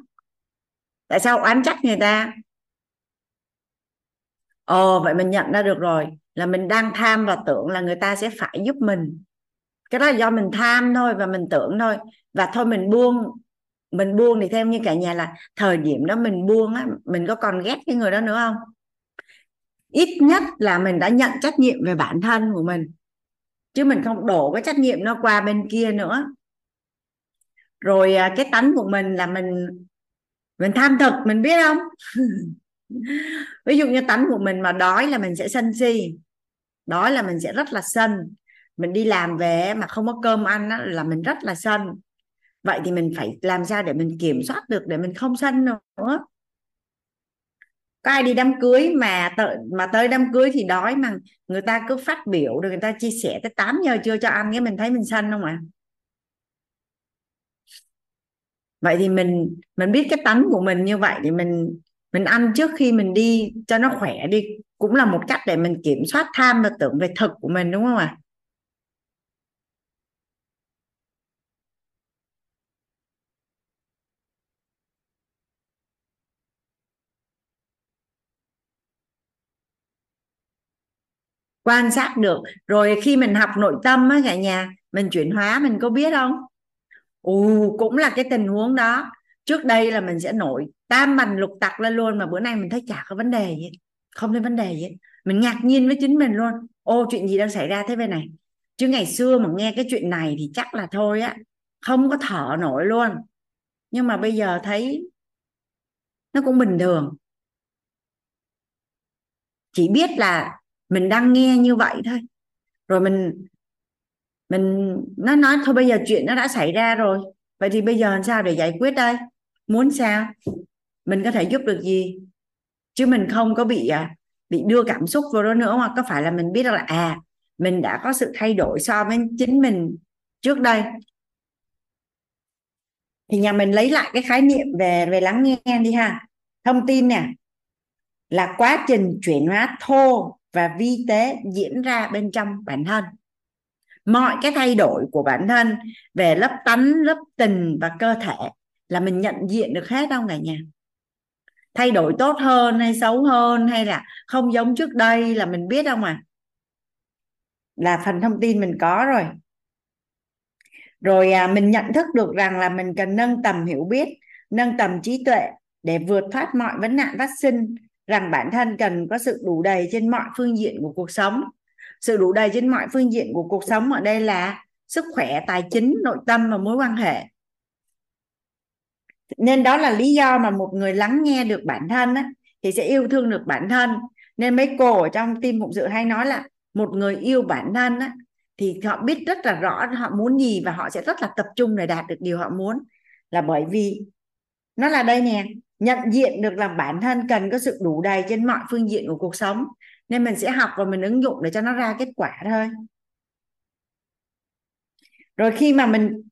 Tại sao oán trách người ta? Ồ, vậy mình nhận ra được rồi, là mình đang tham và tưởng là người ta sẽ phải giúp mình. Cái đó là do mình tham thôi và mình tưởng thôi. Và thôi mình buông mình buông thì theo như cả nhà là thời điểm đó mình buông á mình có còn ghét cái người đó nữa không? Ít nhất là mình đã nhận trách nhiệm về bản thân của mình chứ mình không đổ cái trách nhiệm nó qua bên kia nữa. Rồi à, cái tánh của mình là mình mình tham thực mình biết không? *laughs* Ví dụ như tánh của mình mà đói là mình sẽ sân si đói là mình sẽ rất là sân. Mình đi làm về mà không có cơm ăn á, là mình rất là sân vậy thì mình phải làm sao để mình kiểm soát được để mình không sân nữa có ai đi đám cưới mà tới, mà tới đám cưới thì đói mà người ta cứ phát biểu rồi người ta chia sẻ tới 8 giờ chưa cho ăn cái mình thấy mình sân không ạ à? vậy thì mình mình biết cái tánh của mình như vậy thì mình mình ăn trước khi mình đi cho nó khỏe đi cũng là một cách để mình kiểm soát tham và tưởng về thực của mình đúng không ạ à? Quan sát được. Rồi khi mình học nội tâm á, cả nhà, mình chuyển hóa, mình có biết không? Ù, cũng là cái tình huống đó. Trước đây là mình sẽ nổi tam bành lục tặc lên luôn mà bữa nay mình thấy chả có vấn đề gì, không thấy vấn đề gì. Mình ngạc nhiên với chính mình luôn. Ô, chuyện gì đang xảy ra thế bên này? Chứ ngày xưa mà nghe cái chuyện này thì chắc là thôi á, không có thở nổi luôn. Nhưng mà bây giờ thấy nó cũng bình thường. Chỉ biết là mình đang nghe như vậy thôi. Rồi mình mình, nó nói, thôi bây giờ chuyện nó đã xảy ra rồi. Vậy thì bây giờ làm sao để giải quyết đây? Muốn sao? Mình có thể giúp được gì? Chứ mình không có bị à, bị đưa cảm xúc vào đó nữa mà có phải là mình biết là à mình đã có sự thay đổi so với chính mình trước đây. Thì nhà mình lấy lại cái khái niệm về về lắng nghe đi ha. Thông tin nè, là quá trình chuyển hóa thô và vi tế diễn ra bên trong bản thân. Mọi cái thay đổi của bản thân về lớp tánh lớp tình và cơ thể là mình nhận diện được hết không cả nhà? Thay đổi tốt hơn hay xấu hơn hay là không giống trước đây là mình biết không à là phần thông tin mình có rồi. Rồi à, mình nhận thức được rằng là mình cần nâng tầm hiểu biết nâng tầm trí tuệ để vượt thoát mọi vấn nạn phát sinh rằng bản thân cần có sự đủ đầy trên mọi phương diện của cuộc sống. Sự đủ đầy trên mọi phương diện của cuộc sống ở đây là sức khỏe tài chính nội tâm và mối quan hệ. Nên đó là lý do mà một người lắng nghe được bản thân á, thì sẽ yêu thương được bản thân. Nên mấy cô ở trong tim phụng sự hay nói là một người yêu bản thân á, thì họ biết rất là rõ họ muốn gì và họ sẽ rất là tập trung để đạt được điều họ muốn. Là bởi vì nó là đây nè nhận diện được là bản thân cần có sự đủ đầy trên mọi phương diện của cuộc sống, nên mình sẽ học và mình ứng dụng để cho nó ra kết quả thôi. Rồi khi mà mình,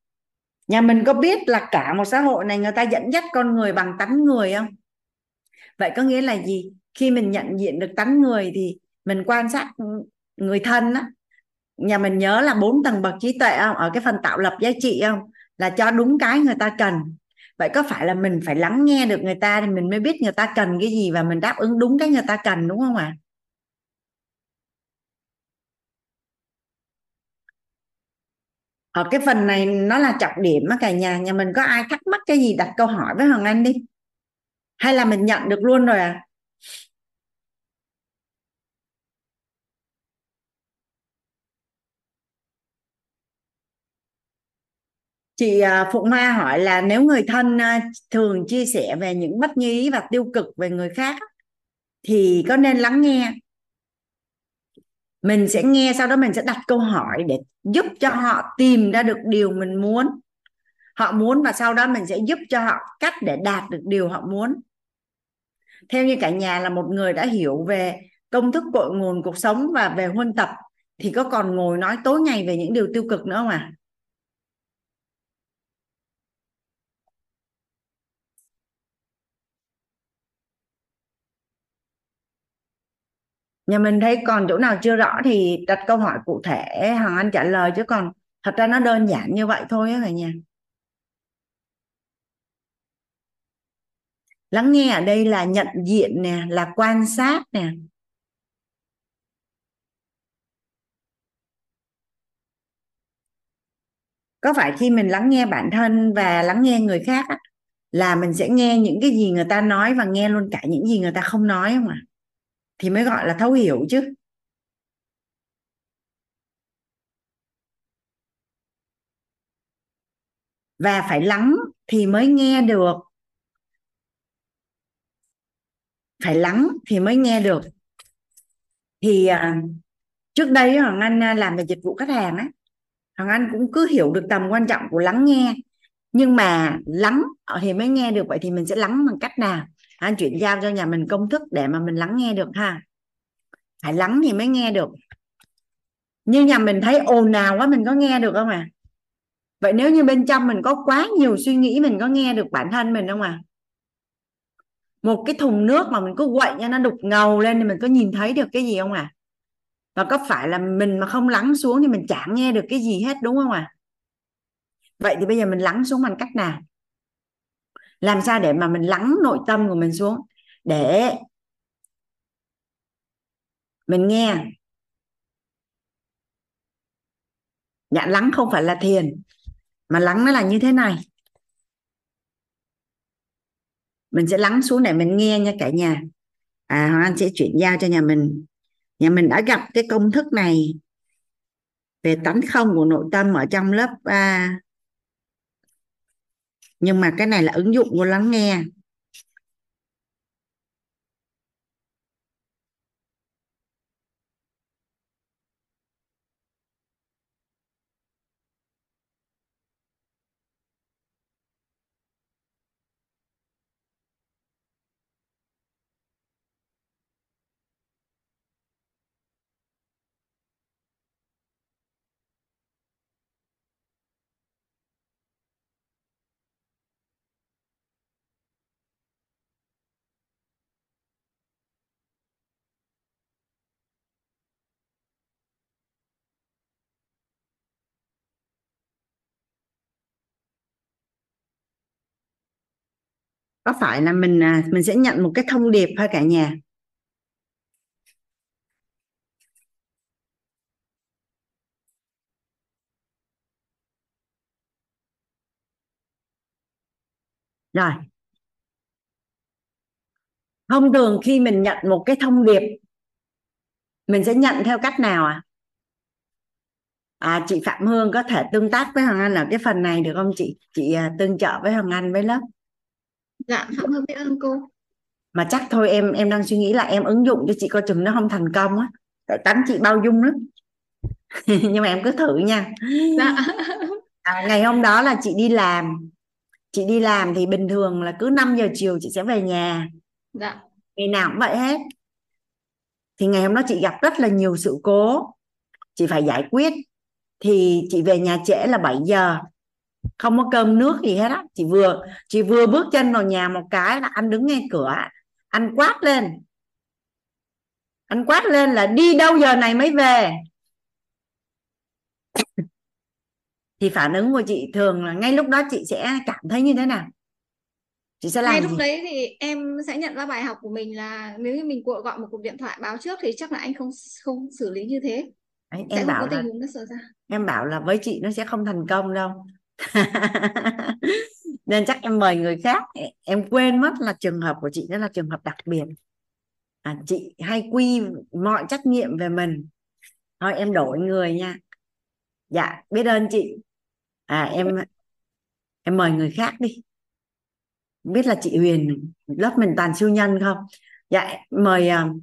nhà mình có biết là cả một xã hội này người ta dẫn dắt con người bằng tánh người không? Vậy có nghĩa là gì? Khi mình nhận diện được tánh người thì mình quan sát người thân á. Nhà mình nhớ là bốn tầng bậc trí tuệ không? Ở cái phần tạo lập giá trị không? Là cho đúng cái người ta cần vậy có phải là mình phải lắng nghe được người ta thì mình mới biết người ta cần cái gì và mình đáp ứng đúng cái người ta cần, đúng không ạ? À? ở cái phần này nó là trọng điểm á cả nhà. Nhà mình có ai thắc mắc cái gì đặt câu hỏi với Hoàng Anh đi? Hay là mình nhận được luôn rồi à chị à, Phụng Hoa hỏi là nếu người thân à, thường chia sẻ về những bất nhí và tiêu cực về người khác thì có nên lắng nghe? Mình sẽ nghe, sau đó mình sẽ đặt câu hỏi để giúp cho họ tìm ra được điều mình muốn. Họ muốn và sau đó mình sẽ giúp cho họ cách để đạt được điều họ muốn. Theo như cả nhà là một người đã hiểu về công thức cội nguồn cuộc sống và về huân tập, thì có còn ngồi nói tối ngày về những điều tiêu cực nữa không à nhà mình thấy còn chỗ nào chưa rõ thì đặt câu hỏi cụ thể Hằng Anh trả lời chứ còn thật ra nó đơn giản như vậy thôi á cả nhà lắng nghe ở đây là nhận diện nè là quan sát nè có phải khi mình lắng nghe bản thân và lắng nghe người khác á, là mình sẽ nghe những cái gì người ta nói và nghe luôn cả những gì người ta không nói không ạ à? Thì mới gọi là thấu hiểu chứ. Và phải lắng thì mới nghe được. Phải lắng thì mới nghe được. Thì à, trước đây hoàng anh à, làm về dịch vụ khách hàng á, hoàng anh cũng cứ hiểu được tầm quan trọng của lắng nghe. Nhưng mà lắng thì mới nghe được, vậy thì mình sẽ lắng bằng cách nào? Anh chuyển giao cho nhà mình công thức để mà mình lắng nghe được ha. Phải lắng thì mới nghe được. Nhưng nhà mình thấy ồn nào quá, mình có nghe được không à vậy nếu như bên trong mình có quá nhiều suy nghĩ, mình có nghe được bản thân mình không à một cái thùng nước mà mình cứ quậy cho nó đục ngầu lên thì mình có nhìn thấy được cái gì không à và có phải là mình mà không lắng xuống thì mình chẳng nghe được cái gì hết, đúng không à vậy thì bây giờ mình lắng xuống bằng cách nào? Làm sao để mà mình lắng nội tâm của mình xuống? Để mình nghe. Dạ lắng không phải là thiền mà lắng nó là như thế này. Mình sẽ lắng xuống để mình nghe nha cả nhà. À Hoàng Anh sẽ chuyển giao cho nhà mình. Nhà mình đã gặp cái công thức này về tánh không của nội tâm ở trong lớp à, nhưng mà cái này là ứng dụng của lắng nghe. Có phải là mình à, mình sẽ nhận một cái thông điệp thôi cả nhà? Rồi. Thông thường khi mình nhận một cái thông điệp, mình sẽ nhận theo cách nào à à chị Phạm Hương có thể tương tác với Hoàng Anh ở cái phần này được không chị? Chị à, tương trợ với Hoàng Anh với lớp dạ Phạm Hương biết ơn cô. Mà chắc thôi em em đang suy nghĩ là em ứng dụng cho chị coi chừng nó không thành công á. Tại tánh chị bao dung lắm. *laughs* Nhưng mà em cứ thử nha. Dạ. À, ngày hôm đó là chị đi làm. Chị đi làm thì bình thường là cứ 5 giờ chiều chị sẽ về nhà. Dạ. Ngày nào cũng vậy hết. Thì ngày hôm đó chị gặp rất là nhiều sự cố. Chị phải giải quyết. Thì chị về nhà trễ là 7 giờ không có cơm nước gì hết á. Chị vừa chị vừa bước chân vào nhà một cái là anh đứng ngay cửa. Anh quát lên. Anh quát lên là đi đâu giờ này mới về? Thì phản ứng của chị thường là ngay lúc đó chị sẽ cảm thấy như thế nào? Chị sẽ làm ngay lúc gì? đấy thì em sẽ nhận ra bài học của mình là nếu như mình gọi một cuộc điện thoại báo trước thì chắc là anh không không xử lý như thế. Đấy, sẽ em không bảo có tình là huống nó xảy ra. em bảo là với chị nó sẽ không thành công đâu *laughs* nên chắc em mời người khác. Em quên mất là trường hợp của chị đó là trường hợp đặc biệt. À, chị hay quy mọi trách nhiệm về mình. Thôi em đổi người nha. Dạ biết ơn chị. À em em mời người khác đi. Biết là chị Huyền lớp mình toàn siêu nhân không? Dạ mời uh,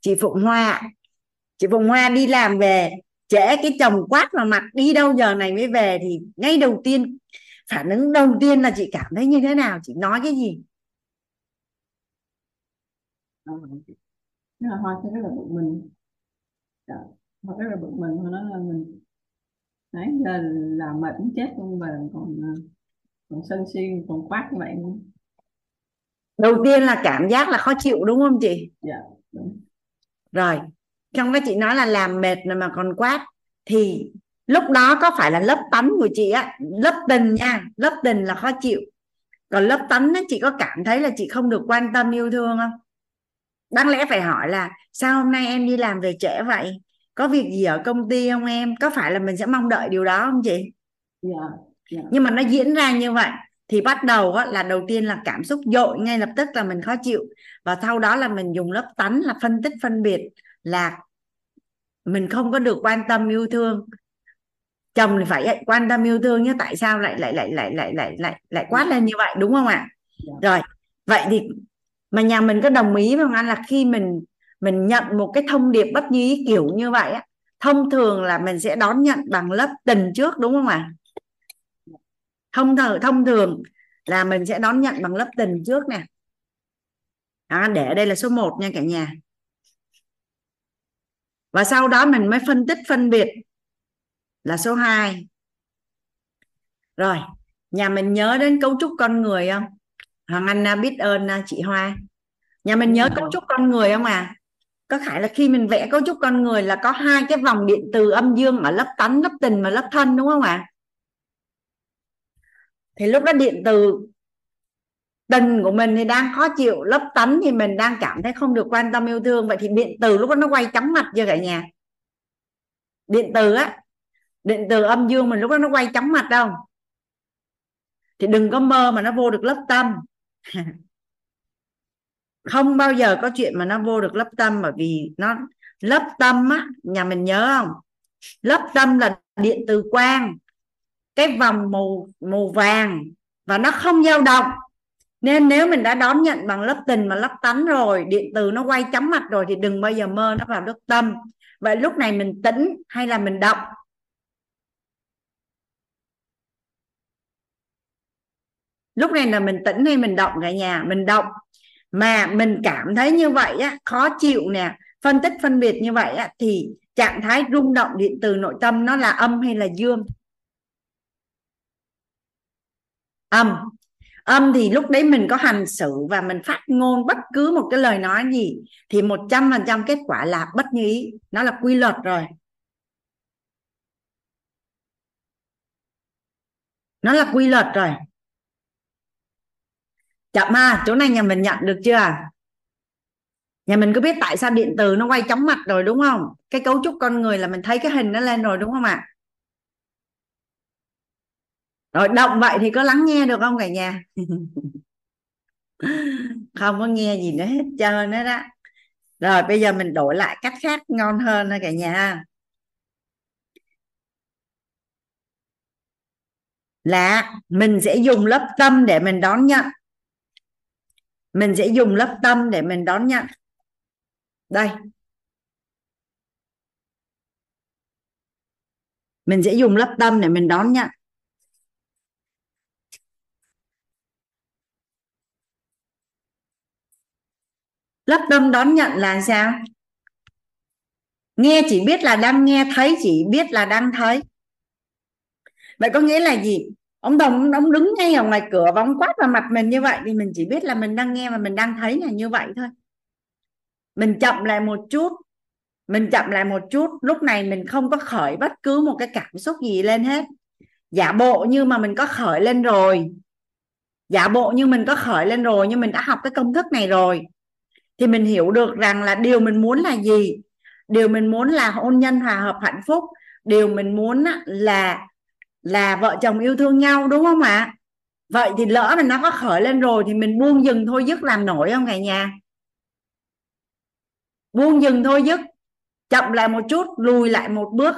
chị Phụng Hoa chị Phụng Hoa đi làm về trễ cái chồng quát vào mặt đi đâu giờ này mới về thì ngay đầu tiên phản ứng đầu tiên là chị cảm thấy như thế nào? Chị nói cái gì? Thế là Hoa sẽ rất là bực mình. Hoa rất là bực mình Hoa nói là mình nãy giờ làm mệt muốn chết luôn mà còn ờ, còn sân si còn quát như vậy luôn đầu tiên là cảm giác là khó chịu đúng không chị? Dạ đúng. Rồi trong đó chị nói là làm mệt rồi mà còn quát. Thì lúc đó có phải là lớp tánh của chị á lớp tình nha lớp tình là khó chịu. Còn lớp tánh á, chị có cảm thấy là chị không được quan tâm yêu thương không? Đáng lẽ phải hỏi là sao hôm nay em đi làm về trễ vậy? Có việc gì ở công ty không em? Có phải là mình sẽ mong đợi điều đó không chị? Dạ dạ. Nhưng mà nó diễn ra như vậy thì bắt đầu á, là đầu tiên là cảm xúc dội ngay lập tức là mình khó chịu. Và sau đó là mình dùng lớp tánh là phân tích phân biệt là mình không có được quan tâm yêu thương. Chồng thì phải quan tâm yêu thương nhưng tại sao lại lại lại lại lại lại lại lại quát lên như vậy đúng không ạ? Dạ. rồi vậy thì mà nhà mình có đồng ý với anh là khi mình mình nhận một cái thông điệp bất như ý kiểu như vậy á thông thường là mình sẽ đón nhận bằng lớp tình trước đúng không ạ? Thông thường thông thường là mình sẽ đón nhận bằng lớp tình trước nè. À, để ở đây là số 1 nha cả nhà và sau đó mình mới phân tích, phân biệt là số 2 rồi, nhà mình nhớ đến cấu trúc con người không? Hoàng Anh à, biết ơn à, chị Hoa. Nhà mình nhớ cấu trúc con người không à có phải là khi mình vẽ cấu trúc con người là có hai cái vòng điện từ âm dương ở lớp tánh lớp tình và lớp thân đúng không ạ? Thì lúc đó điện từ tình của mình thì đang khó chịu lớp tánh thì mình đang cảm thấy không được quan tâm, yêu thương. Vậy thì điện từ lúc đó nó quay chóng mặt chưa cả nhà? Điện từ á, điện từ âm dương mình lúc đó nó quay chóng mặt đâu? Thì đừng có mơ mà nó vô được lớp tâm. *laughs* Không bao giờ có chuyện mà nó vô được lớp tâm, bởi vì nó lớp tâm á, nhà mình nhớ không? Lớp tâm là điện từ quang, cái vòng màu màu vàng và nó không dao động nên nếu mình đã đón nhận bằng lớp tình và lớp tánh rồi, điện từ nó quay chấm mặt rồi thì đừng bao giờ mơ nó vào lớp tâm. Vậy lúc này mình tĩnh hay là mình động? Lúc này là mình tĩnh hay mình động cả nhà? Mình động. Mà mình cảm thấy như vậy á, khó chịu nè, phân tích phân biệt như vậy á, thì trạng thái rung động điện từ nội tâm nó là âm hay là dương? Âm âm thì lúc đấy mình có hành xử và mình phát ngôn bất cứ một cái lời nói gì thì một trăm phần trăm kết quả là bất như ý. Nó là quy luật rồi. Nó là quy luật rồi. Chậm ha chỗ này nhà mình nhận được chưa? Nhà mình có biết tại sao điện từ nó quay chóng mặt rồi đúng không? Cái cấu trúc con người là mình thấy cái hình nó lên rồi đúng không ạ? Rồi động vậy thì có lắng nghe được không cả nhà? *laughs* Không có nghe gì nữa hết trơn nữa đó. Rồi, bây giờ mình đổi lại cách khác ngon hơn thôi cả nhà là mình sẽ dùng lớp tâm để mình đón nhận. Mình sẽ dùng lớp tâm để mình đón nhận. Đây. Mình sẽ dùng lớp tâm để mình đón nhận. Lớp tâm đón nhận là sao? Nghe chỉ biết là đang nghe thấy, chỉ biết là đang thấy. Vậy có nghĩa là gì? Ông đồng, ông đứng ngay ở ngoài cửa và ông quát vào mặt mình như vậy thì mình chỉ biết là mình đang nghe và mình đang thấy là như vậy thôi. Mình chậm lại một chút, mình chậm lại một chút. Lúc này mình không có khởi bất cứ một cái cảm xúc gì lên hết. Giả bộ như mà mình có khởi lên rồi. Giả bộ như mình có khởi lên rồi, nhưng mình đã học cái công thức này rồi thì mình hiểu được rằng là điều mình muốn là gì. Điều mình muốn là hôn nhân, hòa hợp, hạnh phúc. Điều mình muốn là là vợ chồng yêu thương nhau, đúng không ạ? Vậy thì lỡ mình nó có khởi lên rồi thì mình buông dừng thôi, dứt làm nổi không cả nhà? Buông dừng thôi, dứt. Chậm lại một chút, lùi lại một bước.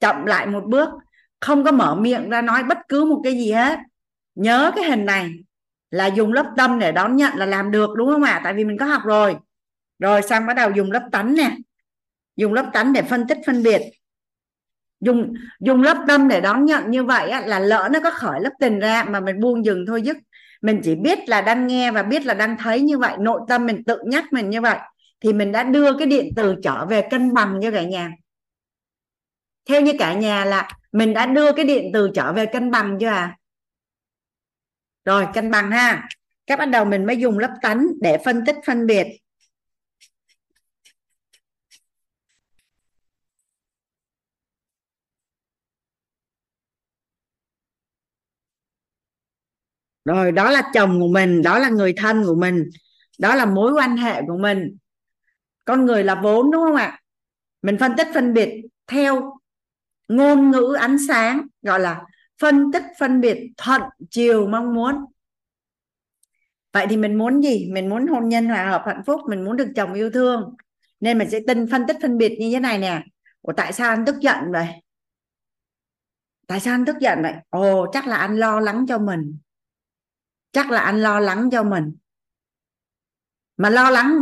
Chậm lại một bước. Không có mở miệng ra nói bất cứ một cái gì hết. Nhớ cái hình này là dùng lớp tâm để đón nhận là làm được đúng không ạ? Tại vì mình có học rồi. Rồi xong bắt đầu dùng lớp tánh nè. Dùng lớp tánh để phân tích phân biệt. Dùng dùng lớp tâm để đón nhận như vậy á, là lỡ nó có khởi lớp tình ra mà mình buông dừng thôi dứt. Mình chỉ biết là đang nghe và biết là đang thấy như vậy nội tâm mình tự nhắc mình như vậy thì mình đã đưa cái điện từ trở về cân bằng cho cả nhà. Theo như cả nhà là mình đã đưa cái điện từ trở về cân bằng chưa à rồi, cân bằng ha. Các bắt đầu mình mới dùng lớp tánh để phân tích, phân biệt. Rồi, đó là chồng của mình, đó là người thân của mình, đó là mối quan hệ của mình. Con người là vốn, đúng không ạ? Mình phân tích, phân biệt theo ngôn ngữ ánh sáng, gọi là phân tích, phân biệt thuận chiều mong muốn. Vậy thì mình muốn gì? Mình muốn hôn nhân hòa hợp hạnh phúc, mình muốn được chồng yêu thương. Nên mình sẽ tinh phân tích, phân biệt như thế này nè. Ủa, tại sao anh tức giận vậy? Tại sao anh tức giận vậy? Ồ, chắc là anh lo lắng cho mình. Chắc là anh lo lắng cho mình. Mà lo lắng,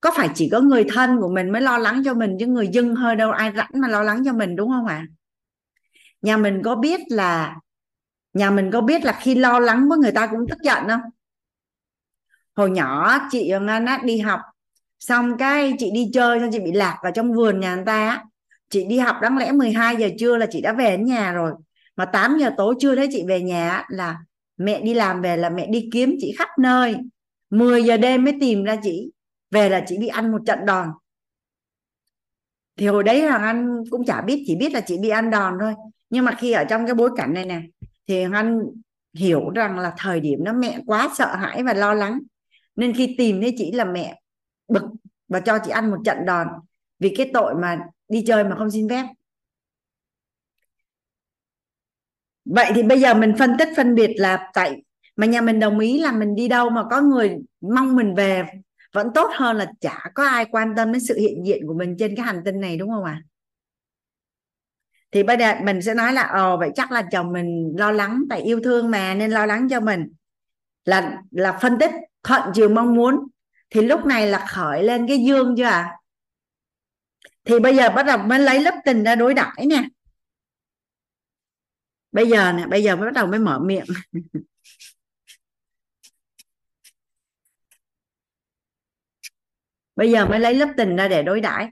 có phải chỉ có người thân của mình mới lo lắng cho mình chứ người dân hơi đâu ai rảnh mà lo lắng cho mình, đúng không ạ? à? Nhà mình có biết là nhà mình có biết là khi lo lắng với người ta cũng tức giận không? Hồi nhỏ chị Ngân đi học xong cái chị đi chơi xong chị bị lạc vào trong vườn nhà người ta á, chị đi học đáng lẽ 12 giờ trưa là chị đã về đến nhà rồi. Mà 8 giờ tối chưa thấy chị về nhà là mẹ đi làm về là mẹ đi kiếm chị khắp nơi. 10 giờ đêm mới tìm ra chị về là chị bị ăn một trận đòn. Thì hồi đấy là anh cũng chả biết chỉ biết là chị bị ăn đòn thôi nhưng mà khi ở trong cái bối cảnh này nè, thì anh hiểu rằng là thời điểm đó mẹ quá sợ hãi và lo lắng nên khi tìm thấy chị là mẹ bực và cho chị ăn một trận đòn vì cái tội mà đi chơi mà không xin phép vậy thì bây giờ mình phân tích phân biệt là tại mà nhà mình đồng ý là mình đi đâu mà có người mong mình về vẫn tốt hơn là chả có ai quan tâm đến sự hiện diện của mình trên cái hành tinh này, đúng không ạ à? Thì bây giờ mình sẽ nói là, ồ, vậy chắc là chồng mình lo lắng tại yêu thương mà, nên lo lắng cho mình. Là là phân tích, thuận chiều mong muốn. Thì lúc này là khởi lên cái dương chưa à thì bây giờ bắt đầu mới lấy lớp tình ra đối đãi nè. Bây giờ nè, bây giờ mới bắt đầu mới mở miệng. *laughs* Bây giờ mới lấy lớp tình ra để đối đãi.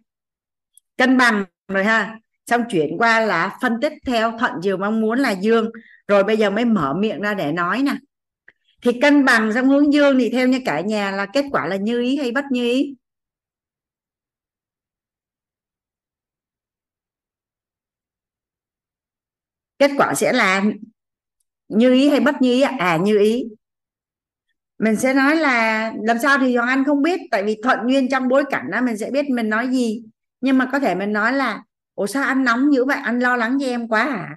Cân bằng rồi ha xong chuyển qua là phân tích theo thuận chiều mong muốn là dương. Rồi bây giờ mới mở miệng ra để nói nè. Thì cân bằng trong hướng dương thì theo như cả nhà là kết quả là như ý hay bất như ý? Kết quả sẽ là như ý hay bất như ý à như ý. Mình sẽ nói là làm sao thì hoàng anh không biết, tại vì thuận duyên trong bối cảnh đó mình sẽ biết mình nói gì. Nhưng mà có thể mình nói là ủa sao anh nóng dữ vậy? Anh lo lắng cho em quá hả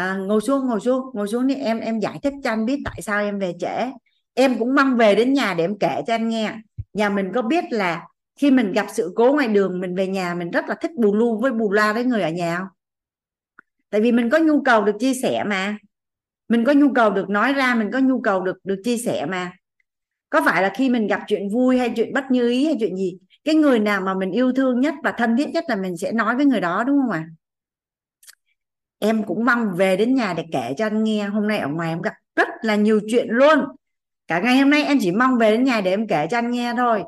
à, ngồi xuống ngồi xuống ngồi xuống đi. Em em giải thích cho anh biết tại sao em về trễ. Em cũng mong về đến nhà để em kể cho anh nghe. Nhà mình có biết là khi mình gặp sự cố ngoài đường mình về nhà mình rất là thích bù lu với bù la với người ở nhà không? Tại vì mình có nhu cầu được chia sẻ mà. Mình có nhu cầu được nói ra mình có nhu cầu được được chia sẻ mà. Có phải là khi mình gặp chuyện vui hay chuyện bất như ý hay chuyện gì cái người nào mà mình yêu thương nhất và thân thiết nhất là mình sẽ nói với người đó, đúng không ạ? Em cũng mong về đến nhà để kể cho anh nghe. Hôm nay ở ngoài em gặp rất là nhiều chuyện luôn. Cả ngày hôm nay em chỉ mong về đến nhà để em kể cho anh nghe thôi.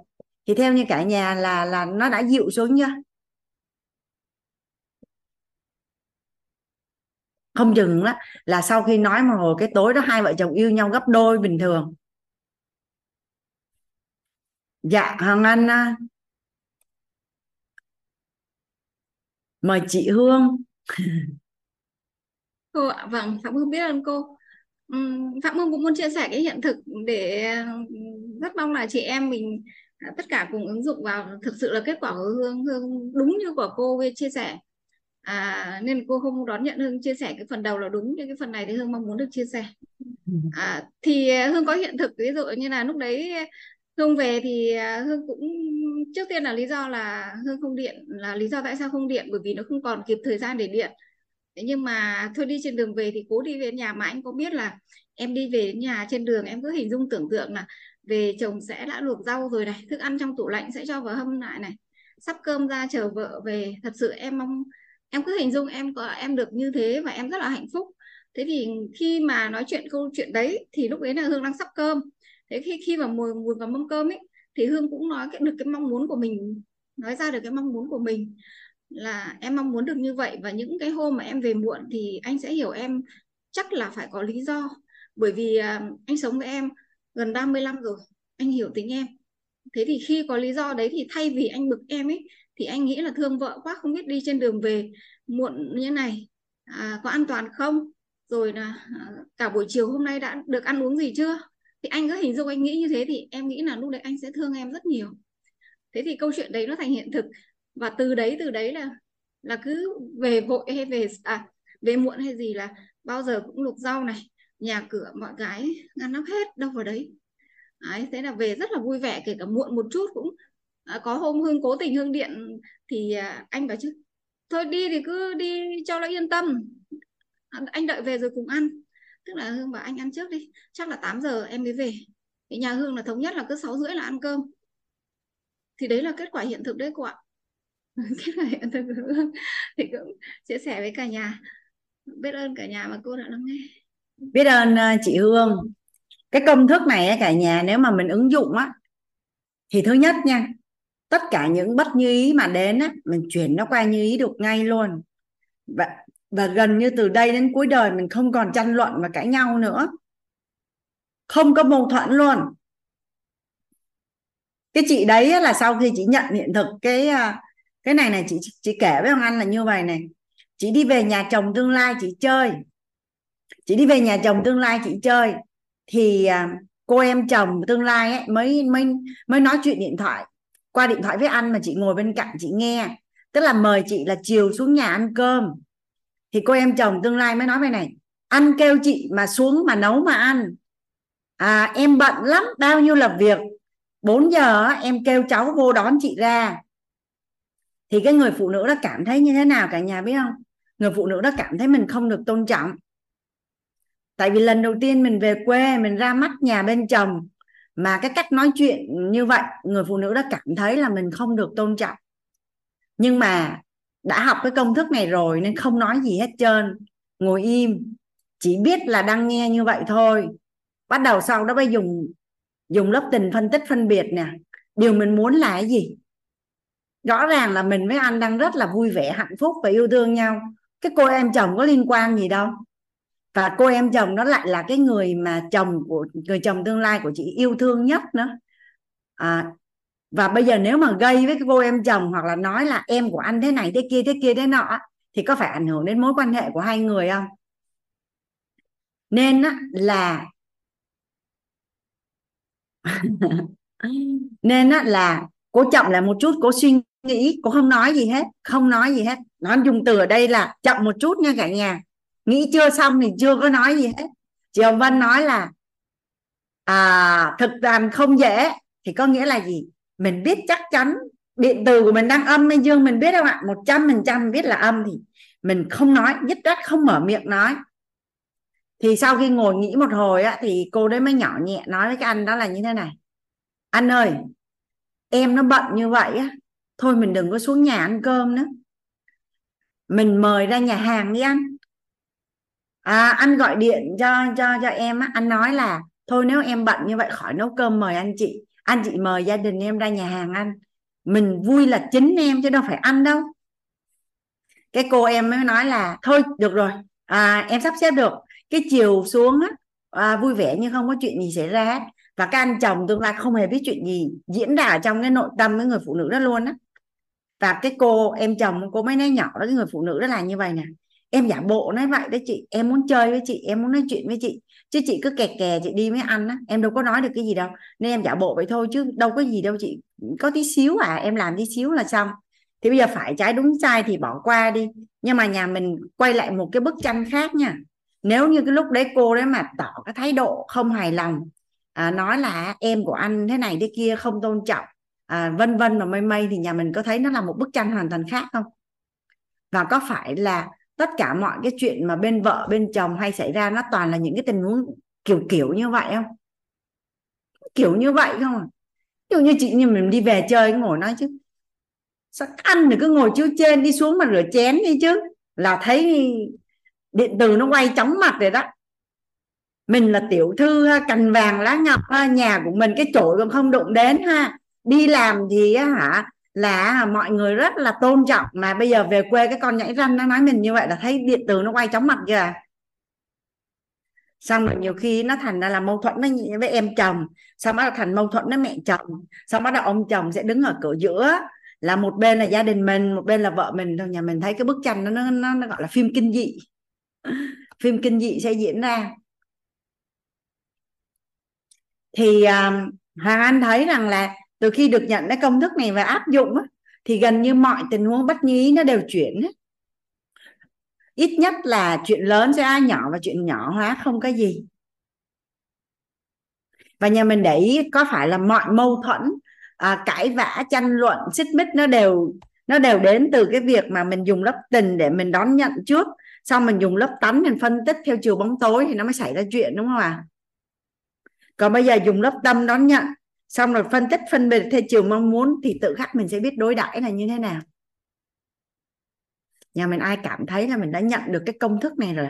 Thì theo như cả nhà là là nó đã dịu xuống chưa? Không chừng đó là sau khi nói một hồi, cái tối đó hai vợ chồng yêu nhau gấp đôi bình thường. Dạ hoàng anh mời chị hương Cô ạ, vâng, Phạm Hương biết ơn cô. Phạm Hương cũng muốn chia sẻ cái hiện thực để rất mong là chị em mình à, tất cả cùng ứng dụng vào. Thực sự là kết quả của Hương, Hương đúng như của cô với chia sẻ. À, nên cô không đón nhận Hương chia sẻ cái phần đầu là đúng, nhưng cái phần này thì Hương mong muốn được chia sẻ. À, thì Hương có hiện thực ví dụ như là lúc đấy Hương về thì à, Hương cũng, trước tiên là lý do là Hương không điện, là lý do tại sao không điện, bởi vì nó không còn kịp thời gian để điện. Thế nhưng mà thôi đi trên đường về thì cố đi về nhà mà anh có biết là em đi về đến nhà trên đường em cứ hình dung tưởng tượng là về chồng sẽ đã luộc rau rồi này, thức ăn trong tủ lạnh sẽ cho vào hâm lại này, sắp cơm ra chờ vợ về. Thật sự em mong, em cứ hình dung em có, em được như thế và em rất là hạnh phúc. Thế thì khi mà nói chuyện câu chuyện đấy thì lúc đấy là hương đang sắp cơm thế khi khi mà mùi mùi vào mâm cơm ấy thì hương cũng nói cái được cái mong muốn của mình nói ra được cái mong muốn của mình là em mong muốn được như vậy. Và những cái hôm mà em về muộn thì anh sẽ hiểu em chắc là phải có lý do. Bởi vì à, anh sống với em gần 30 năm rồi anh hiểu tính em. Thế thì khi có lý do đấy thì thay vì anh bực em ấy thì anh nghĩ là thương vợ quá không biết đi trên đường về muộn như này à, có an toàn không? Rồi là à, cả buổi chiều hôm nay đã được ăn uống gì chưa? Thì anh cứ hình dung anh nghĩ như thế thì em nghĩ là lúc đấy anh sẽ thương em rất nhiều. Thế thì câu chuyện đấy nó thành hiện thực. Và từ đấy từ đấy là là cứ về vội hay về à về muộn hay gì là bao giờ cũng luộc rau này nhà cửa mọi cái ngăn nắp hết đâu vào đấy. Đấy, thế là về rất là vui vẻ kể cả muộn một chút cũng à, có hôm hương cố tình hương điện thì à, anh bảo chứ thôi đi thì cứ đi cho nó yên tâm. À, anh đợi về rồi cùng ăn tức là hương bảo anh ăn trước đi. Chắc là 8 giờ em mới về. Thì nhà hương là thống nhất là cứ sáu rưỡi là ăn cơm. Thì đấy là kết quả hiện thực đấy cô ạ. *laughs* Kết quả hiện thực của hương *laughs* thì cũng chia sẻ với cả nhà. Biết ơn cả nhà mà cô đã lắng nghe. Biết ơn ờ, chị Hương. Cái công thức này cả nhà, nếu mà mình ứng dụng á, thì thứ nhất nha, tất cả những bất như ý mà đến á, mình chuyển nó qua như ý được ngay luôn. Và và gần như từ đây đến cuối đời mình không còn tranh luận và cãi nhau nữa. Không có mâu thuẫn luôn. Cái chị đấy là sau khi chị nhận hiện thực cái à, cái này này, chị chị kể với ông anh là như vậy này. Chị đi về nhà chồng tương lai, chị chơi. Chị đi về nhà chồng tương lai, chị chơi. Thì à, cô em chồng tương lai ấy mới mới mới nói chuyện điện thoại. Qua điện thoại với anh mà chị ngồi bên cạnh chị nghe. Tức là mời chị là chiều xuống nhà ăn cơm thì cô em chồng tương lai mới nói về này, ăn kêu chị mà xuống mà nấu mà ăn. À em bận lắm, bao nhiêu là việc. 4 giờ em kêu cháu vô đón chị ra. Thì cái người phụ nữ đó cảm thấy như thế nào cả nhà biết không? Người phụ nữ đó cảm thấy mình không được tôn trọng. Tại vì lần đầu tiên mình về quê, mình ra mắt nhà bên chồng. Mà cái cách nói chuyện như vậy, người phụ nữ đó cảm thấy là mình không được tôn trọng. Nhưng mà đã học cái công thức này rồi nên không nói gì hết trơn ngồi im chỉ biết là đang nghe như vậy thôi. Bắt đầu sau đó mới dùng dùng lớp tình phân tích phân biệt nè. Điều mình muốn là cái gì? Rõ ràng là mình với anh đang rất là vui vẻ hạnh phúc và yêu thương nhau. Cái cô em chồng có liên quan gì đâu. Và cô em chồng nó lại là cái người mà chồng của người chồng tương lai của chị yêu thương nhất nữa. À, và bây giờ nếu mà gây với cô em chồng hoặc là nói là em của anh thế này thế kia thế kia thế nọ thì có phải ảnh hưởng đến mối quan hệ của hai người không? Nên á, là *laughs* nên á, là cố chậm lại một chút cố suy nghĩ cô không nói gì hết không nói gì hết. Nó dùng từ ở đây là chậm một chút nha cả nhà. Nghĩ chưa xong thì chưa có nói gì hết. Chị Hồng Vân nói là à, thực làm không dễ thì có nghĩa là gì? Mình biết chắc chắn điện từ của mình đang âm hay dương mình biết không ạ. Một trăm phần trăm biết là âm thì mình không nói nhất rất không mở miệng nói. Thì sau khi ngồi nghĩ một hồi á, thì cô đấy mới nhỏ nhẹ nói với cái anh đó là như thế này. Anh ơi em nó bận như vậy á thôi mình đừng có xuống nhà ăn cơm nữa. Mình mời ra nhà hàng đi ăn à, anh gọi điện cho cho cho em á. Anh nói là thôi nếu em bận như vậy khỏi nấu cơm mời anh chị anh chị mời gia đình em ra nhà hàng ăn. Mình vui là chính em chứ đâu phải anh đâu. Cái cô em mới nói là thôi được rồi. À, em sắp xếp được. Cái chiều xuống á à, vui vẻ nhưng không có chuyện gì xảy ra và các anh chồng tương lai không hề biết chuyện gì diễn ra ở trong cái nội tâm với người phụ nữ đó luôn á. Và cái cô em chồng cô mới nói nhỏ đó cái người phụ nữ đó là như vậy nè. Em giả bộ nói vậy đấy chị. Em muốn chơi với chị em muốn nói chuyện với chị chứ chị cứ kè kè chị đi với anh á em đâu có nói được cái gì đâu. Nên em giả bộ vậy thôi chứ đâu có gì đâu chị. Có tí xíu à em làm tí xíu là xong. Thì bây giờ phải trái đúng sai thì bỏ qua đi. Nhưng mà nhà mình quay lại một cái bức tranh khác nha. Nếu như cái lúc đấy cô đấy mà tỏ cái thái độ không hài lòng à, nói là em của anh thế này thế kia không tôn trọng à, vân vân và mây mây thì nhà mình có thấy nó là một bức tranh hoàn toàn khác không? Và có phải là tất cả mọi cái chuyện mà bên vợ, bên chồng hay xảy ra nó toàn là những cái tình huống kiểu kiểu như vậy không? Kiểu như vậy không? À ví dụ như chị như mình đi về chơi ngồi nói chứ. Sao ăn thì cứ ngồi chiếu trên, đi xuống mà rửa chén đi chứ. Là thấy điện từ nó quay chóng mặt rồi đó. Mình là tiểu thư ha, cành vàng lá ngọc nhà của mình cái chổi còn không đụng đến ha. Đi làm thì hả? Là à, mọi người rất là tôn trọng. Mà bây giờ về quê cái con nhảy răng nó nói mình như vậy là thấy điện tử nó quay chóng mặt kìa. Xong rồi nhiều khi nó thành ra là mâu thuẫn với, với em chồng. Xong bắt đầu thành mâu thuẫn với mẹ chồng. Xong bắt đầu ông chồng sẽ đứng ở cửa giữa. Là một bên là gia đình mình một bên là vợ mình. Thôi nhà mình thấy cái bức tranh nó nó, nó, nó gọi là phim kinh dị. *laughs* Phim kinh dị sẽ diễn ra. Thì um, Hoàng Anh thấy rằng là từ khi được nhận cái công thức này và áp dụng á, thì gần như mọi tình huống bất như ý nó đều chuyển hết. ít nhất là chuyện lớn sẽ nhỏ và chuyện nhỏ hóa không có gì và nhà mình để ý có phải là mọi mâu thuẫn à, cãi vã tranh luận xích mích nó đều nó đều đến từ cái việc mà mình dùng lớp tình để mình đón nhận trước xong mình dùng lớp tánh mình phân tích theo chiều bóng tối thì nó mới xảy ra chuyện đúng không ạ à? còn bây giờ dùng lớp tâm đón nhận xong rồi phân tích, phân biệt theo chiều mong muốn thì tự khắc mình sẽ biết đối đãi là như thế nào. Nhà mình ai cảm thấy là mình đã nhận được cái công thức này rồi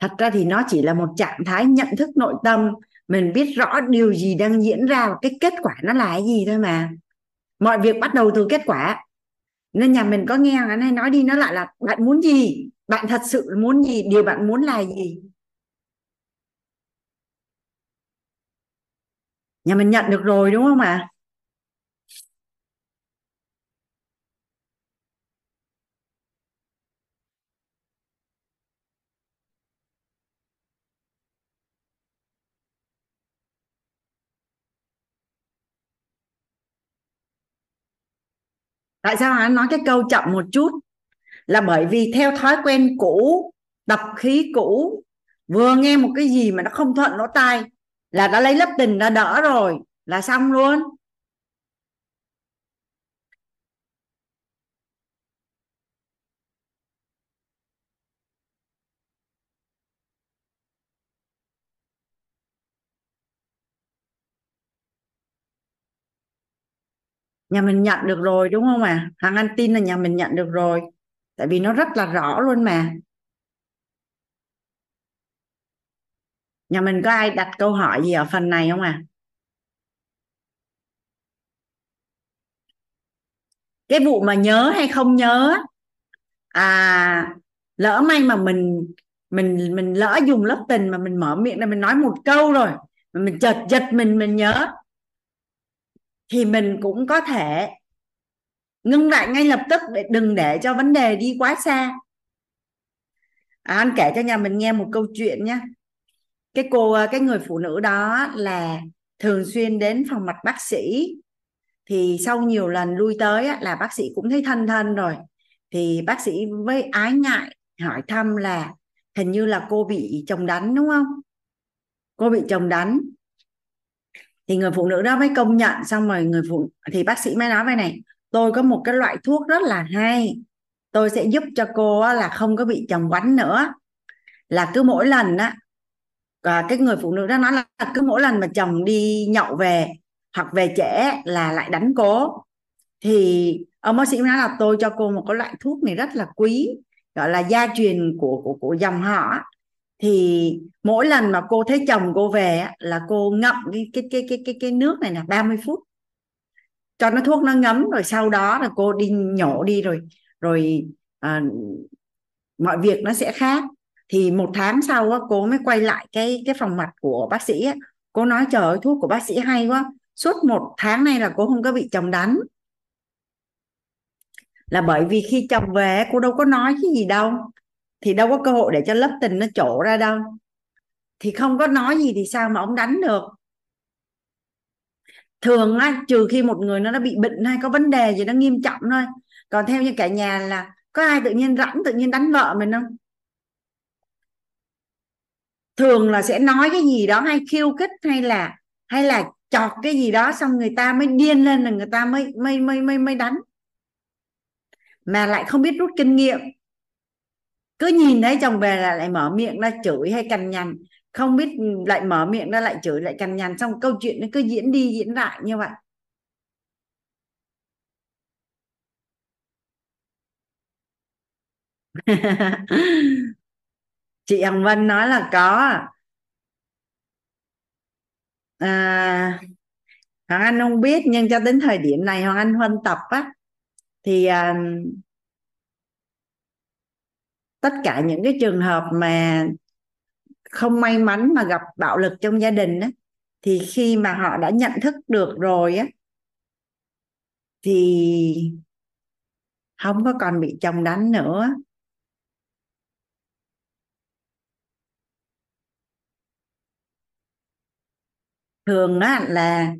thật ra thì nó chỉ là một trạng thái nhận thức nội tâm, mình biết rõ điều gì đang diễn ra và cái kết quả nó là cái gì thôi mà. Mọi việc bắt đầu từ kết quả. Nên nhà mình có nghe anh hay nói đi nó lại là bạn muốn gì? Bạn thật sự muốn gì? Điều bạn muốn là gì? Nhà mình nhận được rồi, đúng không ạ? Tại sao anh nói cái câu chậm một chút? Là bởi vì theo thói quen cũ, tập khí cũ, vừa nghe một cái gì mà nó không thuận lỗ tai là đã lấy lớp tình đã đỡ rồi, là xong luôn. Nhà mình nhận được rồi, đúng không à hàng anh tin là nhà mình nhận được rồi, tại vì nó rất là rõ luôn mà. Nhà mình có ai đặt câu hỏi gì ở phần này không à cái vụ mà nhớ hay không nhớ à lỡ may mà mình mình mình lỡ dùng lớp tình mà mình mở miệng là mình nói một câu rồi mà mình chợt giật mình mình nhớ thì mình cũng có thể ngưng lại ngay lập tức để đừng để cho vấn đề đi quá xa. À, anh kể cho nhà mình nghe một câu chuyện nhé cái cô ờ, cái người phụ nữ đó là thường xuyên đến phòng mặt bác sĩ. Thì sau nhiều lần lui tới là bác sĩ cũng thấy thân thân rồi. Thì bác sĩ với ái ngại, hỏi thăm là hình như là cô bị chồng đánh, đúng không? Cô bị chồng đánh. Thì người phụ nữ đó mới công nhận, xong rồi người phụ, thì bác sĩ mới nói với này, tôi có một cái loại thuốc rất là hay. Tôi sẽ giúp cho cô là không có bị chồng quánh nữa. Là cứ mỗi lần á và cái người phụ nữ đó nói là cứ mỗi lần mà chồng đi nhậu về hoặc về trễ là lại đánh cố. Thì ông bác sĩ nói là tôi cho cô một cái loại thuốc này rất là quý gọi là gia truyền của của của dòng họ. Thì mỗi lần mà cô thấy chồng cô về là cô ngậm cái cái cái cái cái, cái nước này là 30 phút. Cho nó thuốc nó ngấm rồi sau đó là cô đi nhổ đi rồi rồi à, mọi việc nó sẽ khác thì một tháng sau á, cô mới quay lại cái cái phòng mạch của bác sĩ á. cô nói trời ơi thuốc của bác sĩ hay quá. Suốt một tháng nay là cô không có bị chồng đánh. Là bởi vì khi chồng về cô đâu có nói cái gì đâu. Thì đâu có cơ hội để cho lớp tình nó trổ ra đâu. Thì không có nói gì thì sao mà ông đánh được? Thường á trừ khi một người nó đã bị bệnh hay có vấn đề gì nó nghiêm trọng thôi. Còn theo như cả nhà là có ai tự nhiên rảnh tự nhiên đánh vợ mình không? Thường là sẽ nói cái gì đó hay khiêu khích hay là hay là chọt cái gì đó xong người ta mới điên lên là người ta mới mới mới mới mới đánh. Mà lại không biết rút kinh nghiệm. Cứ nhìn thấy chồng về là lại mở miệng ra chửi hay cằn nhằn. Không biết lại mở miệng ra lại chửi lại cằn nhằn xong câu chuyện nó cứ diễn đi diễn lại như vậy. *laughs* chị Hồng Vân nói là có. À, Hoàng Anh không biết nhưng cho đến thời điểm này Hoàng Anh huân tập á thì à, tất cả những cái trường hợp mà không may mắn mà gặp bạo lực trong gia đình á thì khi mà họ đã nhận thức được rồi á thì không có còn bị chồng đánh nữa. Thường á là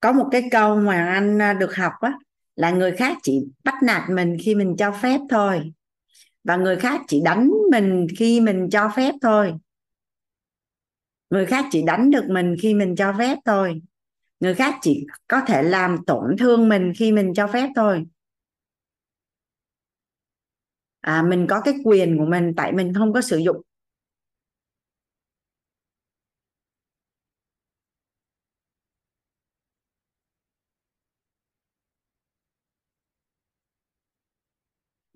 có một cái câu mà anh à, được học á, là người khác chỉ bắt nạt mình khi mình cho phép thôi, và người khác chỉ đánh mình khi mình cho phép thôi. Người khác chỉ đánh được mình khi mình cho phép thôi. Người khác chỉ có thể làm tổn thương mình khi mình cho phép thôi. À mình có cái quyền của mình, tại mình không có sử dụng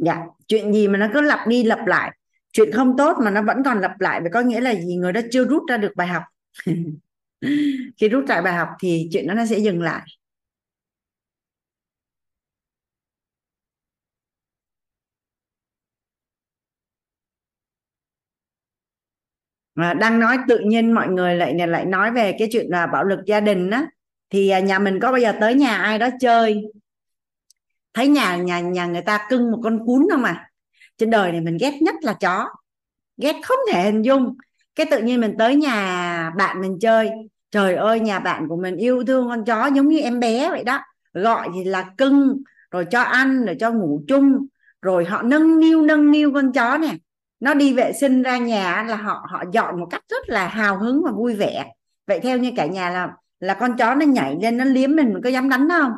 dạ. Chuyện gì mà nó cứ lặp đi lặp lại. Chuyện không tốt mà nó vẫn còn lặp lại. Vậy có nghĩa là gì? Người đó chưa rút ra được bài học. *laughs* Khi rút ra bài học thì chuyện đó nó sẽ dừng lại. À, đang nói tự nhiên mọi người lại lại nói về cái chuyện là bạo lực gia đình á thì à, nhà mình có bao giờ tới nhà ai đó chơi? Thấy nhà nhà nhà người ta cưng một con cún không à? Trên đời này mình ghét nhất là chó. Ghét không thể hình dung. Cái tự nhiên mình tới nhà bạn mình chơi. Trời ơi, nhà bạn của mình yêu thương con chó giống như em bé vậy đó. Gọi thì là cưng, rồi cho ăn, rồi cho ngủ chung. Rồi họ nâng niu nâng niu con chó nè. Nó đi vệ sinh ra nhà là họ họ dọn một cách rất là hào hứng và vui vẻ. Vậy theo như cả nhà là là con chó nó nhảy lên, nó liếm mình mình có dám đánh nó không?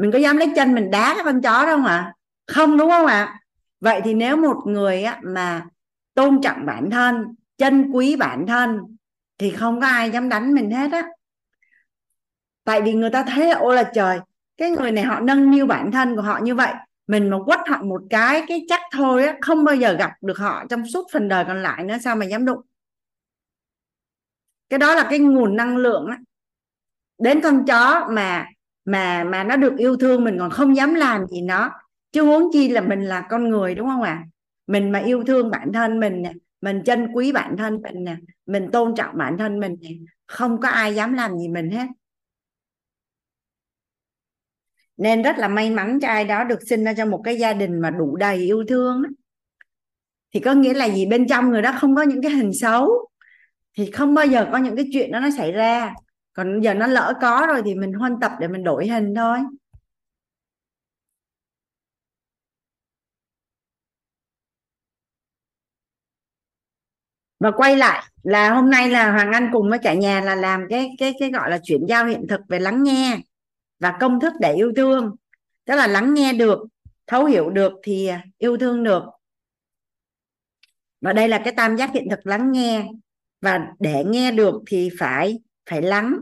Mình có dám lấy chân mình đá cái con chó đâu mà không đúng không ạ? Vậy thì nếu một người á, mà tôn trọng bản thân chân quý bản thân thì không có ai dám đánh mình hết á. Tại vì người ta thấy ô là trời cái người này họ nâng niu bản thân của họ như vậy mình mà quất họ một cái cái chắc thôi á không bao giờ gặp được họ trong suốt phần đời còn lại nữa sao mà dám đụng? Cái đó là cái nguồn năng lượng á. Đến con chó mà mà mà nó được yêu thương, mình còn không dám làm gì nó. Chứ huống chi là mình là con người, đúng không ạ? À? mình mà yêu thương bản thân mình nè, mình trân quý bản thân mình nè, mình tôn trọng bản thân mình nè, không có ai dám làm gì mình hết. Nên rất là may mắn cho ai đó được sinh ra trong một cái gia đình mà đủ đầy yêu thương thì có nghĩa là gì? Bên trong người đó không có những cái hình xấu. Thì không bao giờ có những cái chuyện đó nó xảy ra còn giờ nó lỡ có rồi thì mình huân tập để mình đổi hình thôi. Và quay lại, là hôm nay là Hoàng Anh cùng với cả nhà là làm cái cái cái gọi là chuyển giao hiện thực về lắng nghe và công thức để yêu thương. Tức là lắng nghe được, thấu hiểu được thì yêu thương được. Và đây là cái tam giác hiện thực lắng nghe. Và để nghe được thì phải phải lắng.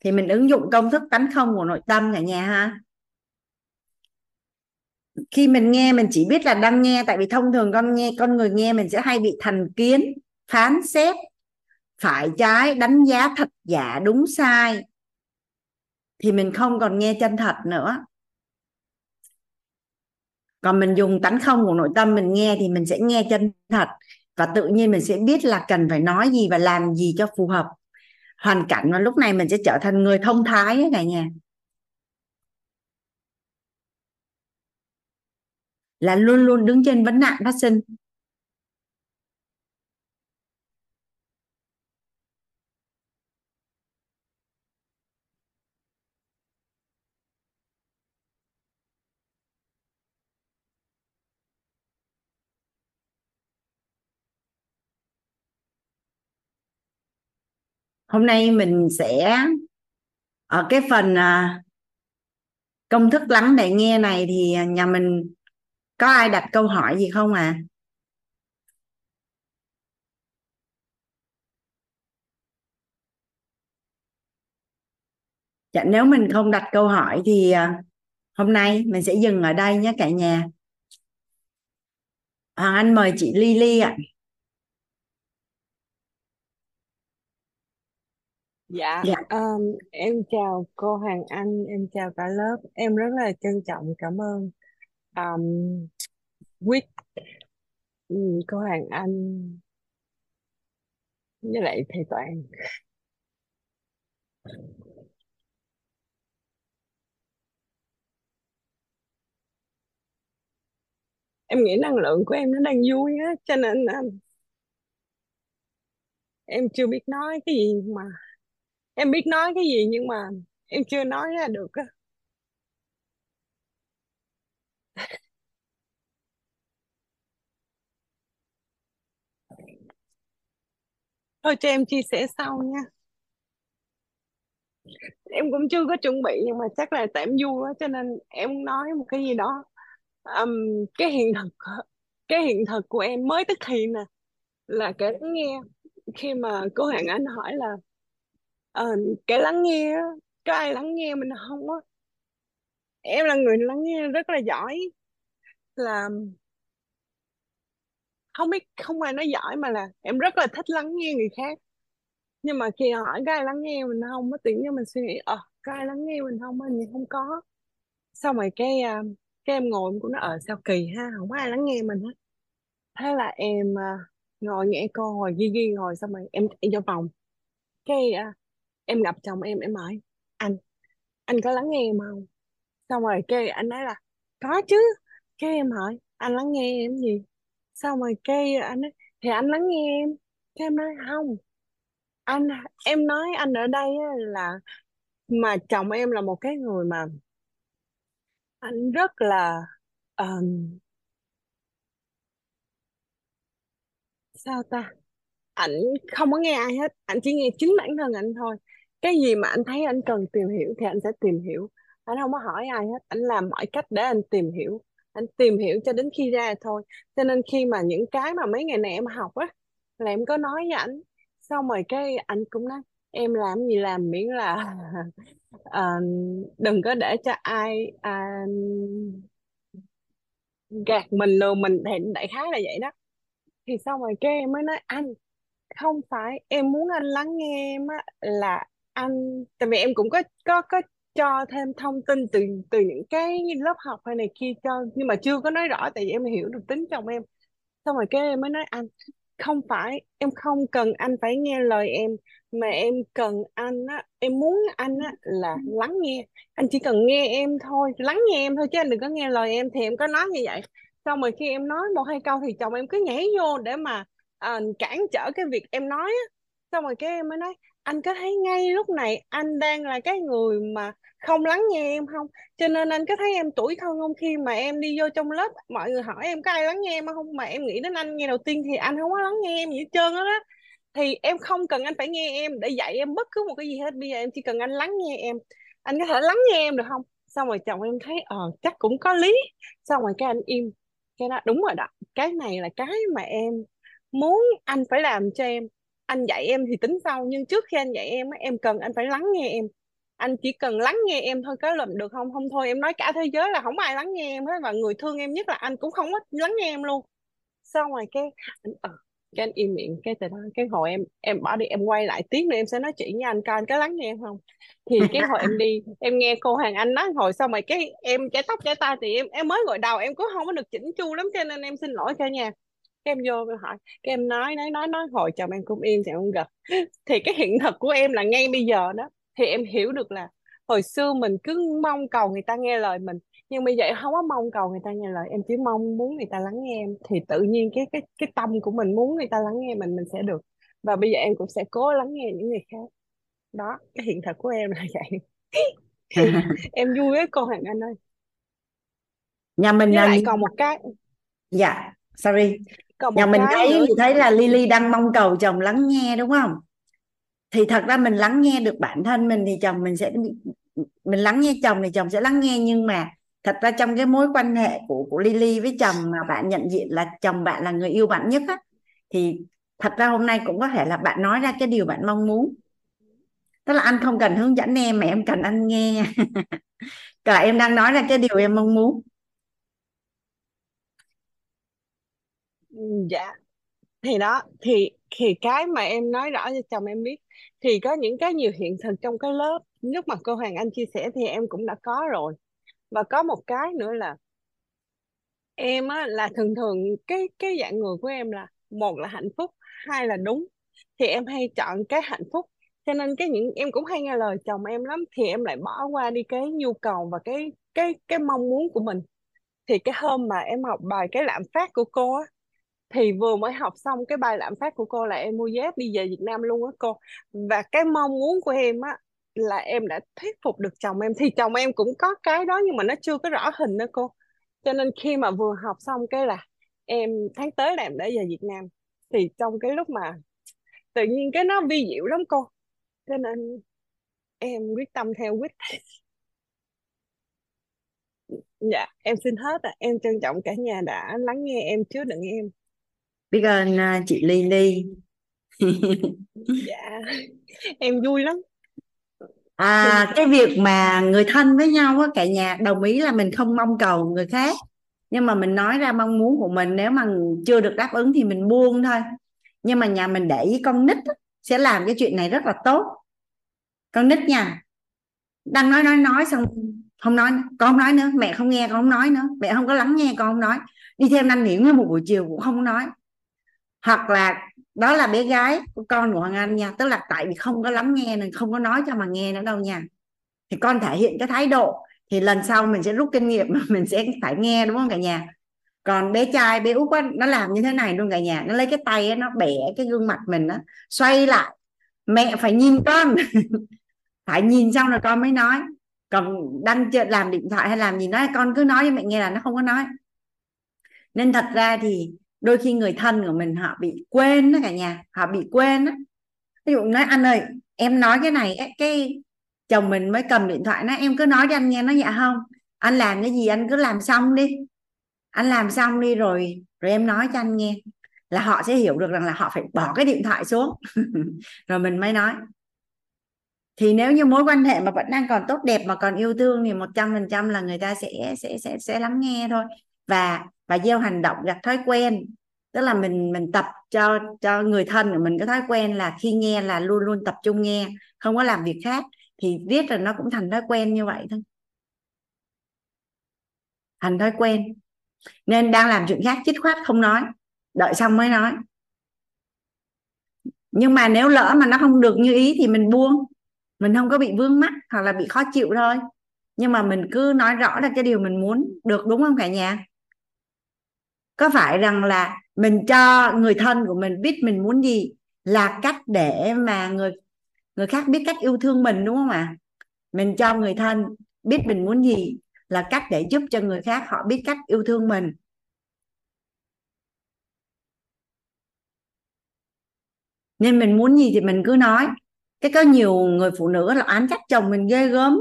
Thì mình ứng dụng công thức tánh không của nội tâm cả nhà ha. Khi mình nghe, mình chỉ biết là đang nghe, tại vì thông thường con nghe, con người nghe mình sẽ hay bị thành kiến, phán xét, phải trái, đánh giá thật giả, đúng sai. Thì mình không còn nghe chân thật nữa. Còn mình dùng tánh không của nội tâm mình nghe thì mình sẽ nghe chân thật. Và tự nhiên mình sẽ biết là cần phải nói gì và làm gì cho phù hợp hoàn cảnh và lúc này mình sẽ trở thành người thông thái ấy cả nhà. Là luôn luôn đứng trên vấn nạn phát sinh. Hôm nay mình sẽ ở cái phần à, công thức lắng để nghe này thì nhà mình có ai đặt câu hỏi gì không à? Dạ nếu mình không đặt câu hỏi thì à, hôm nay mình sẽ dừng ở đây nhé cả nhà. Hoàng Anh mời chị Lily ạ. Dạ, dạ um, em chào cô Hoàng Anh, em chào cả lớp. Em rất là trân trọng cảm ơn um, Quyết, um, cô Hoàng Anh với lại thầy Toàn. Em nghĩ năng lượng của em nó đang vui á, cho nên um, em chưa biết nói cái gì mà em biết nói cái gì nhưng mà em chưa nói ra được á. Thôi cho em chia sẻ sau nha. Em cũng chưa có chuẩn bị nhưng mà chắc là tại em vui quá cho nên em nói một cái gì đó. Um, cái hiện thực cái hiện thực của em mới tức thì nè là kể nghe khi mà cô Hoàng Anh hỏi là ờ, cái lắng nghe á, có ai lắng nghe mình không á. Em là người lắng nghe rất là giỏi. Là không biết không ai nói giỏi mà là em rất là thích lắng nghe người khác. Nhưng mà khi hỏi có ai lắng nghe mình không á tự nhiên mình suy nghĩ ờ có ai lắng nghe mình không hình như không có. Xong rồi cái à, cái em ngồi em cũng nói ờ sao kỳ ha không có ai lắng nghe mình hết. Thế là em à, ngồi nghe cô ngồi ghi ghi ngồi xong rồi em chạy vô phòng. Cái à, em gặp chồng em em hỏi anh anh có lắng nghe em không? Xong rồi cái anh nói là có chứ. Cái em hỏi anh lắng nghe em gì? Xong rồi cái anh nói thì anh lắng nghe em. Cái em nói không anh em nói anh ở đây là mà chồng em là một cái người mà anh rất là um, sao ta? Ảnh không có nghe ai hết ảnh chỉ nghe chính bản thân anh thôi cái gì mà anh thấy anh cần tìm hiểu thì anh sẽ tìm hiểu. Anh không có hỏi ai hết anh làm mọi cách để anh tìm hiểu. Anh tìm hiểu cho đến khi ra thôi. Cho nên khi mà những cái mà mấy ngày này em học á là em có nói với anh xong rồi cái anh cũng nói em làm gì làm miễn là *laughs* uh, đừng có để cho ai uh, gạt mình lừa mình thì đại khái là vậy đó. Thì xong rồi cái em mới nói anh không phải em muốn anh lắng nghe em á là anh tại vì em cũng có có có cho thêm thông tin từ từ những cái lớp học hay này kia cho nhưng mà chưa có nói rõ tại vì em hiểu được tính chồng em. Xong rồi cái em mới nói anh không phải em không cần anh phải nghe lời em mà em cần anh á em muốn anh á là lắng nghe. Anh chỉ cần nghe em thôi lắng nghe em thôi chứ anh đừng có nghe lời em. Thì em có nói như vậy. Xong rồi khi em nói một hai câu thì chồng em cứ nhảy vô để mà uh, cản trở cái việc em nói á. Xong rồi cái em mới nói anh có thấy ngay lúc này anh đang là cái người mà không lắng nghe em không? Cho nên anh có thấy em tuổi thân không khi mà em đi vô trong lớp, mọi người hỏi em có ai lắng nghe em không? Mà em nghĩ đến anh, nghe đầu tiên thì anh không có lắng nghe em gì hết trơn á đó. Thì em không cần anh phải nghe em để dạy em bất cứ một cái gì hết, bây giờ em chỉ cần anh lắng nghe em. Anh có thể lắng nghe em được không? Xong rồi chồng em thấy ờ chắc cũng có lý. Xong rồi cái anh im, cái đó, đúng rồi đó, cái này là cái mà em muốn anh phải làm cho em anh dạy em thì tính sau nhưng trước khi anh dạy em em cần anh phải lắng nghe em. Anh chỉ cần lắng nghe em thôi có làm được không? Không thôi em nói cả thế giới là không ai lắng nghe em hết và người thương em nhất là anh cũng không có lắng nghe em luôn. Xong rồi cái anh ờ, cái anh im miệng cái từ đó cái hồi em em bỏ đi em quay lại tiếng nữa em sẽ nói chuyện với anh coi anh có lắng nghe em không? Thì cái hồi em đi em nghe cô hàng anh nói hồi xong rồi cái em chải tóc chải tay thì em em mới gọi đầu em cũng không có được chỉnh chu lắm cho nên em xin lỗi cả nhà cái em vô em hỏi cái em nói nói nói nói hồi chồng em cũng im thì em không gật *laughs* thì cái hiện thực của em là ngay bây giờ đó. Thì em hiểu được là hồi xưa mình cứ mong cầu người ta nghe lời mình nhưng bây giờ em không có mong cầu người ta nghe lời em chỉ mong muốn người ta lắng nghe em. Thì tự nhiên cái cái cái tâm của mình muốn người ta lắng nghe mình mình sẽ được. Và bây giờ em cũng sẽ cố lắng nghe những người khác. Đó cái hiện thực của em là *laughs* vậy. *laughs* Em vui với cô Hoàng Anh ơi. Nhà mình với là lại còn một cái dạ sorry còn nhà mình thấy nữa thấy là Lily đang mong cầu chồng lắng nghe đúng không? Thì thật ra mình lắng nghe được bản thân mình thì chồng mình sẽ mình lắng nghe chồng thì chồng sẽ lắng nghe. Nhưng mà thật ra trong cái mối quan hệ của của Lily với chồng mà bạn nhận diện là chồng bạn là người yêu bạn nhất á thì thật ra hôm nay cũng có thể là bạn nói ra cái điều bạn mong muốn. Tức là anh không cần hướng dẫn em mà em cần anh nghe. *laughs* Cả em đang nói ra cái điều em mong muốn Ừ, dạ. Thì đó, thì thì cái mà em nói rõ cho chồng em biết, thì có những cái nhiều hiện thực trong cái lớp. Lúc mà cô Hoàng Anh chia sẻ thì em cũng đã có rồi. Và có một cái nữa là em á, là thường thường cái cái dạng người của em là, một là hạnh phúc, hai là đúng. Thì em hay chọn cái hạnh phúc. Cho nên cái những, em cũng hay nghe lời chồng em lắm, thì em lại bỏ qua đi cái nhu cầu và cái cái cái mong muốn của mình. Thì cái hôm mà em học bài cái lạm phát của cô á thì vừa mới học xong cái bài lạm phát của cô là em mua dép đi về Việt Nam luôn á cô. Và cái mong muốn của em á, là em đã thuyết phục được chồng em. Thì chồng em cũng có cái đó nhưng mà nó chưa có rõ hình đó cô. Cho nên khi mà vừa học xong cái là em, tháng tới là em đã về Việt Nam. Thì trong cái lúc mà tự nhiên cái nó vi diệu lắm cô. Cho nên em quyết tâm theo quyết. *laughs* Dạ em xin hết ạ. Em trân trọng cả nhà đã lắng nghe em, chứa đựng em biết ơn à, chị Lily. *laughs* Dạ em vui lắm. À cái việc mà người thân với nhau á cả nhà đồng ý là mình không mong cầu người khác. Nhưng mà mình nói ra mong muốn của mình nếu mà chưa được đáp ứng thì mình buông thôi. Nhưng mà nhà mình để ý con nít á, sẽ làm cái chuyện này rất là tốt. Con nít nha đang nói nói nói xong không nói con không nói nữa mẹ không nghe con không nói nữa. Mẹ không có lắng nghe con không nói. Đi theo năn nỉ nguyên một buổi chiều cũng không nói hoặc là đó là bé gái của con của Hoàng Anh nha tức là tại vì không có lắng nghe nên không có nói cho mà nghe nữa đâu nha. Thì con thể hiện cái thái độ thì lần sau mình sẽ rút kinh nghiệm mà *laughs* mình sẽ phải nghe đúng không cả nhà? Còn bé trai bé út nó làm như thế này luôn cả nhà nó lấy cái tay ấy, nó bẻ cái gương mặt mình á xoay lại. Mẹ phải nhìn con *laughs* phải nhìn xong rồi con mới nói. Còn đang làm điện thoại hay làm gì nói con cứ nói cho mẹ nghe là nó không có nói. Nên thật ra thì đôi khi người thân của mình họ bị quên đó cả nhà, họ bị quên đó ví dụ nói, anh ơi, em nói cái này, cái chồng mình mới cầm điện thoại nói, em cứ nói cho anh nghe nó dạ không? Anh làm cái gì anh cứ làm xong đi. Anh làm xong đi rồi rồi em nói cho anh nghe. Là họ sẽ hiểu được rằng là họ phải bỏ cái điện thoại xuống. *laughs* Rồi mình mới nói. Thì nếu như mối quan hệ mà vẫn đang còn tốt đẹp mà còn yêu thương thì một trăm phần trăm là người ta sẽ sẽ sẽ sẽ lắng nghe thôi và và gieo hành động gặt thói quen. Tức là mình mình tập cho cho người thân của mình cái thói quen là khi nghe là luôn luôn tập trung nghe, không có làm việc khác. Thì viết rồi nó cũng thành thói quen như vậy thôi. Thành thói quen. Nên đang làm chuyện khác, chích khoát không nói. Đợi xong mới nói. Nhưng mà nếu lỡ mà nó không được như ý thì mình buông. Mình không có bị vương mắc hoặc là bị khó chịu thôi. Nhưng mà mình cứ nói rõ là cái điều mình muốn. Được đúng không cả nhà? Có phải rằng là mình cho người thân của mình biết mình muốn gì là cách để mà người người khác biết cách yêu thương mình, đúng không ạ? Mình cho người thân biết mình muốn gì là cách để giúp cho người khác họ biết cách yêu thương mình. Nên mình muốn gì thì mình cứ nói. Cái có nhiều người phụ nữ là án trách chồng mình ghê gớm.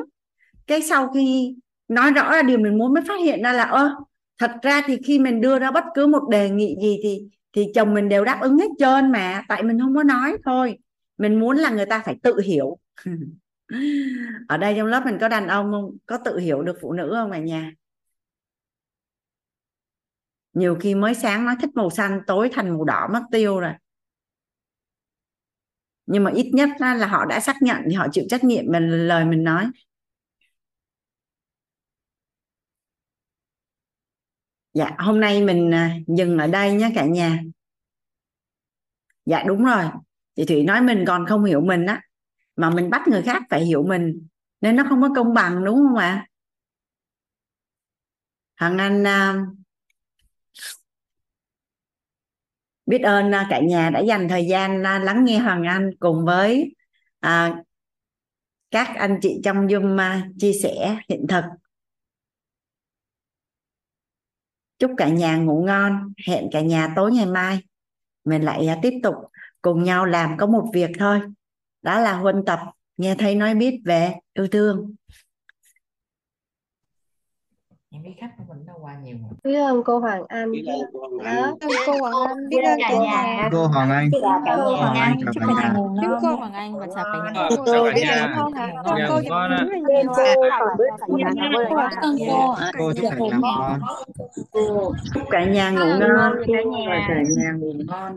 Cái sau khi nói rõ là điều mình muốn mới phát hiện ra là, ơ thật ra thì khi mình đưa ra bất cứ một đề nghị gì thì thì chồng mình đều đáp ứng hết trơn mà, tại mình không có nói thôi. Mình muốn là người ta phải tự hiểu. *laughs* Ở đây trong lớp mình có đàn ông không? Có tự hiểu được phụ nữ không ở nhà? Nhiều khi mới sáng nói thích màu xanh, tối thành màu đỏ, mất tiêu rồi. Nhưng mà ít nhất là họ đã xác nhận thì họ chịu trách nhiệm về lời mình nói. Dạ hôm nay mình à, dừng ở đây nhé cả nhà. Dạ đúng rồi. Chị thủy nói mình còn không hiểu mình á mà mình bắt người khác phải hiểu mình nên nó không có công bằng đúng không ạ? Hằng anh à, biết ơn à, cả nhà đã dành thời gian lắng nghe hoàng anh cùng với à, các anh chị trong zoom chia sẻ hiện thực. Chúc cả nhà ngủ ngon. Hẹn cả nhà tối ngày mai. Mình lại à, tiếp tục cùng nhau làm có một việc thôi. Đó là huân tập. Nghe thấy nói biết về yêu thương. Em biết khách của mình qua nhiều mà. biết ơn cô Hoàng Anh biết ơn cô Hoàng Anh cô Hoàng Anh, biết ơn cả nhà. cô Hoàng Anh chào cả Cô Hoàng nhà Anh, chào chúc cả cả nhà nhà ngủ chúc ngon cô. Hoàng Anh và chào cả nhà Ờ? Chúc nhà cô ngủ dậy ngon sớm ạ là nhiều cô biết cả nhà ngủ Cô ngon biết ơn dạ cô cô chúc cả nhà ngủ ngon chúc cả nhà ngủ ngủ ngon cả nhà ngủ ngon